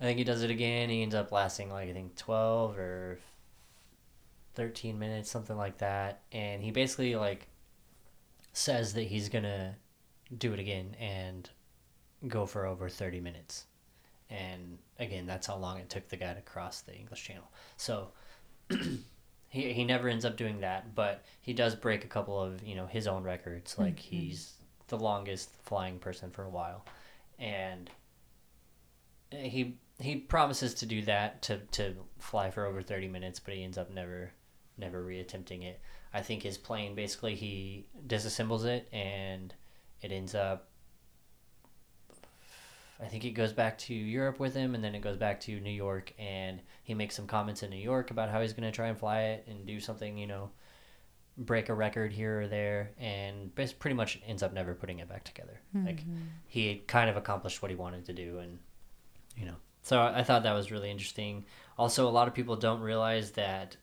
I think he does it again. He ends up lasting like I think twelve or thirteen minutes, something like that. And he basically like says that he's gonna do it again and go for over thirty minutes. And again, that's how long it took the guy to cross the English Channel. So he he never ends up doing that, but he does break a couple of you know his own records. Like mm-hmm. he's the longest flying person for a while, and he he promises to do that to to fly for over thirty minutes, but he ends up never never reattempting it. I think his plane basically he disassembles it and it ends up I think it goes back to Europe with him, and then it goes back to New York, and he makes some comments in New York about how he's going to try and fly it and do something, you know, break a record here or there, and pretty much ends up never putting it back together. Mm-hmm. Like he kind of accomplished what he wanted to do, and you know, so I thought that was really interesting. Also, a lot of people don't realize that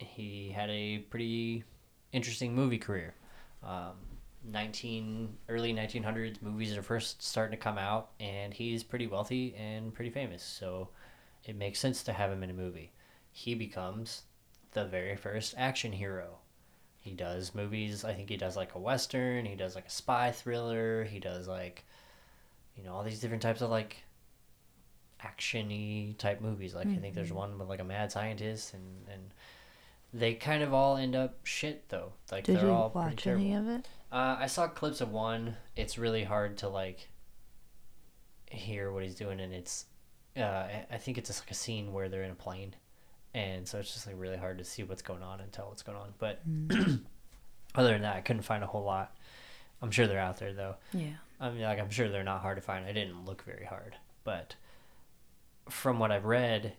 he had a pretty interesting movie career. Um, 19 early 1900s movies are first starting to come out and he's pretty wealthy and pretty famous so it makes sense to have him in a movie he becomes the very first action hero he does movies i think he does like a western he does like a spy thriller he does like you know all these different types of like actiony type movies like mm-hmm. i think there's mm-hmm. one with like a mad scientist and and they kind of all end up shit though like Did they're you all watch any of it uh, I saw clips of one. It's really hard to like hear what he's doing, and it's uh, I think it's just like a scene where they're in a plane, and so it's just like really hard to see what's going on and tell what's going on. But mm. other than that, I couldn't find a whole lot. I'm sure they're out there though. Yeah. I mean, like I'm sure they're not hard to find. I didn't look very hard, but from what I've read,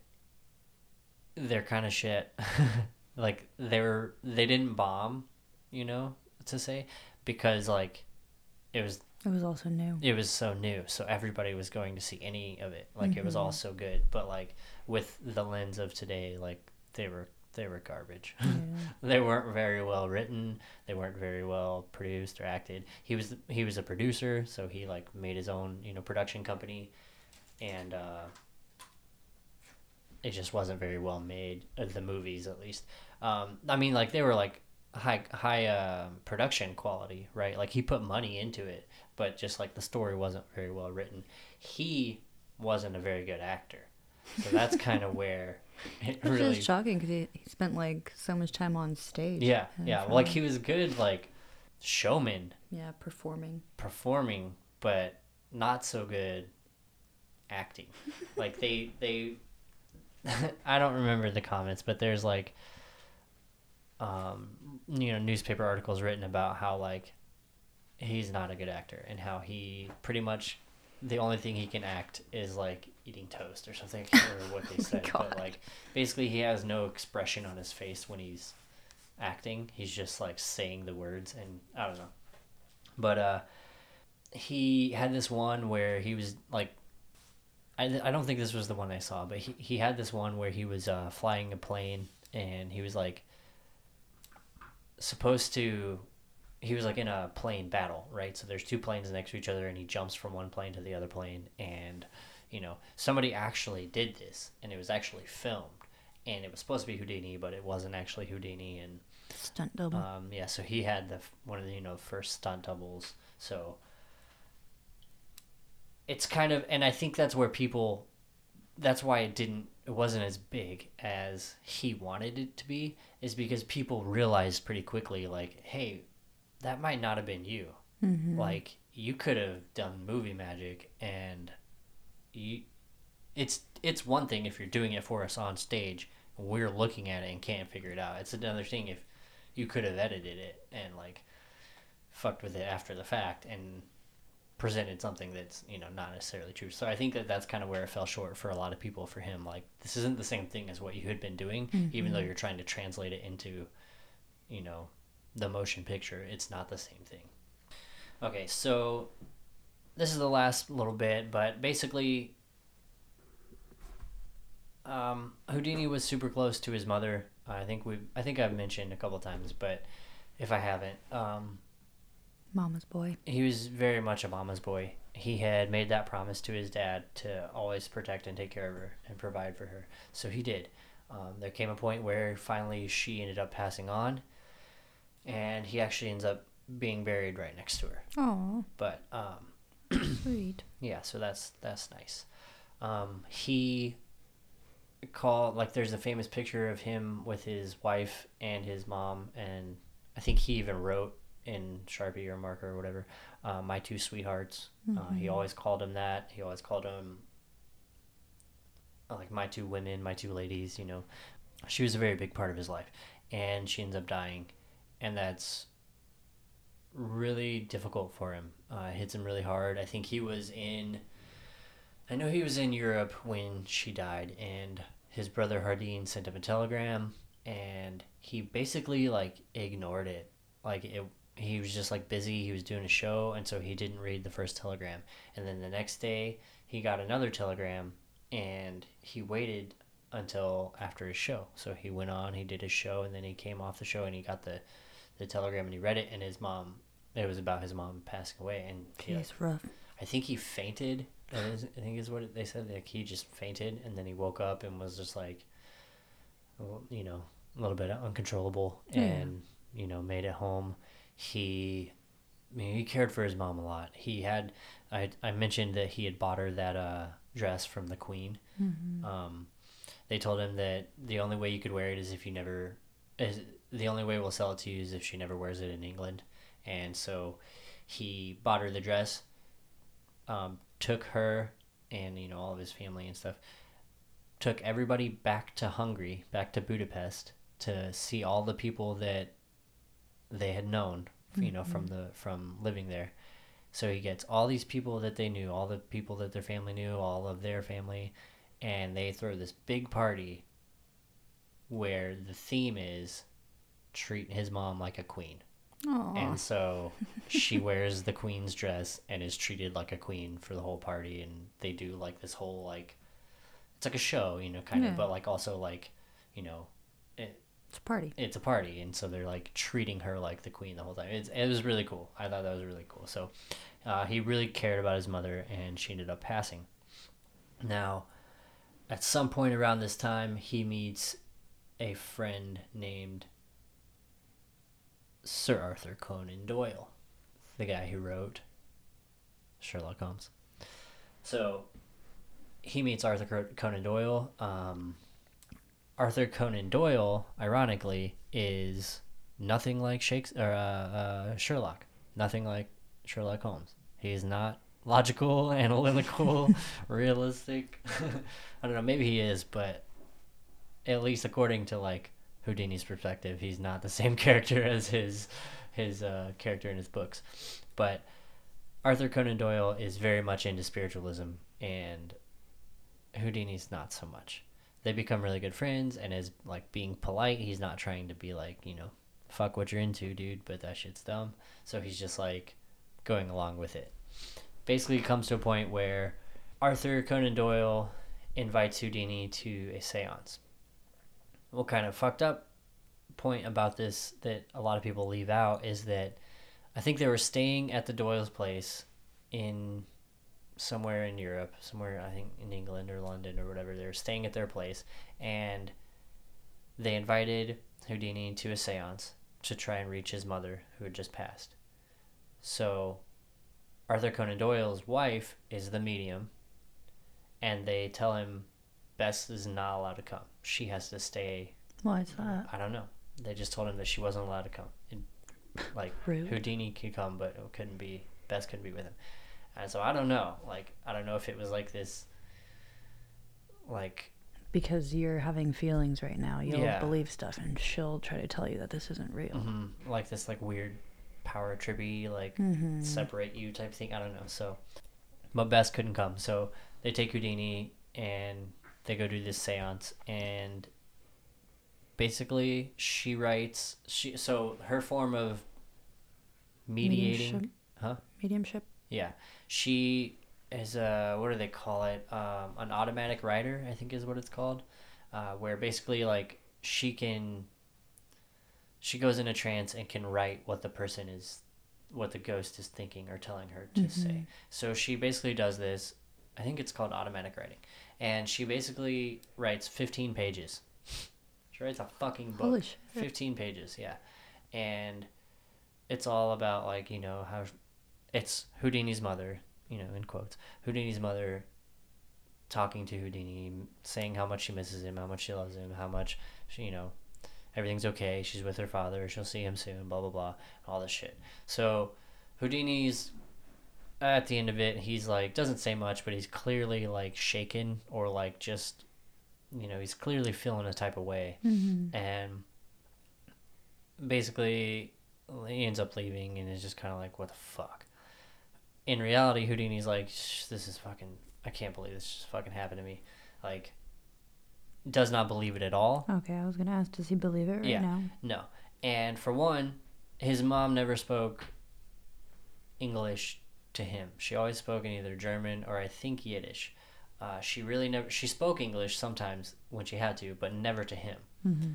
they're kind of shit. like they're they didn't bomb, you know, to say because like it was it was also new. It was so new, so everybody was going to see any of it. Like mm-hmm. it was all mm-hmm. so good, but like with the lens of today, like they were they were garbage. Yeah. they weren't very well written. They weren't very well produced or acted. He was he was a producer, so he like made his own you know production company, and uh, it just wasn't very well made. Uh, the movies, at least. Um, I mean, like they were like high high uh, production quality, right? Like he put money into it, but just like the story wasn't very well written. He wasn't a very good actor, so that's kind of where it That's really just shocking because he, he spent like so much time on stage. Yeah, yeah. Well, like he was good, like showman. Yeah, performing. Performing, but not so good acting. like they they. I don't remember the comments, but there's like um, you know newspaper articles written about how like he's not a good actor and how he pretty much the only thing he can act is like eating toast or something. Or what they said but like basically he has no expression on his face when he's acting. He's just like saying the words and i don't know. But uh he had this one where he was like I, I don't think this was the one I saw, but he, he had this one where he was uh, flying a plane and he was like supposed to he was like in a plane battle, right? So there's two planes next to each other and he jumps from one plane to the other plane and you know, somebody actually did this and it was actually filmed and it was supposed to be Houdini, but it wasn't actually Houdini and Stunt double. um, yeah, so he had the one of the you know first stunt doubles. So it's kind of, and I think that's where people, that's why it didn't, it wasn't as big as he wanted it to be, is because people realized pretty quickly, like, hey, that might not have been you. Mhm. Like you could have done movie magic, and you, it's it's one thing if you're doing it for us on stage. and We're looking at it and can't figure it out. It's another thing if you could have edited it and like fucked with it after the fact and presented something that's you know not necessarily true. So I think that that's kind of where it fell short for a lot of people. For him, like this isn't the same thing as what you had been doing, even though you're trying to translate it into, you know, the motion picture. It's not the same thing. Okay, so this is the last little bit, but basically, um, Houdini was super close to his mother. I think we, I think I've mentioned a couple times, but if I haven't, um, Mama's boy. he was very much a mama's boy. He had made that promise to his dad to always protect and take care of her and provide for her. So he did. Um, there came a point where finally she ended up passing on, and he actually ends up being buried right next to her. Oh, But um, sweet. yeah, so that's that's nice. Um, he called like there's a famous picture of him with his wife and his mom, and I think he even wrote in Sharpie or marker or whatever, uh, "My two sweethearts." Uh, he always called him that. He always called him uh, like my two women, my two ladies. You know, she was a very big part of his life, and she ends up dying, and that's really difficult for him. Uh, hits him really hard. I think he was in. I know he was in Europe when she died, and his brother Hardeen sent him a telegram, and he basically like ignored it. Like it, he was just like busy. He was doing a show, and so he didn't read the first telegram. And then the next day, he got another telegram, and he waited until after his show. So he went on, he did his show, and then he came off the show, and he got the the telegram, and he read it, and his mom. It was about his mom passing away, and he, like, rough. I think he fainted. Is, I think is what they said. Like he just fainted, and then he woke up and was just like, you know, a little bit uncontrollable, Yeah. and you know, made it home. He, I mean, he cared for his mom a lot. He had, I, I mentioned that he had bought her that uh, dress from the Queen. Mm-hmm. Um, they told him that the only way you could wear it is if you never, is the only way we'll sell it to you is if she never wears it in England, and so he bought her the dress, um, took her and you know all of his family and stuff, took everybody back to Hungary, back to Budapest to see all the people that they had known, you know, from mm-hmm. the from living there. So he gets all these people that they knew, all the people that their family knew, all of their family, and they throw this big party where the theme is treat his mom like a queen. Aw. And so she wears the queen's dress and is treated like a queen for the whole party and they do like this whole like it's like a show, you know, kind Yeah. of, but like also like, you know, It's a party. it's a party and so they're like treating her like the queen the whole time. It's, it was really cool. I thought that was really cool. So uh, he really cared about his mother and she ended up passing. Now, at some point around this time, he meets a friend named Sir Arthur Conan Doyle, the guy who wrote Sherlock Holmes. So he meets Arthur Conan Doyle. Um, Arthur Conan Doyle, ironically, is nothing like Shakespeare, or, uh, uh, Sherlock. Nothing like Sherlock Holmes. He's not logical, analytical, realistic. I don't know. Maybe he is, but at least according to like Houdini's perspective. He's not the same character as his his uh, character in his books, but Arthur Conan Doyle is very much into spiritualism, and Houdini's not so much. They become really good friends, and is like being polite. He's not trying to be like you know, fuck what you're into, dude. But that shit's dumb. So he's just like going along with it. Basically, it comes to a point where Arthur Conan Doyle invites Houdini to a séance. What kind of fucked up point about this that a lot of people leave out is that I think they were staying at the Doyle's place in somewhere in Europe, somewhere I think in England or London or whatever. They were staying at their place and they invited Houdini to a séance to try and reach his mother who had just passed. So Arthur Conan Doyle's wife is the medium and they tell him Bess is not allowed to come. She has to stay. Why is that? I don't know. They just told him that she wasn't allowed to come. It, like Rude. Houdini could come, but it couldn't be. Bess couldn't be with him. And so I don't know. Like I don't know if it was like this. Like Because you're having feelings right now. You'll Yeah. believe stuff, and she'll try to tell you that this isn't real. mhm, like this like weird power trippy like Mhm. separate you type thing. I don't know. So, but Bess couldn't come, so they take Houdini and they go do this séance, and basically she writes she so her form of mediating, Mediumship? huh? Mediumship. Yeah, she is a what do they call it? Um, an automatic writer, I think is what it's called, uh, where basically like she can. She goes in a trance and can write what the person is, what the ghost is thinking or telling her to say. So she basically does this. I think it's called automatic writing, and she basically writes fifteen pages. She writes a fucking book. 15 pages, yeah. And it's all about like, you know, how it's Houdini's mother, you know, in quotes. Houdini's mother talking to Houdini, saying how much she misses him, how much she loves him, how much she, you know, everything's okay. She's with her father. She'll see him soon, blah blah blah, all this shit. So, Houdini's at the end of it, he's like doesn't say much, but he's clearly like shaken or like just you know, he's clearly feeling a type of way Mm-hmm. and basically he ends up leaving and is just kind of like what the fuck in reality houdini's like "Shh, this is fucking i can't believe this just fucking happened to me like does not believe it at all Okay, I was gonna ask, does he believe it right Yeah. now? no and for one his mom never spoke english to him she always spoke in either german or i think yiddish uh, she really never she spoke english sometimes when she had to but never to him Mm-hmm.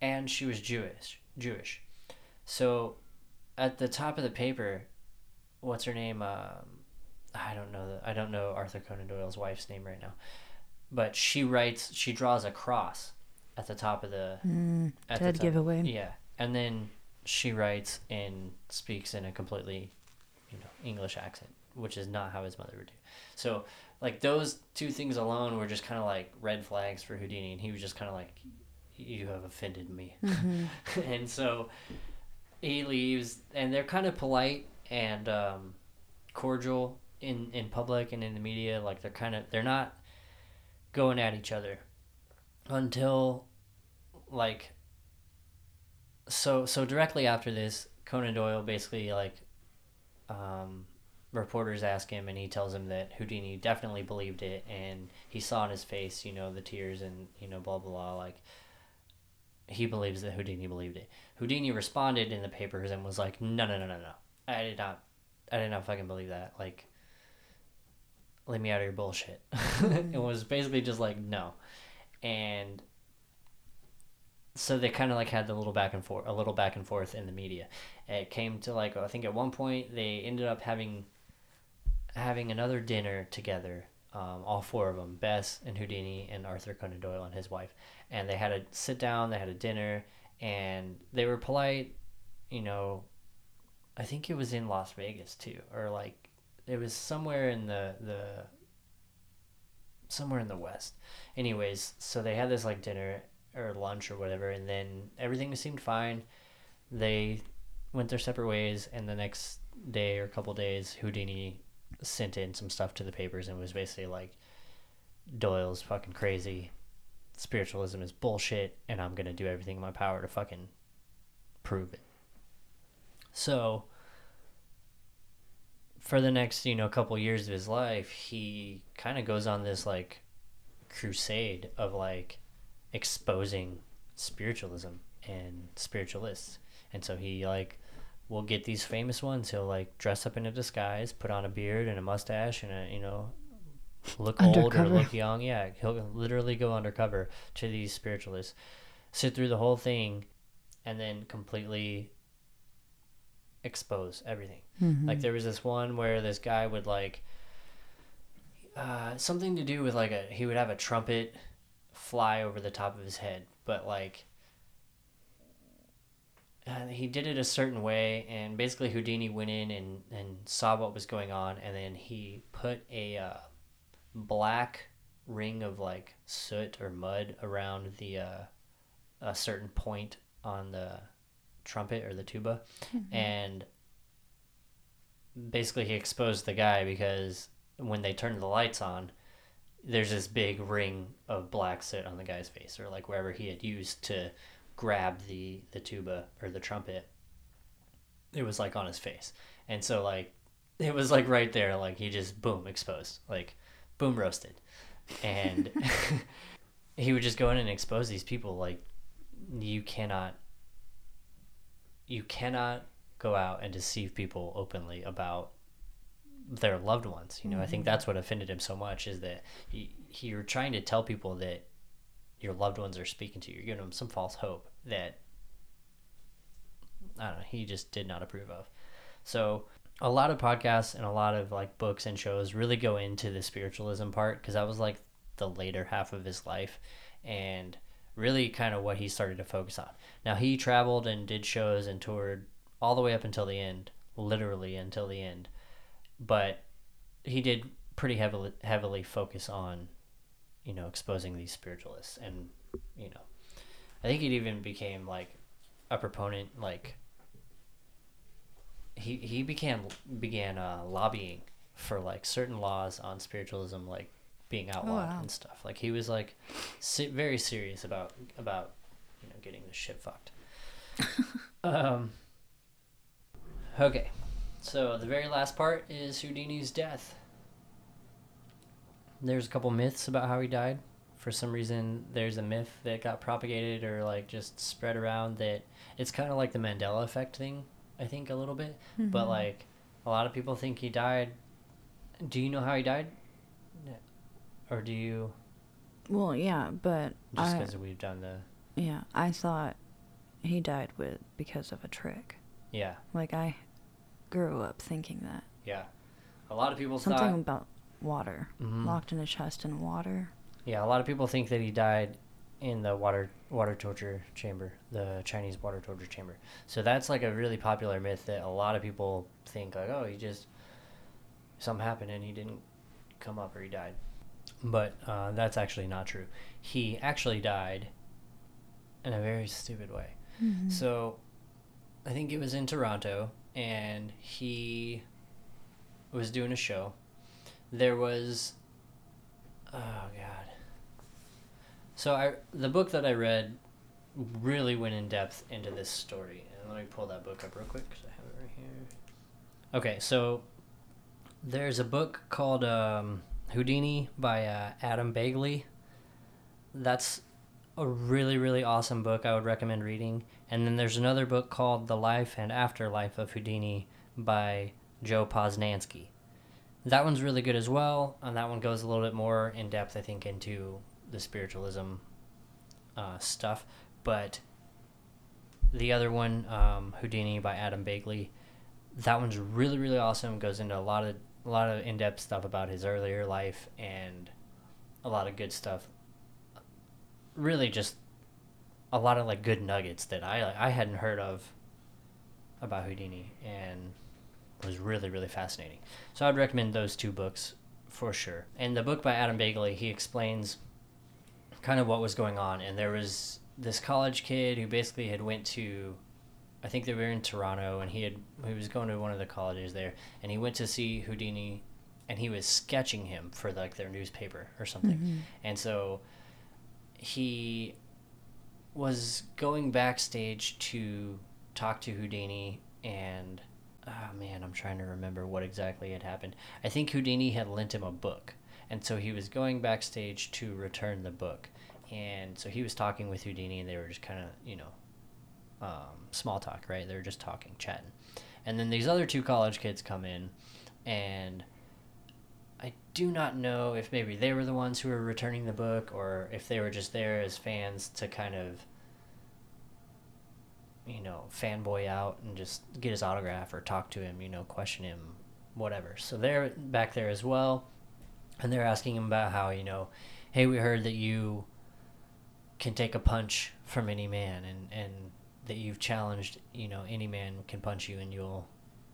and she was Jewish. Jewish. So, at the top of the paper, what's her name? Um, I don't know. The, I don't know Arthur Conan Doyle's wife's name right now, but she writes. She draws a cross at the top of the. Mm, At the dead top. giveaway. Yeah, and then she writes and speaks in a completely, you know, English accent, which is not how his mother would do. So, like those two things alone were just kind of like red flags for Houdini, and he was just kind of like, "You have offended me," Mm-hmm. and so he leaves, and they're kind of polite and um, cordial in in public and in the media. Like they're kind of they're not going at each other until like so so directly after this conan doyle basically like um reporters ask him and he tells them that houdini definitely believed it and he saw in his face you know the tears and you know blah blah blah like he believes that houdini believed it houdini responded in the papers and was like no no no no no i did not i did not fucking believe that. Like let me out of your bullshit. It was basically just like no. And so they kind of like had the little back and forth a little back and forth in the media. It came to like i think at one point they ended up having having another dinner together um, all four of them bess and houdini and arthur conan doyle and his wife. And they had a sit down they had a dinner and they were polite you know i think it was in las vegas too or like it was somewhere in the the somewhere in the west. Anyways so they had this like dinner or lunch or whatever and then everything seemed fine. They went their separate ways and the next day or couple days houdini sent in some stuff to the papers and was basically like doyle's fucking crazy. Spiritualism is bullshit and I'm to do everything in my power to fucking prove it. So for the next, you know, couple years of his life, he kind of goes on this like crusade of like exposing spiritualism and spiritualists. And so he like will get these famous ones. He'll like dress up in a disguise, put on a beard and a mustache and a, you know, look old or look young. Yeah, he'll literally go undercover to these spiritualists, sit through the whole thing, and then completely expose everything. Like there was this one where this guy would like uh, something to do with like a he would have a trumpet fly over the top of his head, but like uh, he did it a certain way, and basically Houdini went in and and saw what was going on, and then he put a uh, black ring of like soot or mud around the uh, a certain point on the trumpet or the tuba, mm-hmm. and basically he exposed the guy because when they turned the lights on, there's this big ring of black soot on the guy's face or like wherever he had used to grab the the tuba or the trumpet. It was like on his face, and so like it was like right there, like he just boom exposed, like boom roasted, and he would just go in and expose these people like you cannot you cannot go out and deceive people openly about their loved ones. You know, I think mm-hmm. that's what offended him so much is that he, he, you're trying to tell people that your loved ones are speaking to you. You're giving them some false hope that I don't know. He just did not approve of. So a lot of podcasts and a lot of like books and shows really go into the spiritualism part because that was like the later half of his life and really kind of what he started to focus on. Now he traveled and did shows and toured all the way up until the end, literally until the end. But he did pretty heavily heavily focus on you know exposing these spiritualists and you know I think it even became like a proponent like he he began began uh, lobbying for like certain laws on spiritualism like being outlawed wow. and stuff. Like he was like si- very serious about about you know getting this shit fucked. Um okay. So the very last part is Houdini's death. There's a couple myths about how he died. For some reason there's a myth that got propagated or like just spread around that it's kind of like the Mandela effect thing I think a little bit. But like a lot of people think he died. Do you know how he died or do you Well, yeah, but just because we've done the yeah, I thought he died with because of a trick. yeah Like I grew up thinking that yeah a lot of people something thought about water, Mhm. locked in a chest in water. yeah a lot of people think that he died in the water water torture chamber the chinese water torture chamber so that's like a really popular myth that a lot of people think like oh he just something happened and he didn't come up or he died but uh, that's actually not true he actually died in a very stupid way so i think it was in toronto and he was doing a show there was oh god so I the book that I read really went in depth into this story. And let me pull that book up real quick because I have it right here. Okay, so there's a book called um, Houdini by uh, Adam Begley. That's a really really awesome book. I would recommend reading. And then there's another book called The Life and Afterlife of Houdini by Joe Posnanski. That one's really good as well, and that one goes a little bit more in depth, I think, into the spiritualism uh, stuff. But the other one, um, Houdini by Adam Begley, that one's really really awesome. Goes into a lot of a lot of in depth stuff about his earlier life and a lot of good stuff. Really, just a lot of like good nuggets that I I hadn't heard of about Houdini and was really really fascinating. So I'd recommend those two books for sure. And the book by Adam Begley, he explains kind of what was going on and there was this college kid who basically had went to I think they were in Toronto and he had he was going to one of the colleges there and he went to see Houdini and he was sketching him for like their newspaper or something. Mm-hmm. And so he was going backstage to talk to Houdini and oh man, I'm trying to remember what exactly had happened. I think Houdini had lent him a book, and so he was going backstage to return the book, and so he was talking with Houdini, and they were just kind of you know, um, small talk, right? They're just talking, chatting, and then these other two college kids come in, and I do not know if maybe they were the ones who were returning the book, or if they were just there as fans to kind of you know, fanboy out and just get his autograph or talk to him, you know, question him, whatever. So they're back there as well. And they're asking him about how, you know, hey, we heard that you can take a punch from any man and, and that you've challenged, you know, any man can punch you and you'll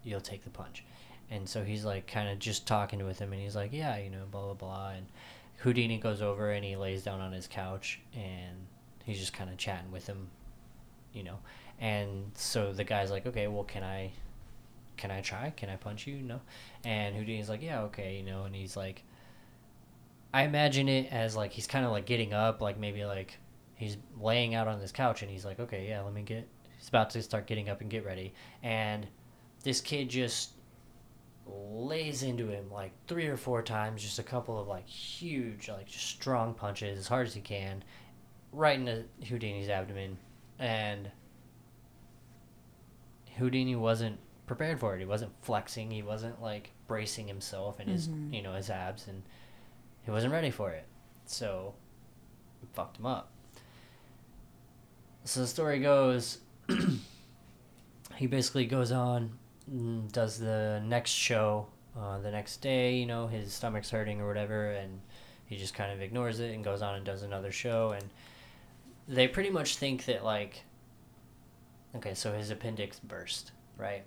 you'll take the punch. And so he's like kind of just talking with him and he's like, Yeah, you know, blah blah blah and Houdini goes over and he lays down on his couch and he's just kind of chatting with him, you know and so the guy's like, okay, well, can I, can I try? Can I punch you? No. And Houdini's like, yeah, okay, you know. And he's like, I imagine it as like he's kind of like getting up, like maybe like he's laying out on this couch, and he's like, okay, yeah, let me get. He's about to start getting up and get ready, and this kid just lays into him like three or four times, just a couple of like huge, like just strong punches as hard as he can, right into Houdini's abdomen, and Houdini wasn't prepared for it. He wasn't flexing. He wasn't like bracing himself and his mm-hmm. you know his abs, and he wasn't ready for it. So, it fucked him up. So the story goes, he basically goes on, does the next show uh, the next day. You know his stomach's hurting or whatever, and he just kind of ignores it and goes on and does another show and they pretty much think that like Okay, so his appendix burst, right?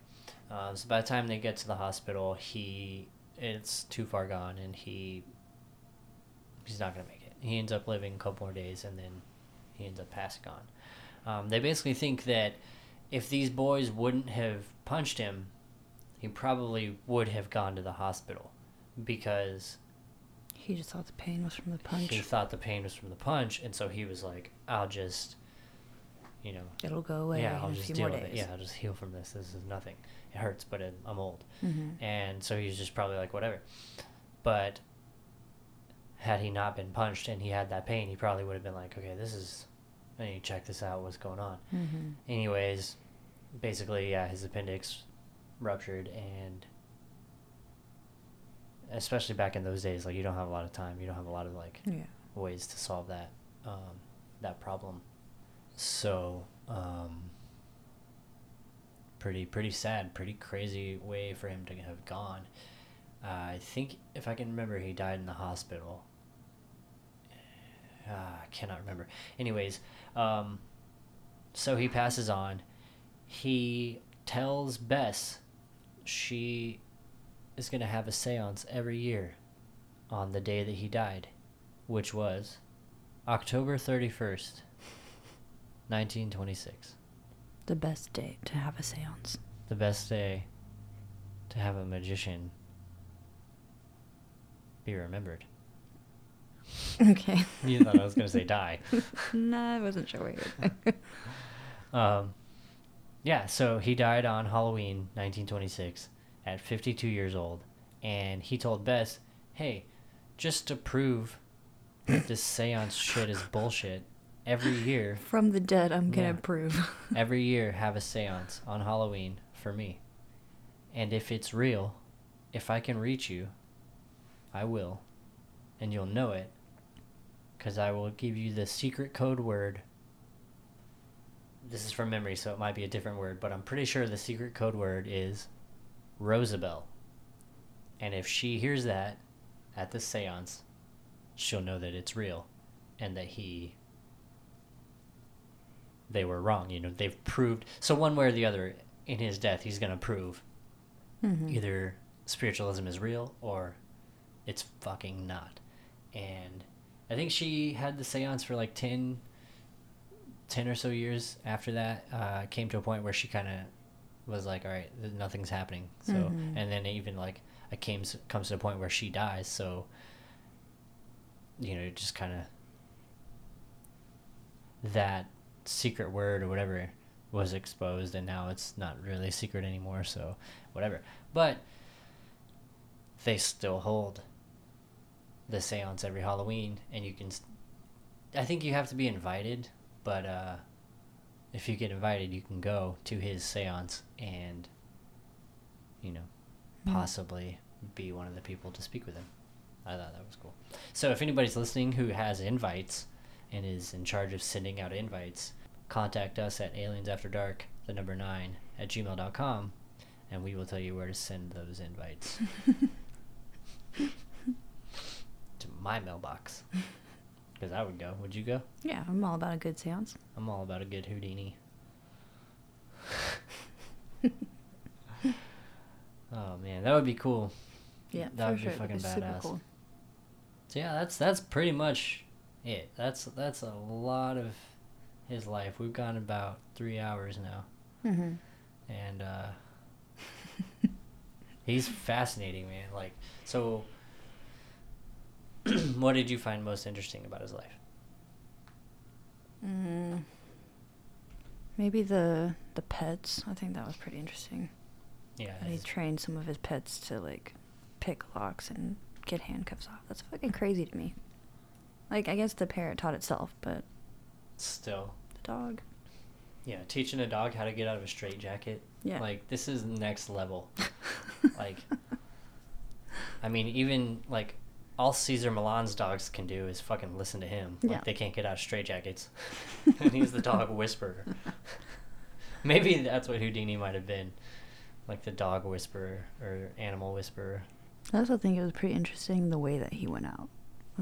Um, so by the time they get to the hospital, he it's too far gone, and he he's not gonna make it. He ends up living a couple more days, and then he ends up passing on. Um, they basically think that if these boys wouldn't have punched him, he probably would have gone to the hospital because he just thought the pain was from the punch. He thought the pain was from the punch, and so he was like, "I'll just." you know, it'll go away. Yeah, I'll just deal with days. it. Yeah, I'll just heal from this. This is nothing. It hurts, but it, I'm old, mm-hmm. and so he's just probably like whatever. But had he not been punched and he had that pain, he probably would have been like, okay, this is. To check this out. What's going on? Mm-hmm. Anyways, basically, yeah, his appendix ruptured, and especially back in those days, like you don't have a lot of time. You don't have a lot of like yeah. ways to solve that um, that problem. So, um, pretty pretty sad, pretty crazy way for him to have gone. Uh, I think if I can remember, he died in the hospital. Uh, I cannot remember. Anyways, um, so he passes on. He tells Bess she is going to have a seance every year on the day that he died, which was October 31st, 1926. The best day to have a seance. The best day to have a magician be remembered. Okay. you thought I was going to say die. no, I wasn't sure what you were um, yeah, so he died on Halloween 1926 at 52 years old. And he told Bess, hey, just to prove that this seance shit is bullshit, every year. From the dead, I'm gonna yeah, prove. every year, have a seance on Halloween for me. And if it's real, if I can reach you, I will. And you'll know it. Because I will give you the secret code word. This is from memory, so it might be a different word, but I'm pretty sure the secret code word is Rosabelle. And if she hears that at the seance, she'll know that it's real and that he they were wrong. You know, they've proved so one way or the other in his death, he's going to prove mm-hmm. either spiritualism is real or it's fucking not. And I think she had the seance for like 10, 10 or so years after that. Uh, came to a point where she kind of was like, all right, nothing's happening. So, mm-hmm. and then even like it came comes to a point where she dies. So, you know, just kind of that secret word or whatever was exposed and now it's not really a secret anymore so whatever but they still hold the seance every halloween and you can i think you have to be invited but uh if you get invited you can go to his seance and you know Hmm. possibly be one of the people to speak with him. I thought that was cool. So if anybody's listening who has invites and is in charge of sending out invites contact us at aliens after dark the number nine at gmail.com and we will tell you where to send those invites my mailbox because i would go would you go Yeah, I'm all about a good seance. i'm all about a good houdini oh man that would be cool Yeah, That would be sure. That'd fucking badass. cool. So yeah, that's that's pretty much it. That's that's a lot of his life. We've gone about three hours now, Mm-hmm. and uh, he's fascinating, man. Like, so, what did you find most interesting about his life? Mm, maybe the the pets. I think that was pretty interesting. Yeah, he trained some of his pets to like pick locks and get handcuffs off. That's fucking crazy to me. Like I guess the parrot taught itself, but still, the dog. yeah, teaching a dog how to get out of a straitjacket. Yeah. like this is next level. like, I mean, even like all Cesar Millan's dogs can do is fucking listen to him. Like Yeah. they can't get out of straitjackets, and he's the dog whisperer. Maybe that's what Houdini might have been, like the dog whisperer or animal whisperer. I also think it was pretty interesting the way that he went out.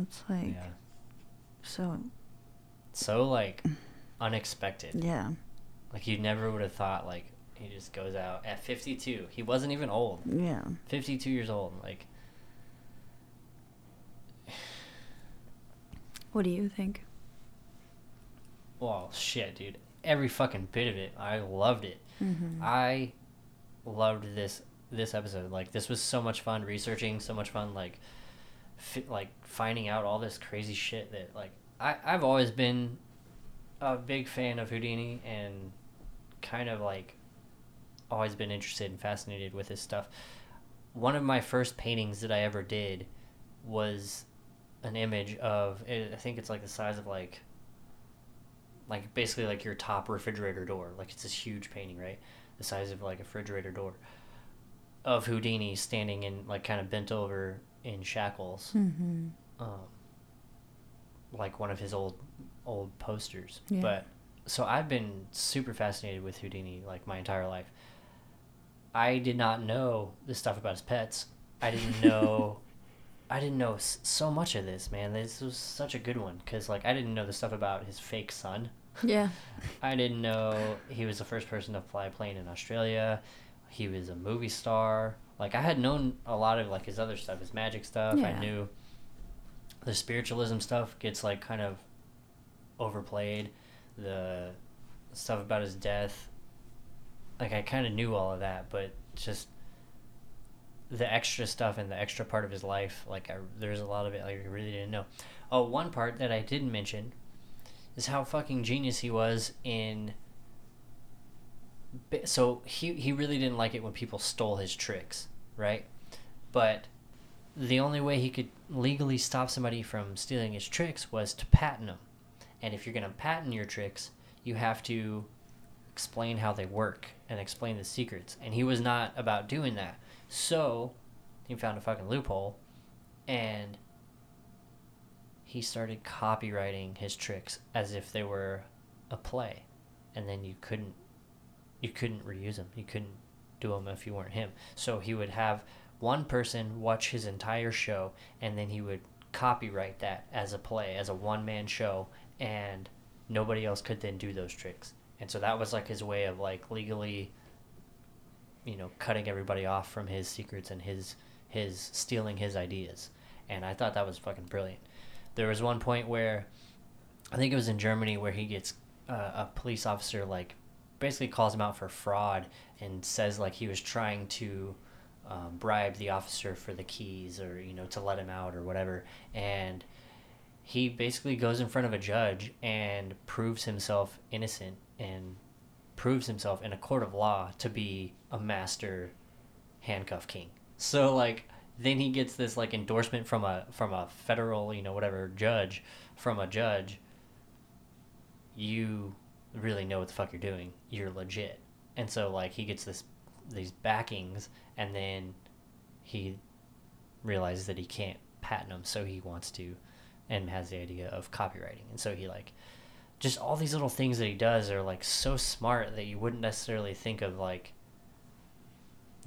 It's like yeah, so so like unexpected. yeah. Like you never would have thought like he just goes out at 52. He wasn't even old. Yeah. 52 years old. Like What do you think? Well, shit, dude. Every fucking bit of it. I loved it. Mhm. I loved this this episode. Like this was so much fun researching, so much fun like fi- like finding out all this crazy shit that like I I've always been a big fan of Houdini and kind of like always been interested and fascinated with his stuff. One of my first paintings that I ever did was an image of I think it's like the size of like like basically like your top refrigerator door. Like it's this huge painting, right? The size of like a refrigerator door of Houdini standing in like kind of bent over in shackles, Mhm. um, like one of his old old posters. Yeah. But so I've been super fascinated with Houdini like my entire life. I did not know this stuff about his pets. I didn't know. I didn't know so much of this, man. This was such a good one because, like, I didn't know the stuff about his fake son. Yeah. I didn't know he was the first person to fly a plane in Australia. He was a movie star. Like, I had known a lot of like his other stuff, his magic stuff. Yeah. I knew the spiritualism stuff gets like kind of overplayed. The stuff about his death, like I kind of knew all of that, but just the extra stuff and the extra part of his life, like I, there's a lot of it like I really didn't know. Oh, one part that I didn't mention is how fucking genius he was in. So he he really didn't like it when people stole his tricks, right? But the only way he could legally stop somebody from stealing his tricks was to patent them. And if you're going to patent your tricks, you have to explain how they work and explain the secrets. And he was not about doing that. So he found a fucking loophole and he started copywriting his tricks as if they were a play. And then you couldn't you couldn't reuse them. You couldn't do them if you weren't him. So he would have one person watch his entire show and then he would copyright that as a play, as a one man show, and nobody else could then do those tricks. And so that was like his way of like legally you know, cutting everybody off from his secrets and his his stealing his ideas. And I thought that was fucking brilliant. There was one point where I think it was in Germany where he gets uh, a police officer like basically calls him out for fraud and says like he was trying to um, bribe the officer for the keys or you know to let him out or whatever and he basically goes in front of a judge and proves himself innocent and proves himself in a court of law to be a master handcuff king. So like then he gets this like endorsement from a from a federal, you know, whatever judge from a judge. You really know what the fuck you're doing. You're legit. And so like he gets this these backings and then he realizes that he can't patent them, so he wants to and has the idea of copywriting. And so he like just all these little things that he does are like so smart that you wouldn't necessarily think of like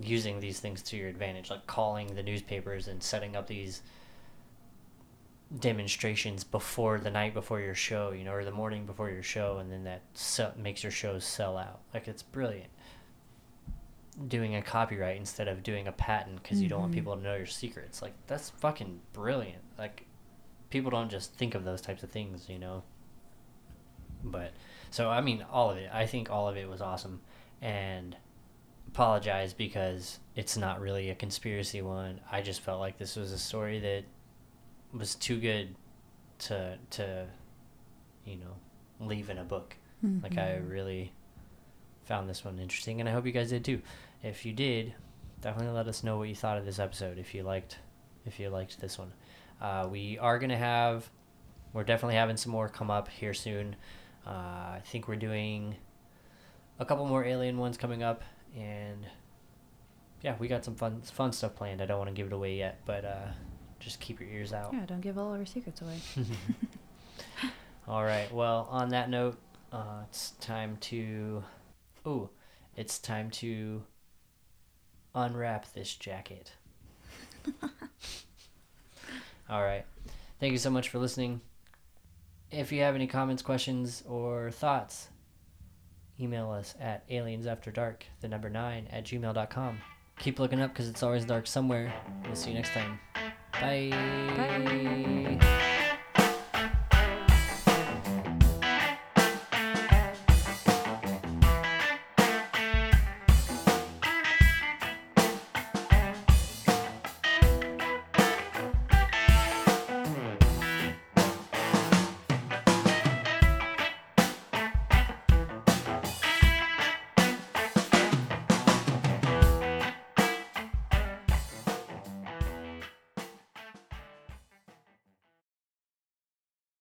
using these things to your advantage, like calling the newspapers and setting up these demonstrations before the night before your show, you know, or the morning before your show, and then that se- makes your shows sell out. Like it's brilliant. Doing a copyright instead of doing a patent because you don't want Mhm. people to know your secrets. Like that's fucking brilliant. Like people don't just think of those types of things, you know. But so I mean, all of it. I think all of it was awesome, and apologize because it's not really a conspiracy one. I just felt like this was a story that was too good to to you know leave in a book. Like I Mhm. really found this one interesting, and I hope you guys did too. If you did, definitely let us know what you thought of this episode. If you liked, if you liked this one, uh, we are gonna have, we're definitely having some more come up here soon. Uh, I think we're doing a couple more alien ones coming up, and yeah, we got some fun fun stuff planned. I don't want to give it away yet, but uh, just keep your ears out. Yeah, don't give all of our secrets away. All right. Well, on that note, uh, it's time to. Ooh, it's time to unwrap this jacket. All right. Thank you so much for listening. If you have any comments, questions, or thoughts, email us at aliensafterdark, the number nine, at gmail.com. Keep looking up because it's always dark somewhere. We'll see you next time. Bye. Bye.